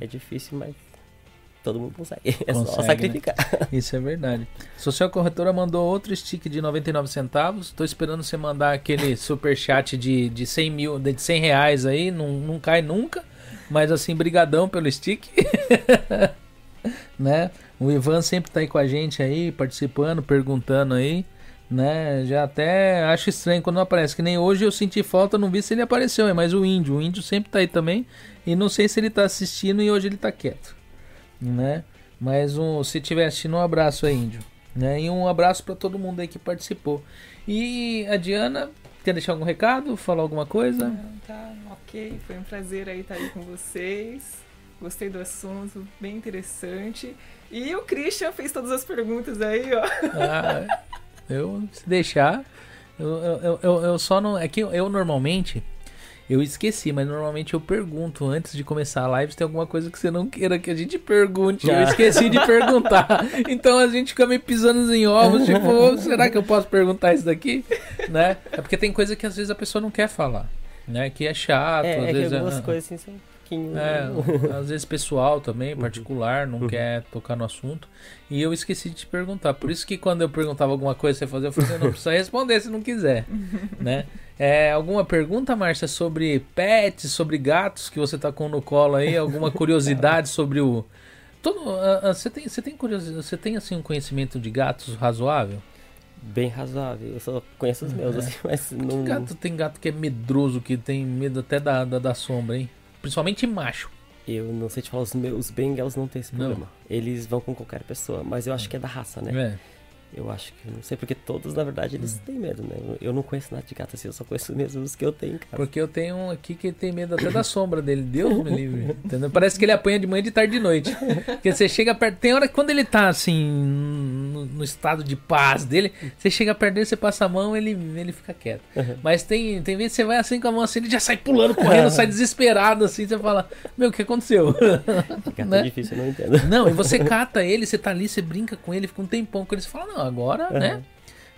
É. é difícil, mas todo mundo consegue. É consegue, só sacrificar. Né? Isso é verdade. Social Corretora mandou outro stick de 99 centavos. Tô esperando você mandar aquele super chat de, de 100 mil, de 100 reais aí. Não, não cai nunca. Mas assim, brigadão pelo stick. né? O Ivan sempre tá aí com a gente aí, participando, perguntando aí né? Já até acho estranho quando não aparece. Que nem hoje eu senti falta, não vi se ele apareceu, é mas o índio. O índio sempre tá aí também. E não sei se ele tá assistindo e hoje ele tá quieto, né? Mas um, se tiver assistindo, um abraço aí, índio. Né? E um abraço para todo mundo aí que participou. E a Diana, quer deixar algum recado? Falar alguma coisa? Não, tá, ok. Foi um prazer aí estar aí com vocês. Gostei do assunto, bem interessante. E o Christian fez todas as perguntas aí, ó. Ah, eu, se deixar, eu, eu, eu, eu só não. É que eu normalmente. Eu esqueci, mas normalmente eu pergunto antes de começar a live se tem alguma coisa que você não queira que a gente pergunte. Eu esqueci de perguntar. Então a gente fica meio pisando em ovos, tipo, será que eu posso perguntar isso daqui? Né? É porque tem coisa que às vezes a pessoa não quer falar. Né? Que é chato, é, às é vezes. Que algumas é... coisas assim são pouquinho. É, às vezes pessoal também, uhum. particular, não uhum. quer tocar no assunto. E eu esqueci de te perguntar. Por isso que quando eu perguntava alguma coisa você fazia, eu falei, não precisa responder se não quiser. né? É, alguma pergunta, Márcia, sobre pets, sobre gatos que você tá com no colo aí? Alguma curiosidade sobre o. Todo, uh, uh, você tem, você tem curiosidade, você tem assim um conhecimento de gatos razoável? Bem razoável. Eu só conheço os meus, é. assim, mas não. gato tem gato que é medroso, que tem medo até da, da, da sombra, hein? Principalmente macho. Eu não sei te falar, os meus bengals não tem esse problema. Não. Eles vão com qualquer pessoa, mas eu acho que é da raça, né? É. Eu acho que, não sei, porque todos, na verdade, eles hum. têm medo, né? Eu não conheço nada de gato assim, eu só conheço mesmo os que eu tenho em casa. Porque eu tenho um aqui que tem medo até da sombra dele. Deus me livre. Entendeu? Parece que ele apanha de manhã, de tarde e de noite. Porque você chega perto. Tem hora que quando ele tá assim, no, no, estado de paz dele, você chega perto dele, você passa a mão, ele, ele fica quieto. Uhum. Mas tem, tem vezes que você vai assim com a mão assim, ele já sai pulando, correndo, sai desesperado assim, você fala, meu, o que aconteceu? Gato é né? é difícil, eu não entendo. Não, e você cata ele, você tá ali, você brinca com ele, fica um tempão com ele, você fala, não, agora, uhum. né?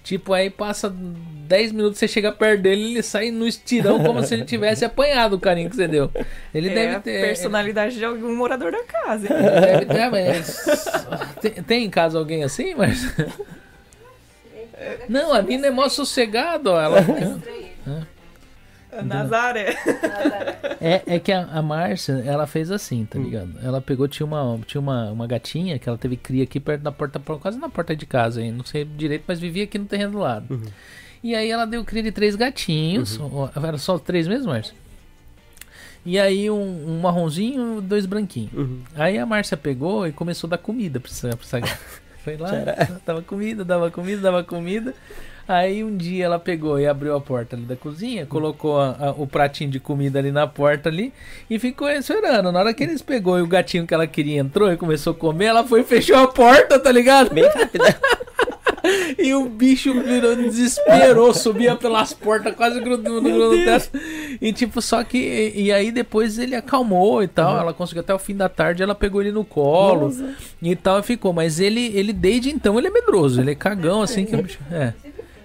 Tipo, aí passa 10 minutos, você chega perto dele ele sai no estirão como se ele tivesse apanhado o carinho que você deu. Ele é deve ter. personalidade de algum morador da casa. Hein? Deve ter, mas. tem, tem em casa alguém assim, mas. Não, a Nina é mó sossegada, ó. Ela. É. Nazaré. É, é que a, a Márcia, ela fez assim, tá hum. ligado? Ela pegou, tinha uma, tinha uma, uma gatinha que ela teve cria aqui perto da porta, quase na porta de casa, hein? não sei direito, mas vivia aqui no terreno do lado. Uhum. E aí ela deu cria de três gatinhos, uhum. era só três mesmo, Márcia? E aí um, um marronzinho dois branquinhos. Uhum. Aí a Márcia pegou e começou a dar comida pra essa, pra essa gata. Foi lá, dava comida, dava comida, dava comida. Aí um dia ela pegou e abriu a porta ali da cozinha, colocou a, a, o pratinho de comida ali na porta ali e ficou esperando. Na hora que eles pegou e o gatinho que ela queria entrou e começou a comer, ela foi e fechou a porta, tá ligado? Bem rápido. e o bicho virou, desesperou, subia pelas portas, quase grudando no teto. E tipo, só que. E, e, aí depois ele acalmou e tal. Uhum. Ela conseguiu até o fim da tarde, ela pegou ele no colo Nossa. e tal, e ficou. Mas ele, ele, desde então, ele é medroso, ele é cagão, assim que o bicho. É.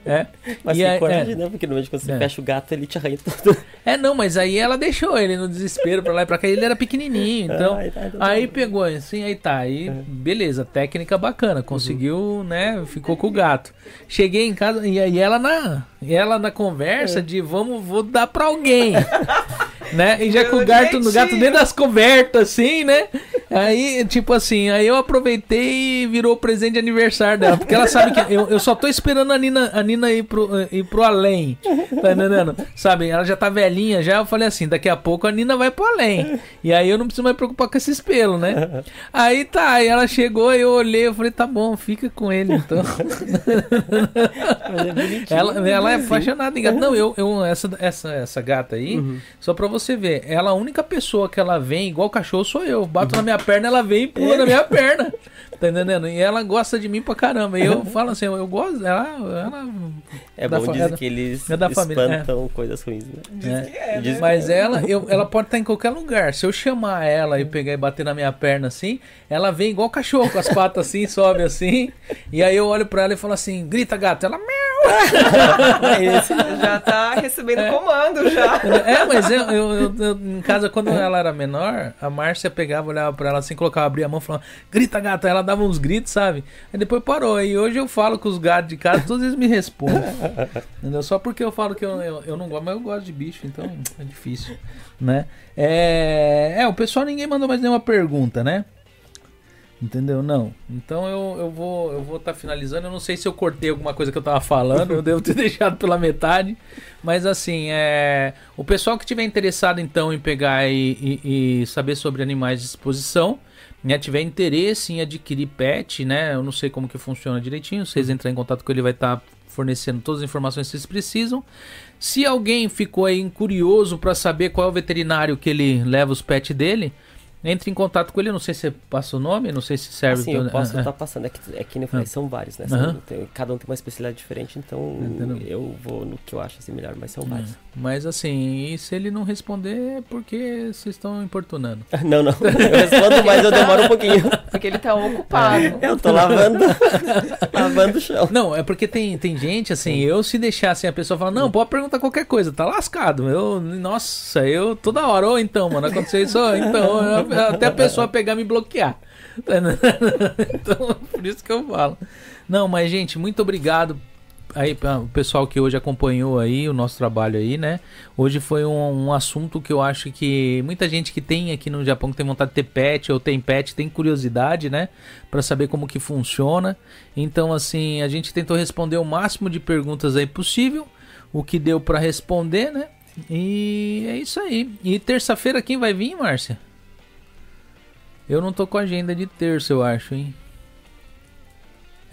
É. Mas e aí, é, não, porque normalmente quando você é. fecha o gato, ele te arranha tudo. É, não, mas aí ela deixou ele no desespero pra lá e pra cá. Ele era pequenininho, então. Ah, tá, aí pegou assim, aí tá. Aí, é. beleza, técnica bacana. Conseguiu, uhum. né? Ficou com o gato. Cheguei em casa e aí ela na, ela na conversa é. de vamos, vou dar pra alguém. né? E já com o gato, no gato dentro das cobertas, assim, né? Aí, tipo assim, aí eu aproveitei e virou presente de aniversário dela. Porque ela sabe que eu, eu só tô esperando a Nina, a Nina ir, pro, ir pro além. Tá entendendo? Sabe? Ela já tá velhinha já. Eu falei assim: daqui a pouco a Nina vai pro além. E aí eu não preciso mais preocupar com esse pelo, né? Aí tá, aí ela chegou, eu olhei, eu falei: tá bom, fica com ele então. É ela, ela é apaixonada em gato. Não, eu, eu essa, essa, essa gata aí, uhum. só pra você ver, ela a única pessoa que ela vem igual cachorro sou eu. Bato uhum. na minha perna, ela vem e pula na minha perna. Tá entendendo? E ela gosta de mim pra caramba. E eu falo assim, eu gosto. Ela. ela é bom dizer que eles é da espantam é. coisas ruins, né? É. É, né? Mas ela, eu, ela pode estar em qualquer lugar. Se eu chamar ela e pegar e bater na minha perna assim, ela vem igual cachorro, com as patas assim, sobe assim. E aí eu olho pra ela e falo assim: grita gato. Ela, já tá recebendo é. comando já. É, mas eu, eu, eu, em casa, quando ela era menor, a Márcia pegava, olhava pra ela assim, colocava, abria a mão e falava, grita gata, ela dava uns gritos, sabe? Aí depois parou. E hoje eu falo com os gatos de casa, todos eles me respondem. Entendeu? Só porque eu falo que eu, eu, eu não gosto, mas eu gosto de bicho, então é difícil, né? É, é, o pessoal ninguém mandou mais nenhuma pergunta, né? Entendeu? Não. Então eu, eu vou eu vou estar tá finalizando. Eu não sei se eu cortei alguma coisa que eu tava falando, eu devo ter deixado pela metade. Mas assim, é o pessoal que tiver interessado então em pegar e, e, e saber sobre animais de exposição, né, tiver interesse em adquirir pet, né? Eu não sei como que funciona direitinho. Vocês entrarem em contato com ele, vai estar tá fornecendo todas as informações que vocês precisam. Se alguém ficou aí curioso para saber qual é o veterinário que ele leva os pets dele, entre em contato com ele, não sei se você passa o nome, não sei se serve. Sim, eu posso estar ah, tá passando, é que, é que nem eu falei, ah. são vários, né? São, tem, cada um tem uma especialidade diferente, então Entendeu? eu vou no que eu acho assim melhor, mas são vários. Mas assim, e se ele não responder é porque vocês estão importunando. não, não, eu respondo, mas eu demoro um pouquinho. Porque ele tá ocupado. Eu tô lavando, lavando o chão. Não, é porque tem, tem gente, assim, eu se deixar assim, a pessoa fala, não, pode perguntar qualquer coisa, tá lascado. Eu, nossa, eu toda hora, ou então, mano, aconteceu isso, então, eu, até a pessoa pegar e me bloquear. então, por isso que eu falo. Não, mas gente, muito obrigado aí o pessoal que hoje acompanhou aí o nosso trabalho aí, né? Hoje foi um, um, assunto que eu acho que muita gente que tem aqui no Japão que tem vontade de ter pet ou tem pet tem curiosidade, né? Para saber como que funciona. Então assim a gente tentou responder o máximo de perguntas aí possível, o que deu para responder, né? E é isso aí. E terça-feira quem vai vir, Márcia? Eu não tô com agenda de terça, eu acho, hein?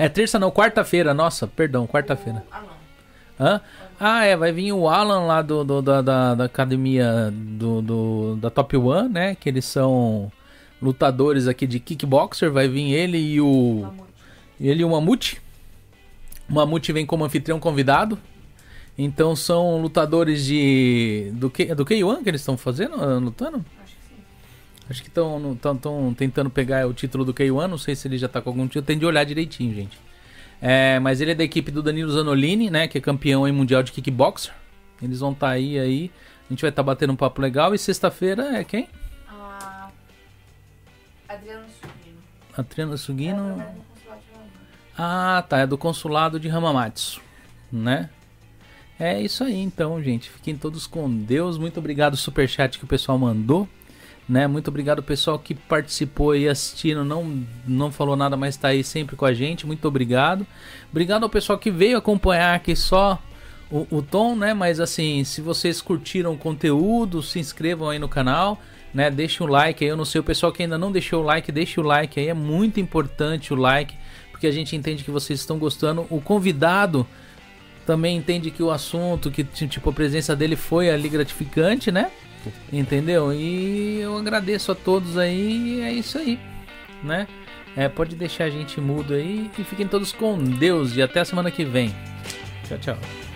É terça não, quarta-feira, nossa, perdão, quarta-feira. Hã? Ah, é, vai vir o Alan lá do, do da, da, da, academia do, do, da Top One, né? Que eles são lutadores aqui de kickboxer. Vai vir ele e o. Mamute. Ele e o Mamute. O Mamute vem como anfitrião convidado. Então são lutadores de. Do, do K1 que eles estão fazendo? Lutando? Acho que estão tentando pegar o título do K1. Não sei se ele já está com algum título. Tem de olhar direitinho, gente. É, mas ele é da equipe do Danilo Zanolini, né? Que é campeão em mundial de kickboxer. Eles vão estar tá aí, aí. A gente vai estar tá batendo um papo legal. E sexta-feira é quem? Ah, Adriano Sugino. Adriano Sugino. É, ah, tá. É do consulado de Hamamatsu, né? É isso aí, então, gente. Fiquem todos com Deus. Muito obrigado, superchat que o pessoal mandou. Né? Muito obrigado pessoal que participou e assistindo, não não falou nada, mas está aí sempre com a gente. Muito obrigado. Obrigado ao pessoal que veio acompanhar aqui só o, o tom, né? Mas assim, se vocês curtiram o conteúdo, se inscrevam aí no canal, né? Deixem o like aí. Eu não sei o pessoal que ainda não deixou o like, deixe o like aí. É muito importante o like, porque a gente entende que vocês estão gostando. O convidado também entende que o assunto, que tipo a presença dele foi ali gratificante, né? Entendeu? E eu agradeço a todos aí. é isso aí, né? É, pode deixar a gente mudo aí. E fiquem todos com Deus. E até a semana que vem. Tchau, tchau.